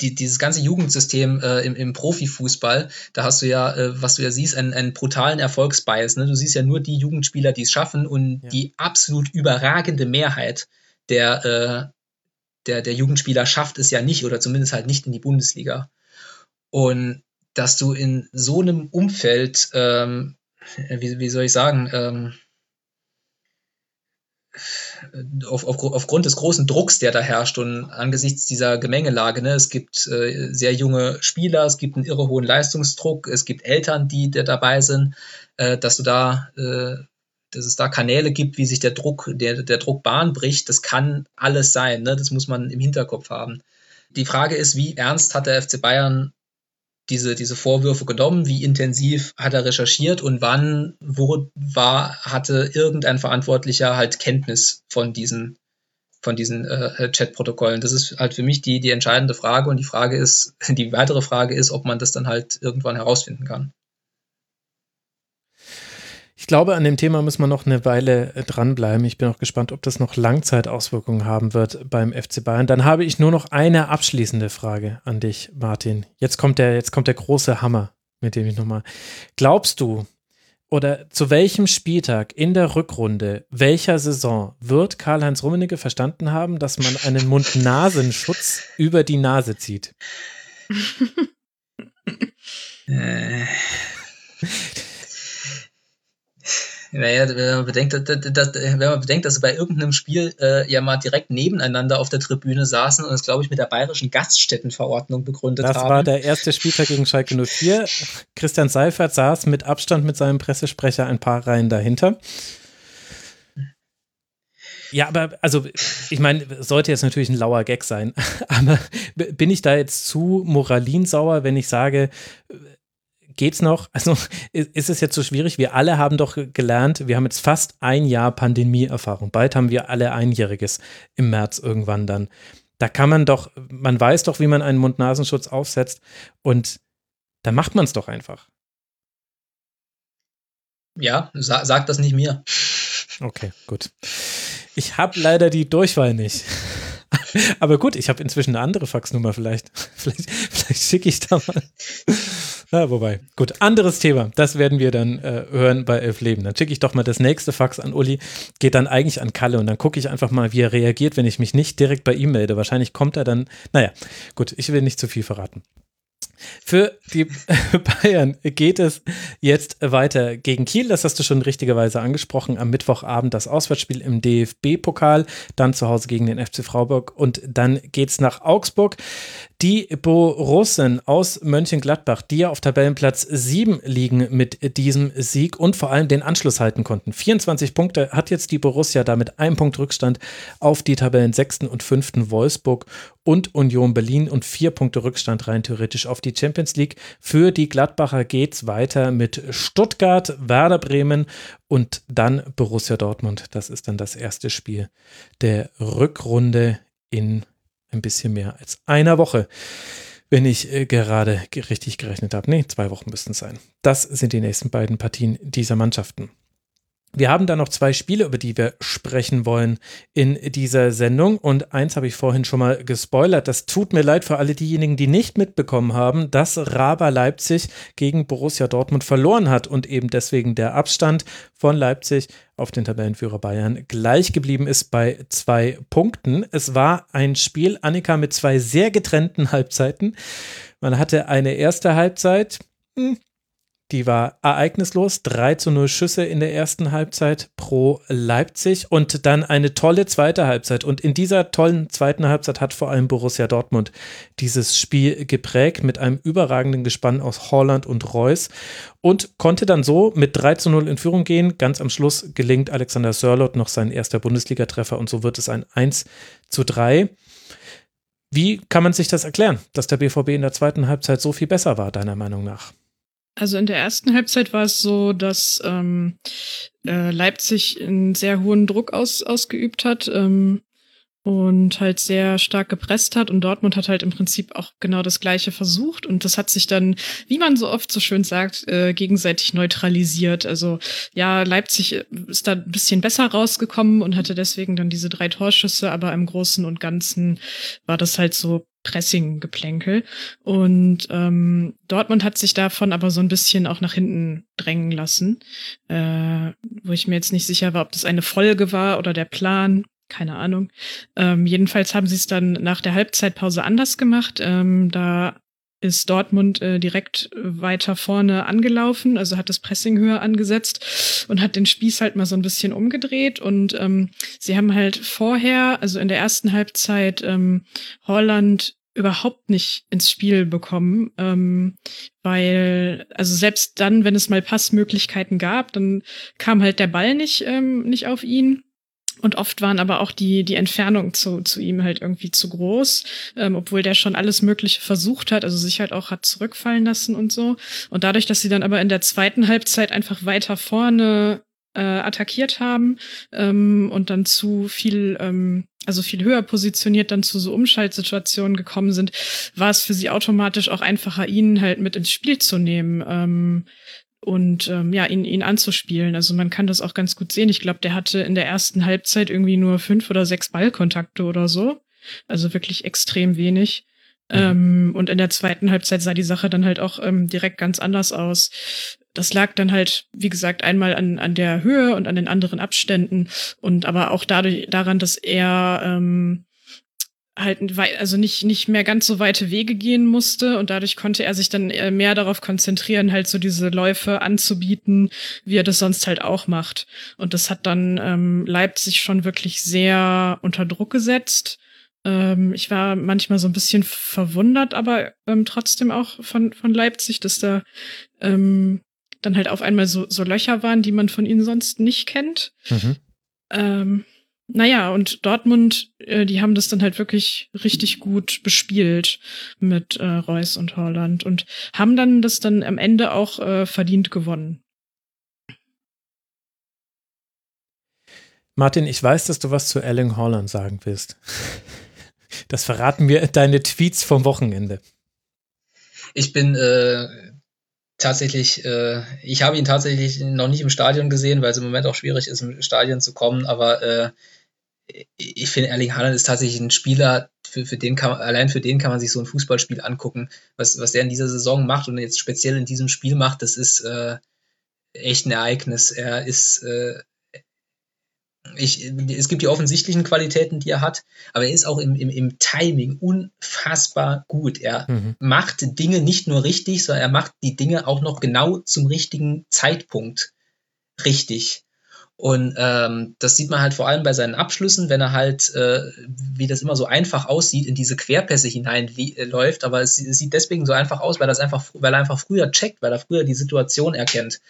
die, dieses ganze Jugendsystem äh, im, im Profifußball, da hast du ja, äh, was du ja siehst, einen, einen brutalen Erfolgsbias. Ne? Du siehst ja nur die Jugendspieler, die es schaffen und ja. die absolut überragende Mehrheit der, äh, der, der Jugendspieler schafft es ja nicht oder zumindest halt nicht in die Bundesliga. Und dass du in so einem Umfeld, ähm, wie, wie soll ich sagen, ähm, auf, auf, aufgrund des großen Drucks, der da herrscht und angesichts dieser Gemengelage, ne, es gibt äh, sehr junge Spieler, es gibt einen irre hohen Leistungsdruck, es gibt Eltern, die da dabei sind, äh, dass du da, äh, dass es da Kanäle gibt, wie sich der Druck, der, der Druck Bahn bricht, das kann alles sein, ne? das muss man im Hinterkopf haben. Die Frage ist, wie ernst hat der FC Bayern diese, diese Vorwürfe genommen? Wie intensiv hat er recherchiert und wann wo war, hatte irgendein Verantwortlicher halt Kenntnis von diesen, von diesen äh, Chat-Protokollen? Das ist halt für mich die, die entscheidende Frage und die Frage ist, [LAUGHS] die weitere Frage ist, ob man das dann halt irgendwann herausfinden kann. Ich glaube, an dem Thema muss man noch eine Weile äh, dranbleiben. Ich bin auch gespannt, ob das noch Langzeitauswirkungen haben wird beim FC Bayern. Dann habe ich nur noch eine abschließende Frage an dich, Martin. Jetzt kommt der, jetzt kommt der große Hammer, mit dem ich nochmal. Glaubst du, oder zu welchem Spieltag in der Rückrunde welcher Saison wird Karl-Heinz Rummenigge verstanden haben, dass man einen Mund-Nasenschutz [LAUGHS] über die Nase zieht? [LAUGHS] [LAUGHS] Äh. Naja, wenn man bedenkt, dass, wenn man bedenkt, dass sie bei irgendeinem Spiel äh, ja mal direkt nebeneinander auf der Tribüne saßen und das, glaube ich, mit der bayerischen Gaststättenverordnung begründet das haben. Das war der erste Spieltag gegen Schalke 04. Christian Seifert saß mit Abstand mit seinem Pressesprecher ein paar Reihen dahinter. Ja, aber also ich meine, sollte jetzt natürlich ein lauer Gag sein, [LAUGHS] aber bin ich da jetzt zu moralinsauer, wenn ich sage, geht's noch? Also ist es jetzt so schwierig? Wir alle haben doch gelernt, wir haben jetzt fast ein Jahr Pandemieerfahrung. Bald haben wir alle Einjähriges im März irgendwann dann. Da kann man doch, man weiß doch, wie man einen Mund-Nasenschutz aufsetzt und da macht man es doch einfach. Ja, sa sag das nicht mir. Okay, gut. Ich habe leider die Durchwahl nicht. [LAUGHS] Aber gut, ich habe inzwischen eine andere Faxnummer vielleicht. [LAUGHS] Vielleicht, vielleicht schicke ich da mal. [LAUGHS] Ja, wobei, gut, anderes Thema. Das werden wir dann äh, hören bei Elf Leben. Dann schicke ich doch mal das nächste Fax an Uli, geht dann eigentlich an Kalle und dann gucke ich einfach mal, wie er reagiert, wenn ich mich nicht direkt bei ihm melde. Wahrscheinlich kommt er dann, naja, gut, ich will nicht zu viel verraten. Für die [LAUGHS] Bayern geht es jetzt weiter gegen Kiel. Das hast du schon richtigerweise angesprochen. Am Mittwochabend das Auswärtsspiel im DFB-Pokal, dann zu Hause gegen den FC Freiburg und dann geht es nach Augsburg. Die Borussen aus Mönchengladbach, die ja auf Tabellenplatz 7 liegen mit diesem Sieg und vor allem den Anschluss halten konnten. 24 Punkte hat jetzt die Borussia damit einen Punkt Rückstand auf die Tabellen 6. und 5. Wolfsburg und Union Berlin und vier Punkte Rückstand rein theoretisch auf die Champions League. Für die Gladbacher geht es weiter mit Stuttgart, Werder Bremen und dann Borussia Dortmund. Das ist dann das erste Spiel der Rückrunde in ein bisschen mehr als einer Woche. Wenn ich äh, gerade richtig gerechnet habe. Nee, zwei Wochen müssten es sein. Das sind die nächsten beiden Partien dieser Mannschaften. Wir haben da noch zwei Spiele, über die wir sprechen wollen in dieser Sendung. Und eins habe ich vorhin schon mal gespoilert. Das tut mir leid für alle diejenigen, die nicht mitbekommen haben, dass Raba Leipzig gegen Borussia Dortmund verloren hat und eben deswegen der Abstand von Leipzig auf den Tabellenführer Bayern gleich geblieben ist bei zwei Punkten. Es war ein Spiel, Annika, mit zwei sehr getrennten Halbzeiten. Man hatte eine erste Halbzeit, hm, die war ereignislos. 3 zu 0 Schüsse in der ersten Halbzeit pro Leipzig und dann eine tolle zweite Halbzeit. Und in dieser tollen zweiten Halbzeit hat vor allem Borussia Dortmund dieses Spiel geprägt mit einem überragenden Gespann aus Holland und Reus und konnte dann so mit 3 zu 0 in Führung gehen. Ganz am Schluss gelingt Alexander Sörlot noch sein erster Bundesligatreffer und so wird es ein 1 zu 3. Wie kann man sich das erklären, dass der BVB in der zweiten Halbzeit so viel besser war, deiner Meinung nach? Also in der ersten Halbzeit war es so, dass ähm, äh, Leipzig einen sehr hohen Druck aus, ausgeübt hat ähm, und halt sehr stark gepresst hat. Und Dortmund hat halt im Prinzip auch genau das gleiche versucht. Und das hat sich dann, wie man so oft so schön sagt, äh, gegenseitig neutralisiert. Also ja, Leipzig ist da ein bisschen besser rausgekommen und hatte deswegen dann diese drei Torschüsse, aber im Großen und Ganzen war das halt so Pressing-Geplänkel. Und ähm, Dortmund hat sich davon aber so ein bisschen auch nach hinten drängen lassen, äh, wo ich mir jetzt nicht sicher war, ob das eine Folge war oder der Plan. Keine Ahnung. Ähm, jedenfalls haben sie es dann nach der Halbzeitpause anders gemacht. Ähm, da ist Dortmund äh, direkt weiter vorne angelaufen, also hat das Pressing höher angesetzt und hat den Spieß halt mal so ein bisschen umgedreht. Und ähm, sie haben halt vorher, also in der ersten Halbzeit, ähm, Holland überhaupt nicht ins Spiel bekommen, ähm, weil also selbst dann, wenn es mal Passmöglichkeiten gab, dann kam halt der Ball nicht ähm, nicht auf ihn und oft waren aber auch die, die Entfernungen zu, zu ihm halt irgendwie zu groß, ähm, obwohl der schon alles Mögliche versucht hat, also sich halt auch hat zurückfallen lassen und so. Und dadurch, dass sie dann aber in der zweiten Halbzeit einfach weiter vorne äh, attackiert haben ähm, und dann zu viel, ähm, also viel höher positioniert dann zu so Umschaltsituationen gekommen sind, war es für sie automatisch auch einfacher, ihn halt mit ins Spiel zu nehmen. Ähm, und ähm, ja, ihn, ihn anzuspielen. Also man kann das auch ganz gut sehen. Ich glaube, der hatte in der ersten Halbzeit irgendwie nur fünf oder sechs Ballkontakte oder so. Also wirklich extrem wenig. Mhm. Ähm, und in der zweiten Halbzeit sah die Sache dann halt auch ähm, direkt ganz anders aus. Das lag dann halt, wie gesagt, einmal an, an der Höhe und an den anderen Abständen und aber auch dadurch daran, dass er ähm, halt also nicht nicht mehr ganz so weite Wege gehen musste und dadurch konnte er sich dann äh, mehr darauf konzentrieren, halt so diese Läufe anzubieten, wie er das sonst halt auch macht. Und das hat dann ähm, Leipzig schon wirklich sehr unter Druck gesetzt. Ähm, ich war manchmal so ein bisschen verwundert, aber ähm, trotzdem auch von von Leipzig, dass da ähm, dann halt auf einmal so so Löcher waren, die man von ihnen sonst nicht kennt. Mhm. Ähm, naja, und Dortmund, äh, die haben das dann halt wirklich richtig gut bespielt mit äh, Reus und Holland und haben dann das dann am Ende auch äh, verdient gewonnen. Martin, ich weiß, dass du was zu Erling Holland sagen willst. Das verraten mir deine Tweets vom Wochenende. Ich bin äh, tatsächlich, äh, ich habe ihn tatsächlich noch nicht im Stadion gesehen, weil es im Moment auch schwierig ist, im Stadion zu kommen, aber äh, ich finde, Erling Haaland ist tatsächlich ein Spieler, für, für den kann, allein für den kann man sich so ein Fußballspiel angucken. Was, was der in dieser Saison macht und jetzt speziell in diesem Spiel macht, das ist äh, echt ein Ereignis. Er ist, äh, ich, es gibt die offensichtlichen Qualitäten, die er hat, aber er ist auch im, im, im Timing unfassbar gut. Er mhm. macht Dinge nicht nur richtig, sondern er macht die Dinge auch noch genau zum richtigen Zeitpunkt richtig. Und ähm, das sieht man halt vor allem bei seinen Abschlüssen, wenn er halt, äh, wie das immer so einfach aussieht, in diese Querpässe hineinläuft. Äh, Aber es, sieht deswegen so einfach aus, weil, das einfach, weil er einfach früher checkt, weil er früher die Situation erkennt.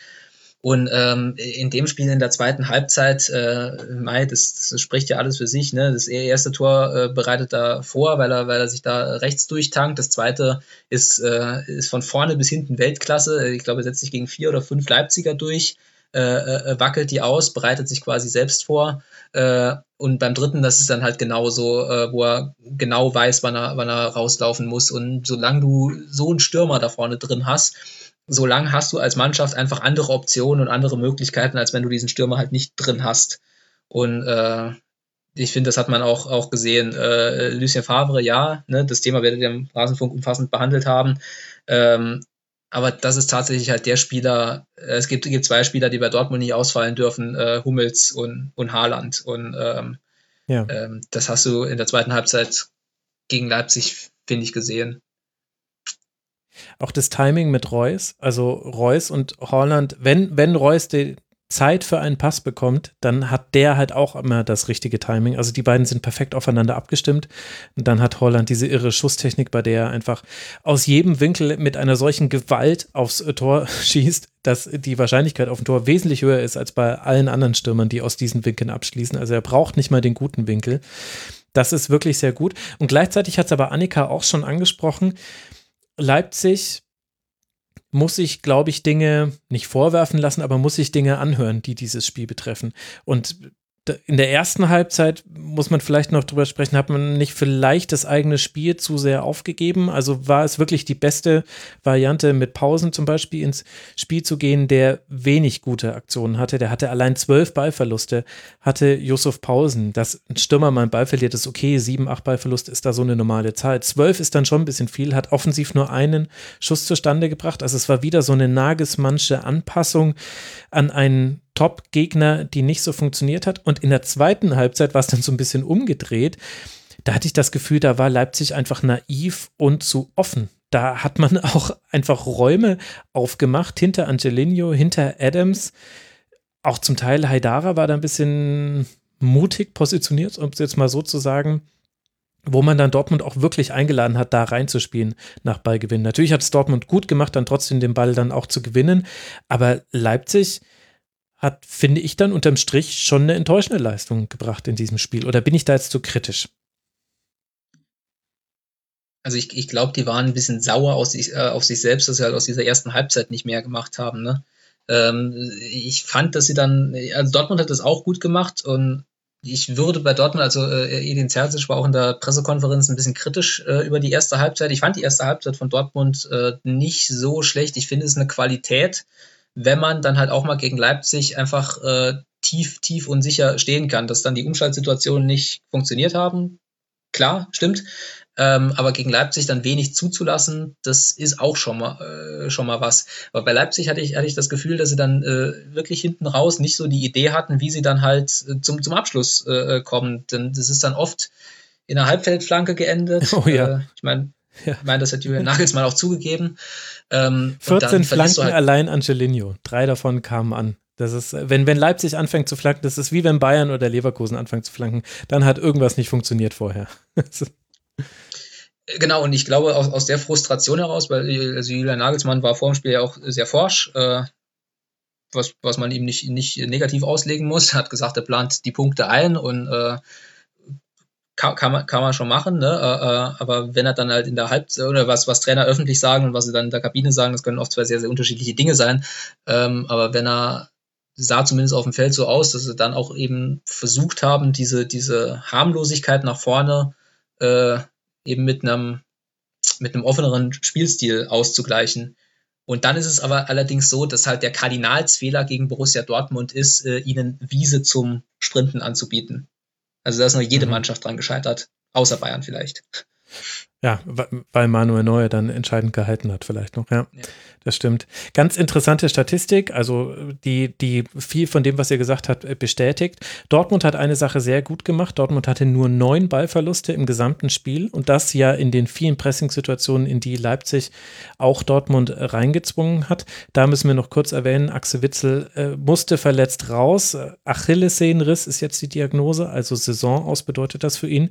Und ähm, in dem Spiel in der zweiten Halbzeit, äh, Mai, das, das spricht ja alles für sich. Ne? Das erste Tor äh, bereitet er vor, weil er, weil er sich da rechts durchtankt. Das zweite ist, äh, ist von vorne bis hinten Weltklasse. Ich glaube, er setzt sich gegen vier oder fünf Leipziger durch, äh, äh, wackelt die aus, bereitet sich quasi selbst vor. Äh, und beim dritten, das ist dann halt genauso, äh, wo er genau weiß, wann er, wann er rauslaufen muss. Und solange du so einen Stürmer da vorne drin hast, solange hast du als Mannschaft einfach andere Optionen und andere Möglichkeiten, als wenn du diesen Stürmer halt nicht drin hast. Und äh, ich finde, das hat man auch, auch gesehen. Äh, Lucien Favre, ja, ne, das Thema werdet ihr im Rasenfunk umfassend behandelt haben. Ähm, aber das ist tatsächlich halt der Spieler, äh, es gibt, gibt zwei Spieler, die bei Dortmund nicht ausfallen dürfen, äh, Hummels und, und Haaland. Und ähm, ja. ähm, das hast du in der zweiten Halbzeit gegen Leipzig, finde ich, gesehen. Auch das Timing mit Reus, also Reus und Holland, wenn, wenn Reus die Zeit für einen Pass bekommt, dann hat der halt auch immer das richtige Timing. Also die beiden sind perfekt aufeinander abgestimmt. Und dann hat Holland diese irre Schusstechnik, bei der er einfach aus jedem Winkel mit einer solchen Gewalt aufs Tor [LAUGHS] schießt, dass die Wahrscheinlichkeit auf ein Tor wesentlich höher ist als bei allen anderen Stürmern, die aus diesen Winkeln abschließen. Also er braucht nicht mal den guten Winkel. Das ist wirklich sehr gut. Und gleichzeitig hat es aber Annika auch schon angesprochen, Leipzig muss sich, glaube ich, Dinge nicht vorwerfen lassen, aber muss sich Dinge anhören, die dieses Spiel betreffen. Und in der ersten Halbzeit muss man vielleicht noch drüber sprechen, hat man nicht vielleicht das eigene Spiel zu sehr aufgegeben? Also war es wirklich die beste Variante, mit Pausen zum Beispiel ins Spiel zu gehen, der wenig gute Aktionen hatte? Der hatte allein zwölf Ballverluste, hatte Yusuf Pausen. Dass ein Stürmer mal einen Ball verliert, ist okay. Sieben, acht Ballverluste ist da so eine normale Zahl. Zwölf ist dann schon ein bisschen viel, hat offensiv nur einen Schuss zustande gebracht. Also es war wieder so eine Nagelsmannsche Anpassung an einen Top-Gegner, die nicht so funktioniert hat. Und in der zweiten Halbzeit war es dann so ein bisschen umgedreht. Da hatte ich das Gefühl, da war Leipzig einfach naiv und zu offen. Da hat man [LAUGHS] auch einfach Räume aufgemacht hinter Angelino, hinter Adams. Auch zum Teil Haidara war da ein bisschen mutig positioniert, um es jetzt mal so zu sagen wo man dann Dortmund auch wirklich eingeladen hat, da reinzuspielen nach Ballgewinn. Natürlich hat es Dortmund gut gemacht, dann trotzdem den Ball dann auch zu gewinnen, aber Leipzig hat, finde ich, dann unterm Strich schon eine enttäuschende Leistung gebracht in diesem Spiel. Oder bin ich da jetzt zu kritisch? Also ich, ich glaube, die waren ein bisschen sauer aus äh, auf sich selbst, dass sie halt aus dieser ersten Halbzeit nicht mehr gemacht haben. Ne? Ähm, ich fand, dass sie dann, also Dortmund hat das auch gut gemacht und ich würde bei Dortmund, also äh, Edin Zerzic war auch in der Pressekonferenz ein bisschen kritisch äh, über die erste Halbzeit. Ich fand die erste Halbzeit von Dortmund äh, nicht so schlecht. Ich finde es eine Qualität, wenn man dann halt auch mal gegen Leipzig einfach äh, tief, tief und sicher stehen kann, dass dann die Umschaltsituationen nicht funktioniert haben. Klar, stimmt. Ähm, aber gegen Leipzig dann wenig zuzulassen, das ist auch schon mal, äh, schon mal was. Aber bei Leipzig hatte ich, hatte ich das Gefühl, dass sie dann äh, wirklich hinten raus nicht so die Idee hatten, wie sie dann halt äh, zum, zum Abschluss äh, kommen. Denn das ist dann oft in der Halbfeldflanke geendet. Oh ja. Äh, ich meine, ja. Ich meine, das hat Julian Nagelsmann auch zugegeben. Ähm, 14 Flanken halt allein Angelino. Drei davon kamen an. Das ist, wenn, wenn Leipzig anfängt zu flanken, das ist wie wenn Bayern oder Leverkusen anfangen zu flanken, dann hat irgendwas nicht funktioniert vorher. [LAUGHS] genau, und ich glaube aus, aus der Frustration heraus, weil also Julian Nagelsmann war vor dem Spiel ja auch sehr forsch, äh, was, was man ihm nicht, nicht negativ auslegen muss. Er hat gesagt, er plant die Punkte ein und äh, kann, kann, man, kann man schon machen, ne? Äh, äh, aber wenn er dann halt in der Halbzeit oder was, was Trainer öffentlich sagen und was sie dann in der Kabine sagen, das können oft zwei sehr, sehr unterschiedliche Dinge sein. Ähm, aber wenn er sah zumindest auf dem Feld so aus, dass sie dann auch eben versucht haben, diese, diese Harmlosigkeit nach vorne äh, eben mit einem, mit einem offeneren Spielstil auszugleichen. Und dann ist es aber allerdings so, dass halt der Kardinalsfehler gegen Borussia Dortmund ist, äh, ihnen Wiese zum Sprinten anzubieten. Also da ist noch jede mhm. Mannschaft dran gescheitert, außer Bayern vielleicht. Ja, weil Manuel Neuer dann entscheidend gehalten hat, vielleicht noch, ja. ja. Das stimmt. Ganz interessante Statistik, also die, die viel von dem, was ihr gesagt habt, äh, bestätigt. Dortmund hat eine Sache sehr gut gemacht. Dortmund hatte nur neun Ballverluste im gesamten Spiel und das ja in den vielen Pressing-Situationen, in die Leipzig auch Dortmund reingezwungen hat. Da müssen wir noch kurz erwähnen, Axel Witzel äh, musste verletzt raus. Achillessehnenriss ist jetzt die Diagnose, also Saison aus bedeutet das für ihn.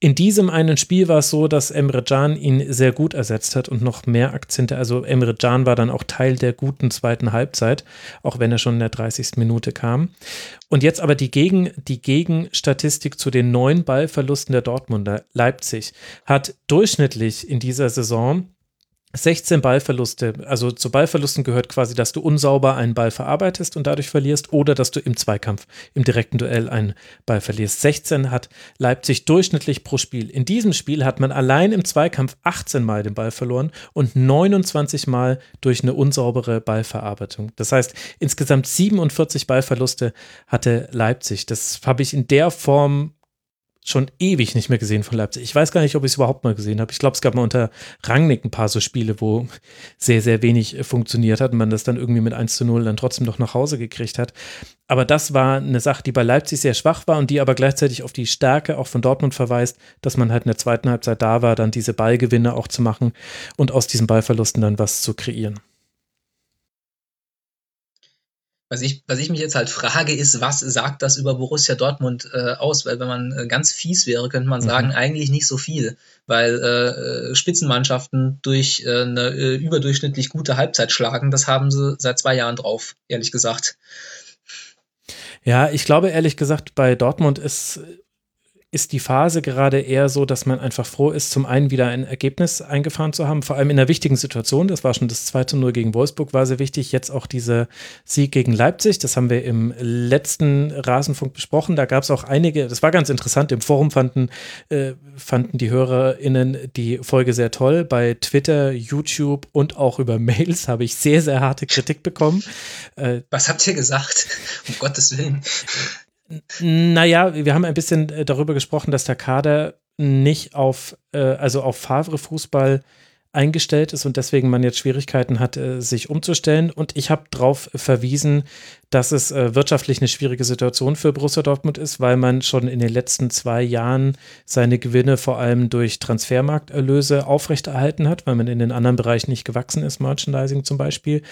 In diesem einen Spiel war es so, dass Emre Can ihn sehr gut ersetzt hat und noch mehr Akzente. Also Emre Can war dann auch Teil der guten zweiten Halbzeit, auch wenn er schon in der 30. Minute kam. Und jetzt aber die, Gegen, die Gegenstatistik zu den neun Ballverlusten der Dortmunder. Leipzig hat durchschnittlich in dieser Saison 16 Ballverluste. Also zu Ballverlusten gehört quasi, dass du unsauber einen Ball verarbeitest und dadurch verlierst oder dass du im Zweikampf, im direkten Duell einen Ball verlierst. 16 hat Leipzig durchschnittlich pro Spiel. In diesem Spiel hat man allein im Zweikampf 18 Mal den Ball verloren und 29 Mal durch eine unsaubere Ballverarbeitung. Das heißt, insgesamt 47 Ballverluste hatte Leipzig. Das habe ich in der Form schon ewig nicht mehr gesehen von Leipzig. Ich weiß gar nicht, ob ich es überhaupt mal gesehen habe. Ich glaube, es gab mal unter Rangnick ein paar so Spiele, wo sehr, sehr wenig äh, funktioniert hat und man das dann irgendwie mit 1 zu 0 dann trotzdem noch nach Hause gekriegt hat. Aber das war eine Sache, die bei Leipzig sehr schwach war und die aber gleichzeitig auf die Stärke auch von Dortmund verweist, dass man halt in der zweiten Halbzeit da war, dann diese Ballgewinne auch zu machen und aus diesen Ballverlusten dann was zu kreieren. Was ich, was ich mich jetzt halt frage, ist, was sagt das über Borussia Dortmund äh, aus? Weil wenn man äh, ganz fies wäre, könnte man mhm. sagen, eigentlich nicht so viel, weil äh, Spitzenmannschaften durch äh, eine äh, überdurchschnittlich gute Halbzeit schlagen, das haben sie seit zwei Jahren drauf, ehrlich gesagt. Ja, ich glaube ehrlich gesagt, bei Dortmund ist ist die Phase gerade eher so, dass man einfach froh ist, zum einen wieder ein Ergebnis eingefahren zu haben, vor allem in einer wichtigen Situation. Das war schon das 2 zu 0 gegen Wolfsburg, war sehr wichtig. Jetzt auch dieser Sieg gegen Leipzig. Das haben wir im letzten Rasenfunk besprochen. Da gab es auch einige, das war ganz interessant. Im Forum fanden, äh, fanden die HörerInnen die Folge sehr toll. Bei Twitter, YouTube und auch über Mails habe ich sehr, sehr harte Kritik bekommen. Äh, Was habt ihr gesagt? Um Gottes Willen. Naja, wir haben ein bisschen äh, darüber gesprochen, dass der Kader nicht auf, äh, also auf Favre-Fußball eingestellt ist und deswegen man jetzt Schwierigkeiten hat, äh, sich umzustellen. Und ich habe darauf verwiesen, dass es äh, wirtschaftlich eine schwierige Situation für Borussia Dortmund ist, weil man schon in den letzten zwei Jahren seine Gewinne vor allem durch Transfermarkterlöse aufrechterhalten hat, weil man in den anderen Bereichen nicht gewachsen ist, Merchandising zum Beispiel.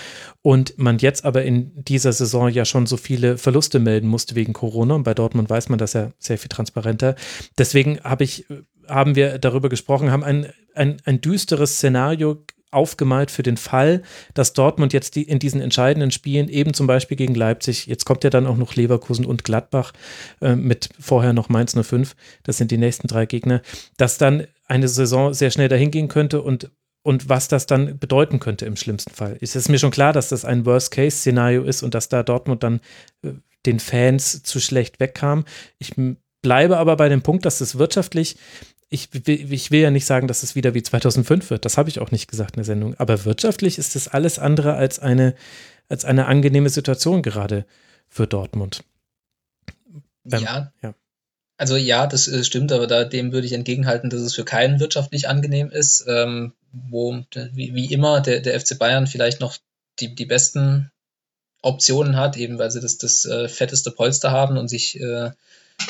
Und man jetzt aber in dieser Saison ja schon so viele Verluste melden musste wegen Corona. Und bei Dortmund weiß man das ja sehr viel transparenter. Deswegen habe ich haben wir darüber gesprochen, haben ein, ein, ein düsteres Szenario aufgemalt für den Fall, dass Dortmund jetzt die, in diesen entscheidenden Spielen, eben zum Beispiel gegen Leipzig, jetzt kommt ja dann auch noch Leverkusen und Gladbach äh, mit vorher noch Mainz 05, das sind die nächsten drei Gegner, dass dann eine Saison sehr schnell dahin gehen könnte und und was das dann bedeuten könnte im schlimmsten Fall. Es ist mir schon klar, dass das ein Worst-Case-Szenario ist und dass da Dortmund dann äh, den Fans zu schlecht wegkam. Ich bleibe aber bei dem Punkt, dass es wirtschaftlich ich, ich will ja nicht sagen, dass es wieder wie 2005 wird. Das habe ich auch nicht gesagt in der Sendung. Aber wirtschaftlich ist es alles andere als eine, als eine angenehme Situation gerade für Dortmund. Ähm, ja. ja. Also ja, das äh, stimmt, aber da, dem würde ich entgegenhalten, dass es für keinen wirtschaftlich angenehm ist, ähm, wo wie, wie immer der, der FC Bayern vielleicht noch die, die besten Optionen hat, eben weil sie das, das äh, fetteste Polster haben und sich äh,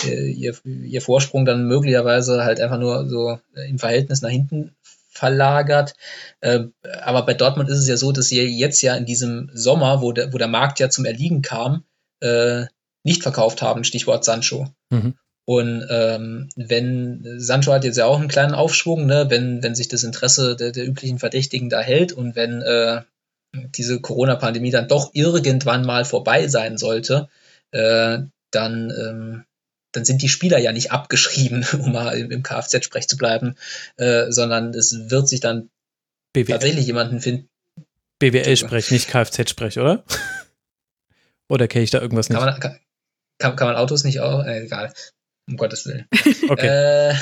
ihr, ihr Vorsprung dann möglicherweise halt einfach nur so im Verhältnis nach hinten verlagert. Äh, aber bei Dortmund ist es ja so, dass sie jetzt ja in diesem Sommer, wo der, wo der Markt ja zum Erliegen kam, äh, nicht verkauft haben, Stichwort Sancho. Mhm. Und ähm, wenn Sancho hat jetzt ja auch einen kleinen Aufschwung, ne, wenn, wenn sich das Interesse der, der üblichen Verdächtigen da hält und wenn äh, diese Corona-Pandemie dann doch irgendwann mal vorbei sein sollte, äh, dann ähm, dann sind die Spieler ja nicht abgeschrieben, [LAUGHS] um mal im, Kfz-Sprech zu bleiben, äh, sondern es wird sich dann BWL. tatsächlich jemanden finden. BWL-Sprech, nicht Kfz-Sprech, oder? [LAUGHS] oder kenne ich da irgendwas nicht? Kann man, kann, kann, kann man Autos nicht auch? Äh, egal. Um Gottes Willen. [LAUGHS] Okay. Äh,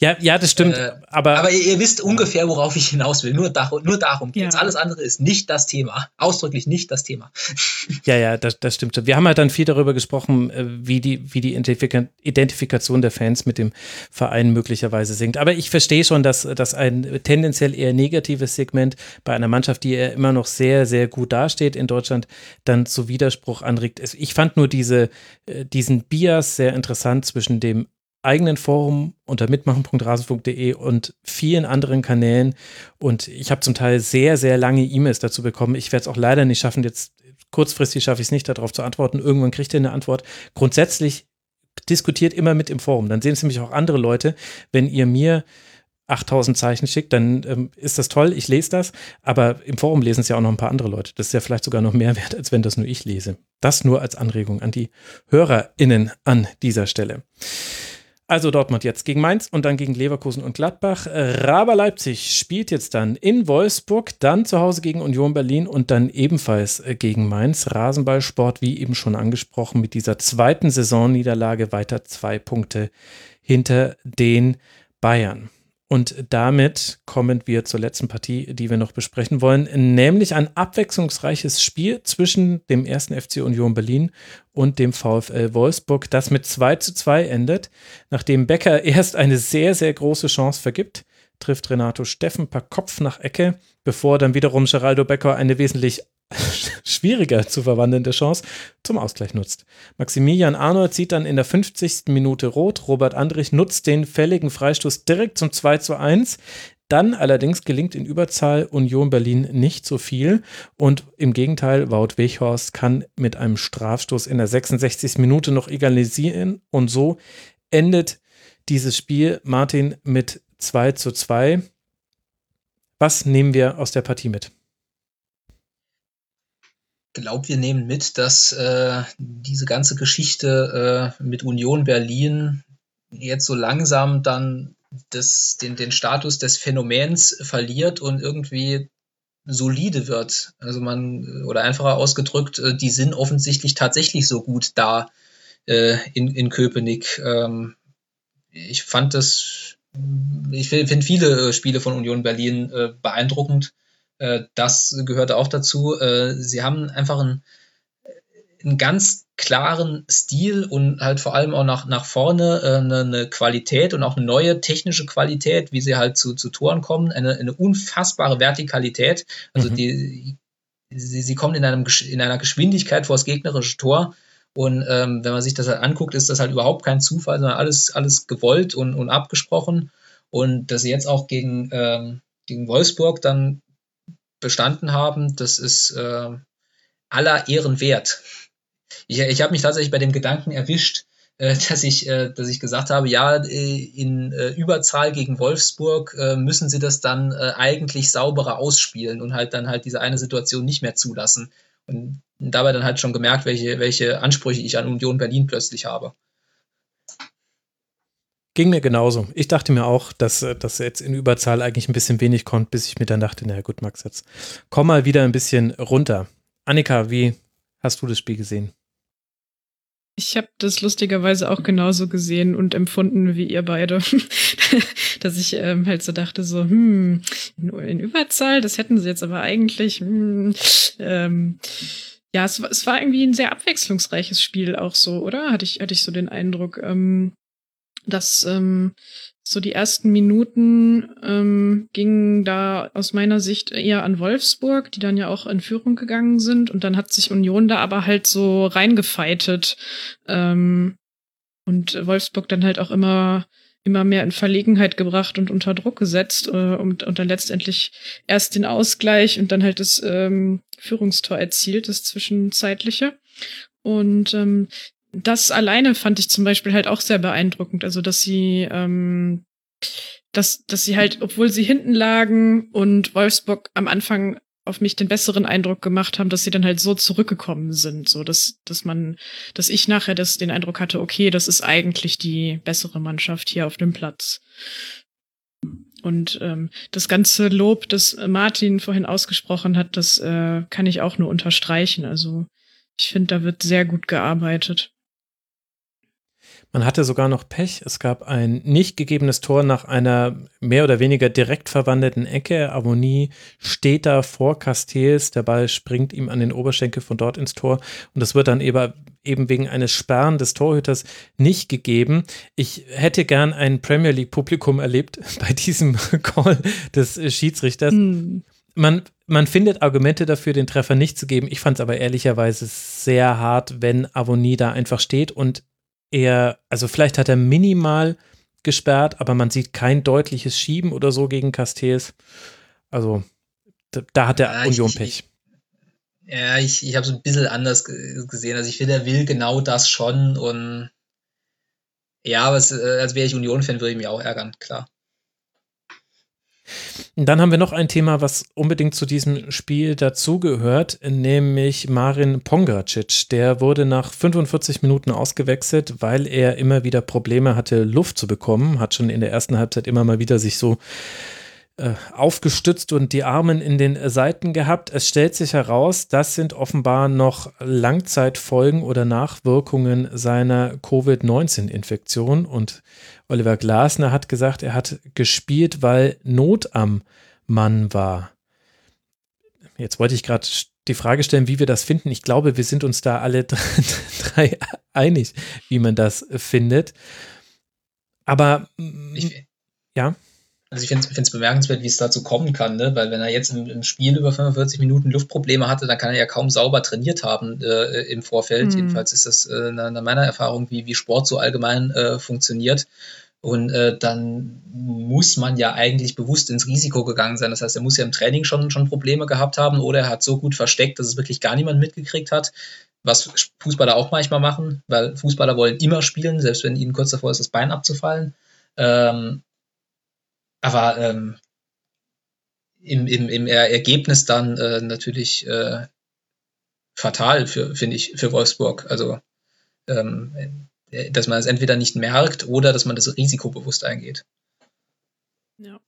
Ja, ja, das stimmt. Äh, aber, aber ihr, ihr, wisst ungefähr, worauf ich hinaus will. Nur, dar nur darum geht's. Ja. Alles andere ist nicht das Thema. Ausdrücklich nicht das Thema. Ja, ja, das, das stimmt. Wir haben halt dann viel darüber gesprochen, äh, wie die, wie die Identifikation der Fans mit dem Verein möglicherweise sinkt. Aber ich verstehe schon, dass, dass ein tendenziell eher negatives Segment bei einer Mannschaft, die ja immer noch sehr, sehr gut dasteht in Deutschland, dann zu Widerspruch anregt. Ich fand nur diese, äh, diesen Bias sehr interessant zwischen dem eigenen Forum unter mitmachen.rasen.de und vielen anderen Kanälen. Und ich habe zum Teil sehr, sehr lange E-Mails dazu bekommen. Ich werde es auch leider nicht schaffen. Jetzt kurzfristig schaffe ich es nicht, darauf zu antworten. Irgendwann kriegt ihr eine Antwort. Grundsätzlich diskutiert immer mit im Forum. Dann sehen es nämlich auch andere Leute. Wenn ihr mir 8000 Zeichen schickt, dann ähm, ist das toll, ich lese das, aber im Forum lesen es ja auch noch ein paar andere Leute. Das ist ja vielleicht sogar noch mehr wert, als wenn das nur ich lese. Das nur als Anregung an die HörerInnen an dieser Stelle. Also Dortmund jetzt gegen Mainz und dann gegen Leverkusen und Gladbach. Raber Leipzig spielt jetzt dann in Wolfsburg, dann zu Hause gegen Union Berlin und dann ebenfalls äh, gegen Mainz. Rasenballsport, wie eben schon angesprochen, mit dieser zweiten Saisonniederlage weiter zwei Punkte hinter den Bayern. Und damit kommen wir zur letzten Partie, die wir noch besprechen wollen, nämlich ein abwechslungsreiches Spiel zwischen dem ersten FC Union Berlin und dem VfL Wolfsburg, das mit 2 zu 2 endet. Nachdem Becker erst eine sehr, sehr große Chance vergibt, trifft Renato Steffen per Kopf nach Ecke, bevor dann wiederum Geraldo Becker eine wesentlich [LAUGHS] schwieriger zu verwandelnde Chance zum Ausgleich nutzt. Maximilian Arnold zieht dann in der 50. Minute rot. Robert Andrich nutzt den fälligen Freistoß direkt zum 2 zu 1. Dann allerdings gelingt in Überzahl Union Berlin nicht so viel und im Gegenteil, Wout Weghorst kann mit einem Strafstoß in der 66. Minute noch egalisieren und so endet dieses Spiel Martin mit 2 zu 2. Was nehmen wir aus der Partie mit? Glaube, wir nehmen mit, dass äh, diese ganze Geschichte äh, mit Union Berlin jetzt so langsam dann das, den, den Status des Phänomens verliert und irgendwie solide wird. Also man, oder einfacher ausgedrückt, äh, die sind offensichtlich tatsächlich so gut da äh, in, in Köpenick. Ähm, ich fand das, ich finde viele Spiele von Union Berlin äh, beeindruckend. Äh, das gehört auch dazu. Äh, sie haben einfach einen, einen ganz klaren Stil und halt vor allem auch nach, nach vorne äh, eine, eine, Qualität und auch eine neue technische Qualität, wie sie halt zu, zu Toren kommen, eine, eine unfassbare Vertikalität. Also mhm. die, sie, sie kommen in, einem, in einer Geschwindigkeit vor das gegnerische Tor. Und ähm, wenn man sich das halt anguckt, ist das halt überhaupt kein Zufall, sondern alles, alles gewollt und, und abgesprochen. Und dass sie jetzt auch gegen, ähm, gegen Wolfsburg dann bestanden haben, das ist äh, aller Ehren wert. Ich, ich habe mich tatsächlich bei dem Gedanken erwischt, äh, [LAUGHS] dass, ich, äh, dass ich gesagt habe, ja, äh, in äh, Überzahl gegen Wolfsburg äh, müssen sie das dann äh, eigentlich sauberer ausspielen und halt dann halt diese eine Situation nicht mehr zulassen. Und dabei dann halt schon gemerkt, welche, welche Ansprüche ich an Union Berlin plötzlich habe. Ging mir genauso. Ich dachte mir auch, dass das jetzt in Überzahl eigentlich ein bisschen wenig kommt, bis ich mir dann dachte, naja gut, Max, jetzt komm mal wieder ein bisschen runter. Annika, wie hast du das Spiel gesehen? Ich habe das lustigerweise auch genauso gesehen und empfunden wie ihr beide. [LAUGHS] Dass ich ähm, halt so dachte, so, hm, in Überzahl, das hätten sie jetzt aber eigentlich. Hm, ähm, ja, es, es war irgendwie ein sehr abwechslungsreiches Spiel auch so, oder? Hatte ich, hatte ich so den Eindruck. Ähm, dass ähm, so die ersten Minuten ähm, gingen da aus meiner Sicht eher an Wolfsburg, die dann ja auch in Führung gegangen sind. Und dann hat sich Union da aber halt so reingefeitet. Ähm, und Wolfsburg dann halt auch immer immer mehr in Verlegenheit gebracht und unter Druck gesetzt äh, und, und dann letztendlich erst den Ausgleich und dann halt das ähm, Führungstor erzielt, das zwischenzeitliche. Und ähm, das alleine fand ich zum Beispiel halt auch sehr beeindruckend. Also, dass sie, ähm, dass, dass sie halt, obwohl sie hinten lagen und Wolfsburg am Anfang auf mich den besseren Eindruck gemacht haben, dass sie dann halt so zurückgekommen sind, so dass dass man, dass ich nachher das den Eindruck hatte, okay, das ist eigentlich die bessere Mannschaft hier auf dem Platz. Und ähm, das ganze Lob, das Martin vorhin ausgesprochen hat, das äh, kann ich auch nur unterstreichen. Also ich finde, da wird sehr gut gearbeitet. Man hatte sogar noch Pech. Es gab ein nicht gegebenes Tor nach einer mehr oder weniger direkt verwandelten Ecke. Avonie steht da vor Castells. Der Ball springt ihm an den Oberschenkel von dort ins Tor. Und das wird dann eben, eben wegen eines Sperren des Torhüters nicht gegeben. Ich hätte gern ein Premier League Publikum erlebt [LAUGHS] bei diesem [LAUGHS] Call des Schiedsrichters. Hm. Man, man findet Argumente dafür, den Treffer nicht zu geben. Ich fand es aber ehrlicherweise sehr hart, wenn Avonie da einfach steht und er, also vielleicht hat er minimal gesperrt, aber man sieht kein deutliches Schieben oder so gegen Castells. Also da, da hat der ja, Union ich, Pech. Ja, ich, ich habe es ein bisschen anders gesehen. Also ich finde, er will genau das schon und ja, aber es, äh, als wäre ich Union-Fan, würde ich mich auch ärgern, klar. Dann haben wir noch ein Thema, was unbedingt zu diesem Spiel dazugehört, nämlich Marin Pongracic. Der wurde nach 45 Minuten ausgewechselt, weil er immer wieder Probleme hatte, Luft zu bekommen. Hat schon in der ersten Halbzeit immer mal wieder sich so äh, aufgestützt und die Armen in den Seiten gehabt. Es stellt sich heraus, das sind offenbar noch Langzeitfolgen oder Nachwirkungen seiner Covid-19-Infektion. Und Oliver Glasner hat gesagt, er hat gespielt, weil Not am Mann war. Jetzt wollte ich gerade die Frage stellen, wie wir das finden. Ich glaube, wir sind uns da alle [LAUGHS] drei einig, wie man das findet. Aber ich, ja. Also ich finde es bemerkenswert, wie es dazu kommen kann, ne? weil wenn er jetzt im, im, Spiel über 45 Minuten Luftprobleme hatte, dann kann er ja kaum sauber trainiert haben äh, im Vorfeld. Mhm. Jedenfalls ist das äh, nach meiner Erfahrung, wie, wie Sport so allgemein äh, funktioniert. Und äh, dann muss man ja eigentlich bewusst ins Risiko gegangen sein. Das heißt, er muss ja im Training schon, schon Probleme gehabt haben oder er hat so gut versteckt, dass es wirklich gar niemand mitgekriegt hat. Was Fußballer auch manchmal machen, weil Fußballer wollen immer spielen, selbst wenn ihnen kurz davor ist, das Bein abzufallen. Ähm, aber ähm, im, im, im Ergebnis dann äh, natürlich äh, fatal für, finde ich, für Wolfsburg. Also, ähm, dass man es entweder nicht merkt oder dass man das Risiko bewusst eingeht. Ja.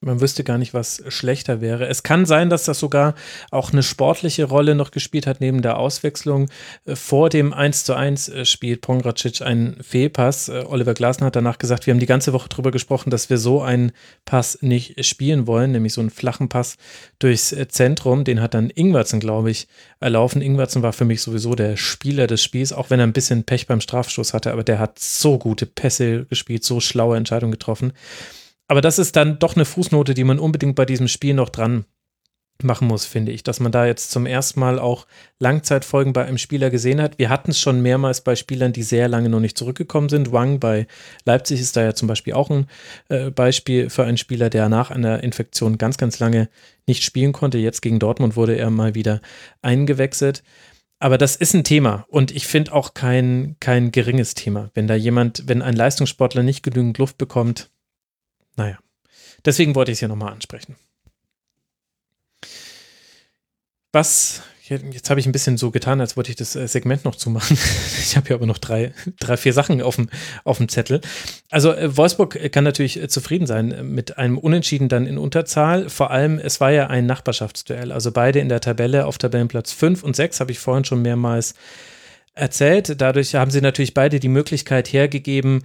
Man wüsste gar nicht, was schlechter wäre. Es kann sein, dass das sogar auch eine sportliche Rolle noch gespielt hat, neben der Auswechslung. Äh, vor dem 1 zu 1 äh, spielt Pongracic einen Fehlpass. Äh, Oliver Glasner hat danach gesagt, wir haben die ganze Woche darüber gesprochen, dass wir so einen Pass nicht spielen wollen, nämlich so einen flachen Pass durchs Zentrum. Den hat dann Ingwertsen, glaube ich, erlaufen. Ingwertsen war für mich sowieso der Spieler des Spiels, auch wenn er ein bisschen Pech beim Strafstoß hatte, aber der hat so gute Pässe gespielt, so schlaue Entscheidungen getroffen. Aber das ist dann doch eine Fußnote, die man unbedingt bei diesem Spiel noch dran machen muss, finde ich, dass man da jetzt zum ersten Mal auch Langzeitfolgen bei einem Spieler gesehen hat. Wir hatten es schon mehrmals bei Spielern, die sehr lange noch nicht zurückgekommen sind. Wang bei Leipzig ist da ja zum Beispiel auch ein äh, Beispiel für einen Spieler, der nach einer Infektion ganz, ganz lange nicht spielen konnte. Jetzt gegen Dortmund wurde er mal wieder eingewechselt. Aber das ist ein Thema und ich finde auch kein, kein geringes Thema. Wenn da jemand, wenn ein Leistungssportler nicht genügend Luft bekommt, naja, deswegen wollte ich es hier nochmal ansprechen. Was, jetzt habe ich ein bisschen so getan, als wollte ich das äh, Segment noch zumachen. [LAUGHS] Ich habe hier aber noch drei, drei vier Sachen auf dem, auf dem Zettel. Also äh, Wolfsburg kann natürlich äh, zufrieden sein mit einem Unentschieden dann in Unterzahl. Vor allem, es war ja ein Nachbarschaftsduell. Also beide in der Tabelle auf Tabellenplatz 5 und 6, habe ich vorhin schon mehrmals erzählt. Dadurch haben sie natürlich beide die Möglichkeit hergegeben,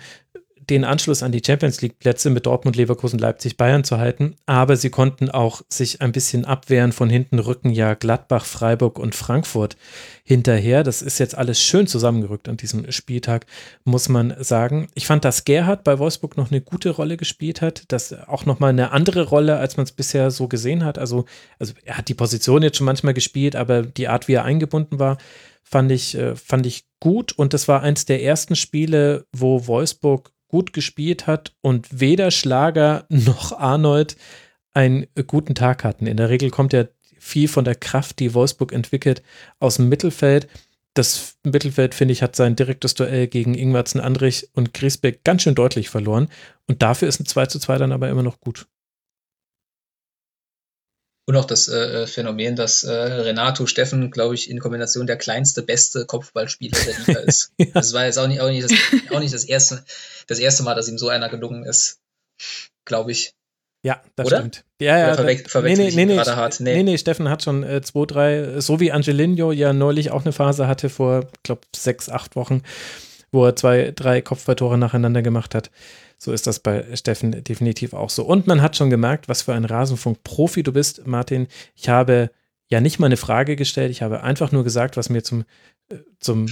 den Anschluss an die Champions League Plätze mit Dortmund, Leverkusen, Leipzig, Bayern zu halten, aber sie konnten auch sich ein bisschen abwehren von hinten rücken ja Gladbach, Freiburg und Frankfurt hinterher. Das ist jetzt alles schön zusammengerückt an diesem Spieltag, muss man sagen. Ich fand, dass Gerhard bei Wolfsburg noch eine gute Rolle gespielt hat, dass auch nochmal eine andere Rolle, als man es bisher so gesehen hat. Also, also er hat die Position jetzt schon manchmal gespielt, aber die Art, wie er eingebunden war, fand ich, äh, fand ich gut. Und das war eins der ersten Spiele, wo Wolfsburg gut gespielt hat und weder Schlager noch Arnold einen guten Tag hatten. In der Regel kommt ja viel von der Kraft, die Wolfsburg entwickelt, aus dem Mittelfeld. Das Mittelfeld, finde ich, hat sein direktes Duell gegen Ingwertsen, Andrich und Griesbeck ganz schön deutlich verloren. Und dafür ist ein 2 zu 2 dann aber immer noch gut. Und auch das äh, äh, Phänomen, dass äh, Renato Steffen, glaube ich, in Kombination der kleinste, beste Kopfballspieler der Liga [LAUGHS] ist. ja. Das war jetzt auch nicht, auch nicht, das, auch nicht das, erste, das erste Mal, dass ihm so einer gelungen ist, glaube ich. Ja, das Oder? stimmt. Ja, ja. Oder verwech verwechsel nee, nee, nee, gerade hart. Nee. nee, nee, Steffen hat schon äh, zwei, drei, so wie Angelino ja neulich auch eine Phase hatte vor, glaube sechs, acht Wochen, wo er zwei, drei Kopfballtore nacheinander gemacht hat. So ist das bei Steffen definitiv auch so. Und man hat schon gemerkt, was für ein Rasenfunk-Profi du bist, Martin. Ich habe ja nicht mal eine Frage gestellt, ich habe einfach nur gesagt, was mir zum, äh, zum,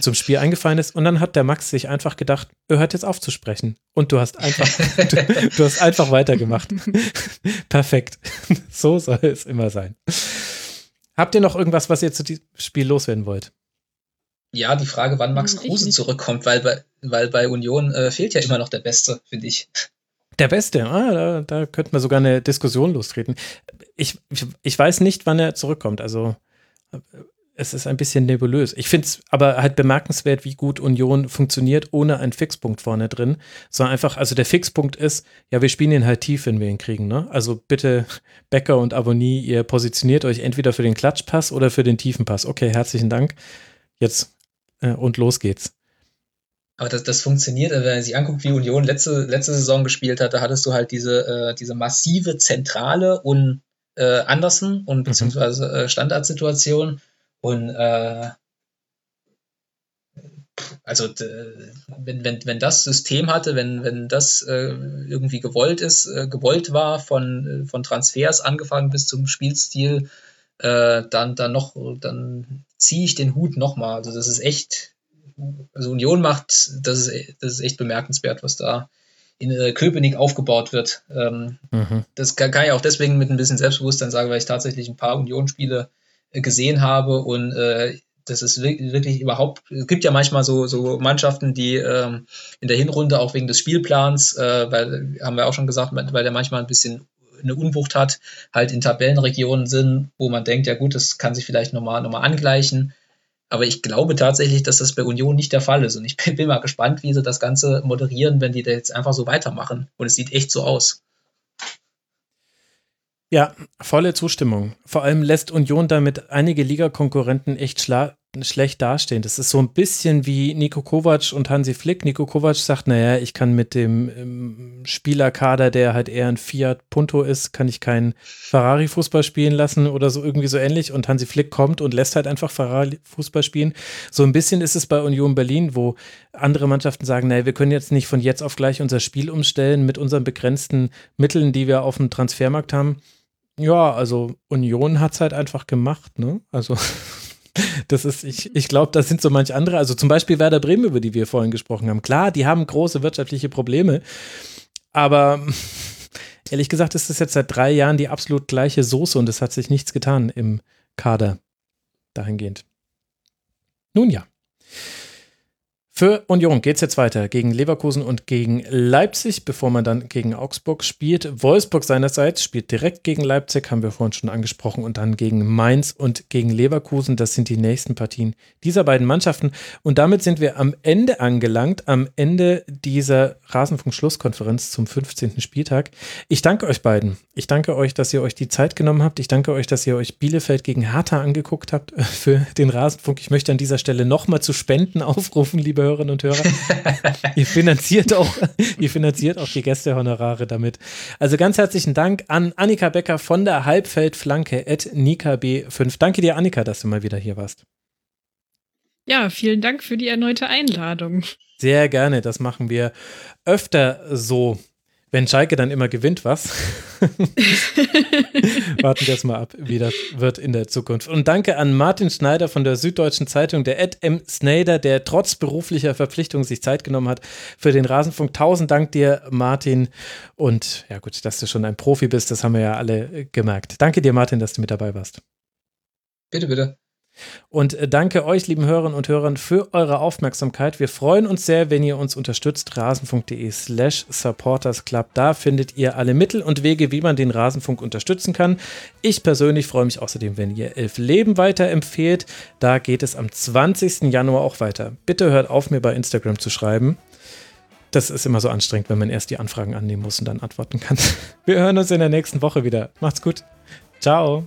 zum Spiel eingefallen ist. Und dann hat der Max sich einfach gedacht, er hört jetzt auf zu sprechen. Und du hast einfach, [LAUGHS] du, du hast einfach weitergemacht. [LAUGHS] Perfekt. So soll es immer sein. Habt ihr noch irgendwas, was ihr zu diesem Spiel loswerden wollt? Ja, die Frage, wann Max Kruse zurückkommt, weil bei, weil bei Union äh, fehlt ja immer noch der Beste, finde ich. Der Beste, ah, da, da könnte man sogar eine Diskussion lostreten. Ich, ich, ich weiß nicht, wann er zurückkommt. Also es ist ein bisschen nebulös. Ich finde es aber halt bemerkenswert, wie gut Union funktioniert, ohne einen Fixpunkt vorne drin. Sondern einfach, also der Fixpunkt ist, ja, wir spielen ihn halt tief, wenn wir ihn kriegen. Ne? Also bitte, [LAUGHS] Becker und Abonnie, ihr positioniert euch entweder für den Klatschpass oder für den tiefen Pass. Okay, herzlichen Dank. Jetzt äh, und los geht's. Aber das, das funktioniert, wenn man sich anguckt, wie Union letzte, letzte Saison gespielt hat, da hattest du halt diese, äh, diese massive Zentrale und äh, Andersen und mhm. beziehungsweise äh, Standardsituation und äh, also wenn, wenn, wenn das System hatte, wenn, wenn das äh, irgendwie gewollt ist, äh, gewollt war von, von Transfers angefangen bis zum Spielstil, äh, dann, dann noch, dann ziehe ich den Hut nochmal. Also das ist echt, also Union macht, das ist, das ist echt bemerkenswert, was da in äh, Köpenick aufgebaut wird. Ähm, mhm. Das kann, kann, ich auch deswegen mit ein bisschen Selbstbewusstsein sagen, weil ich tatsächlich ein paar Union-Spiele äh, gesehen habe und äh, das ist wirklich überhaupt, es gibt ja manchmal so, so Mannschaften, die ähm, in der Hinrunde auch wegen des Spielplans, äh, weil, haben wir auch schon gesagt, weil der manchmal ein bisschen eine Unwucht hat, halt in Tabellenregionen sind, wo man denkt, ja gut, das kann sich vielleicht nochmal noch mal angleichen. Aber ich glaube tatsächlich, dass das bei Union nicht der Fall ist. Und ich bin, bin mal gespannt, wie sie das Ganze moderieren, wenn die da jetzt einfach so weitermachen. Und es sieht echt so aus. Ja, volle Zustimmung. Vor allem lässt Union damit einige Ligakonkurrenten echt schla schlecht dastehen. Das ist so ein bisschen wie Nico Kovac und Hansi Flick. Nico Kovac sagt, naja, ich kann mit dem ähm, Spielerkader, der halt eher ein Fiat Punto ist, kann ich keinen Ferrari-Fußball spielen lassen oder so irgendwie so ähnlich. Und Hansi Flick kommt und lässt halt einfach Ferrari-Fußball spielen. So ein bisschen ist es bei Union Berlin, wo andere Mannschaften sagen, naja, wir können jetzt nicht von jetzt auf gleich unser Spiel umstellen mit unseren begrenzten Mitteln, die wir auf dem Transfermarkt haben. Ja, also Union hat es halt einfach gemacht, ne? Also [LAUGHS] das ist, ich, ich glaube, das sind so manche andere, also zum Beispiel Werder Bremen, über die wir vorhin gesprochen haben. Klar, die haben große wirtschaftliche Probleme, aber [LAUGHS] ehrlich gesagt ist das jetzt seit drei Jahren die absolut gleiche Soße und es hat sich nichts getan im Kader dahingehend. Nun ja. Für Union geht es jetzt weiter gegen Leverkusen und gegen Leipzig, bevor man dann gegen Augsburg spielt. Wolfsburg seinerseits spielt direkt gegen Leipzig, haben wir vorhin schon angesprochen, und dann gegen Mainz und gegen Leverkusen. Das sind die nächsten Partien dieser beiden Mannschaften. Und damit sind wir am Ende angelangt, am Ende dieser Rasenfunk-Schlusskonferenz zum 15. Spieltag. Ich danke euch beiden. Ich danke euch, dass ihr euch die Zeit genommen habt. Ich danke euch, dass ihr euch Bielefeld gegen Hertha angeguckt habt für den Rasenfunk. Ich möchte an dieser Stelle nochmal zu Spenden aufrufen, liebe Hörerinnen und Hörer. [LAUGHS] ihr, finanziert auch, ihr finanziert auch die Gästehonorare damit. Also ganz herzlichen Dank an Annika Becker von der Halbfeldflanke at Nika B5. Danke dir, Annika, dass du mal wieder hier warst. Ja, vielen Dank für die erneute Einladung. Sehr gerne, das machen wir öfter so. Wenn Schalke dann immer gewinnt, was? [LAUGHS] Warten wir jetzt mal ab, wie das wird in der Zukunft. Und danke an Martin Schneider von der Süddeutschen Zeitung, der Ed M. Snyder, der trotz beruflicher Verpflichtung sich Zeit genommen hat für den Rasenfunk. Tausend Dank dir, Martin. Und ja gut, dass du schon ein Profi bist, das haben wir ja alle gemerkt. Danke dir, Martin, dass du mit dabei warst. Bitte, bitte. Und äh, danke euch, lieben Hörerinnen und Hörern, für eure Aufmerksamkeit. Wir freuen uns sehr, wenn ihr uns unterstützt. Rasenfunk.de slash supportersclub. Da findet ihr alle Mittel und Wege, wie man den Rasenfunk unterstützen kann. Ich persönlich freue mich außerdem, wenn ihr Elf Leben weiterempfehlt. Da geht es am 20. Januar auch weiter. Bitte hört auf, mir bei Instagram zu schreiben. Das ist immer so anstrengend, wenn man erst die Anfragen annehmen muss und dann antworten kann. [LAUGHS] Wir hören uns in der nächsten Woche wieder. Macht's gut. Ciao.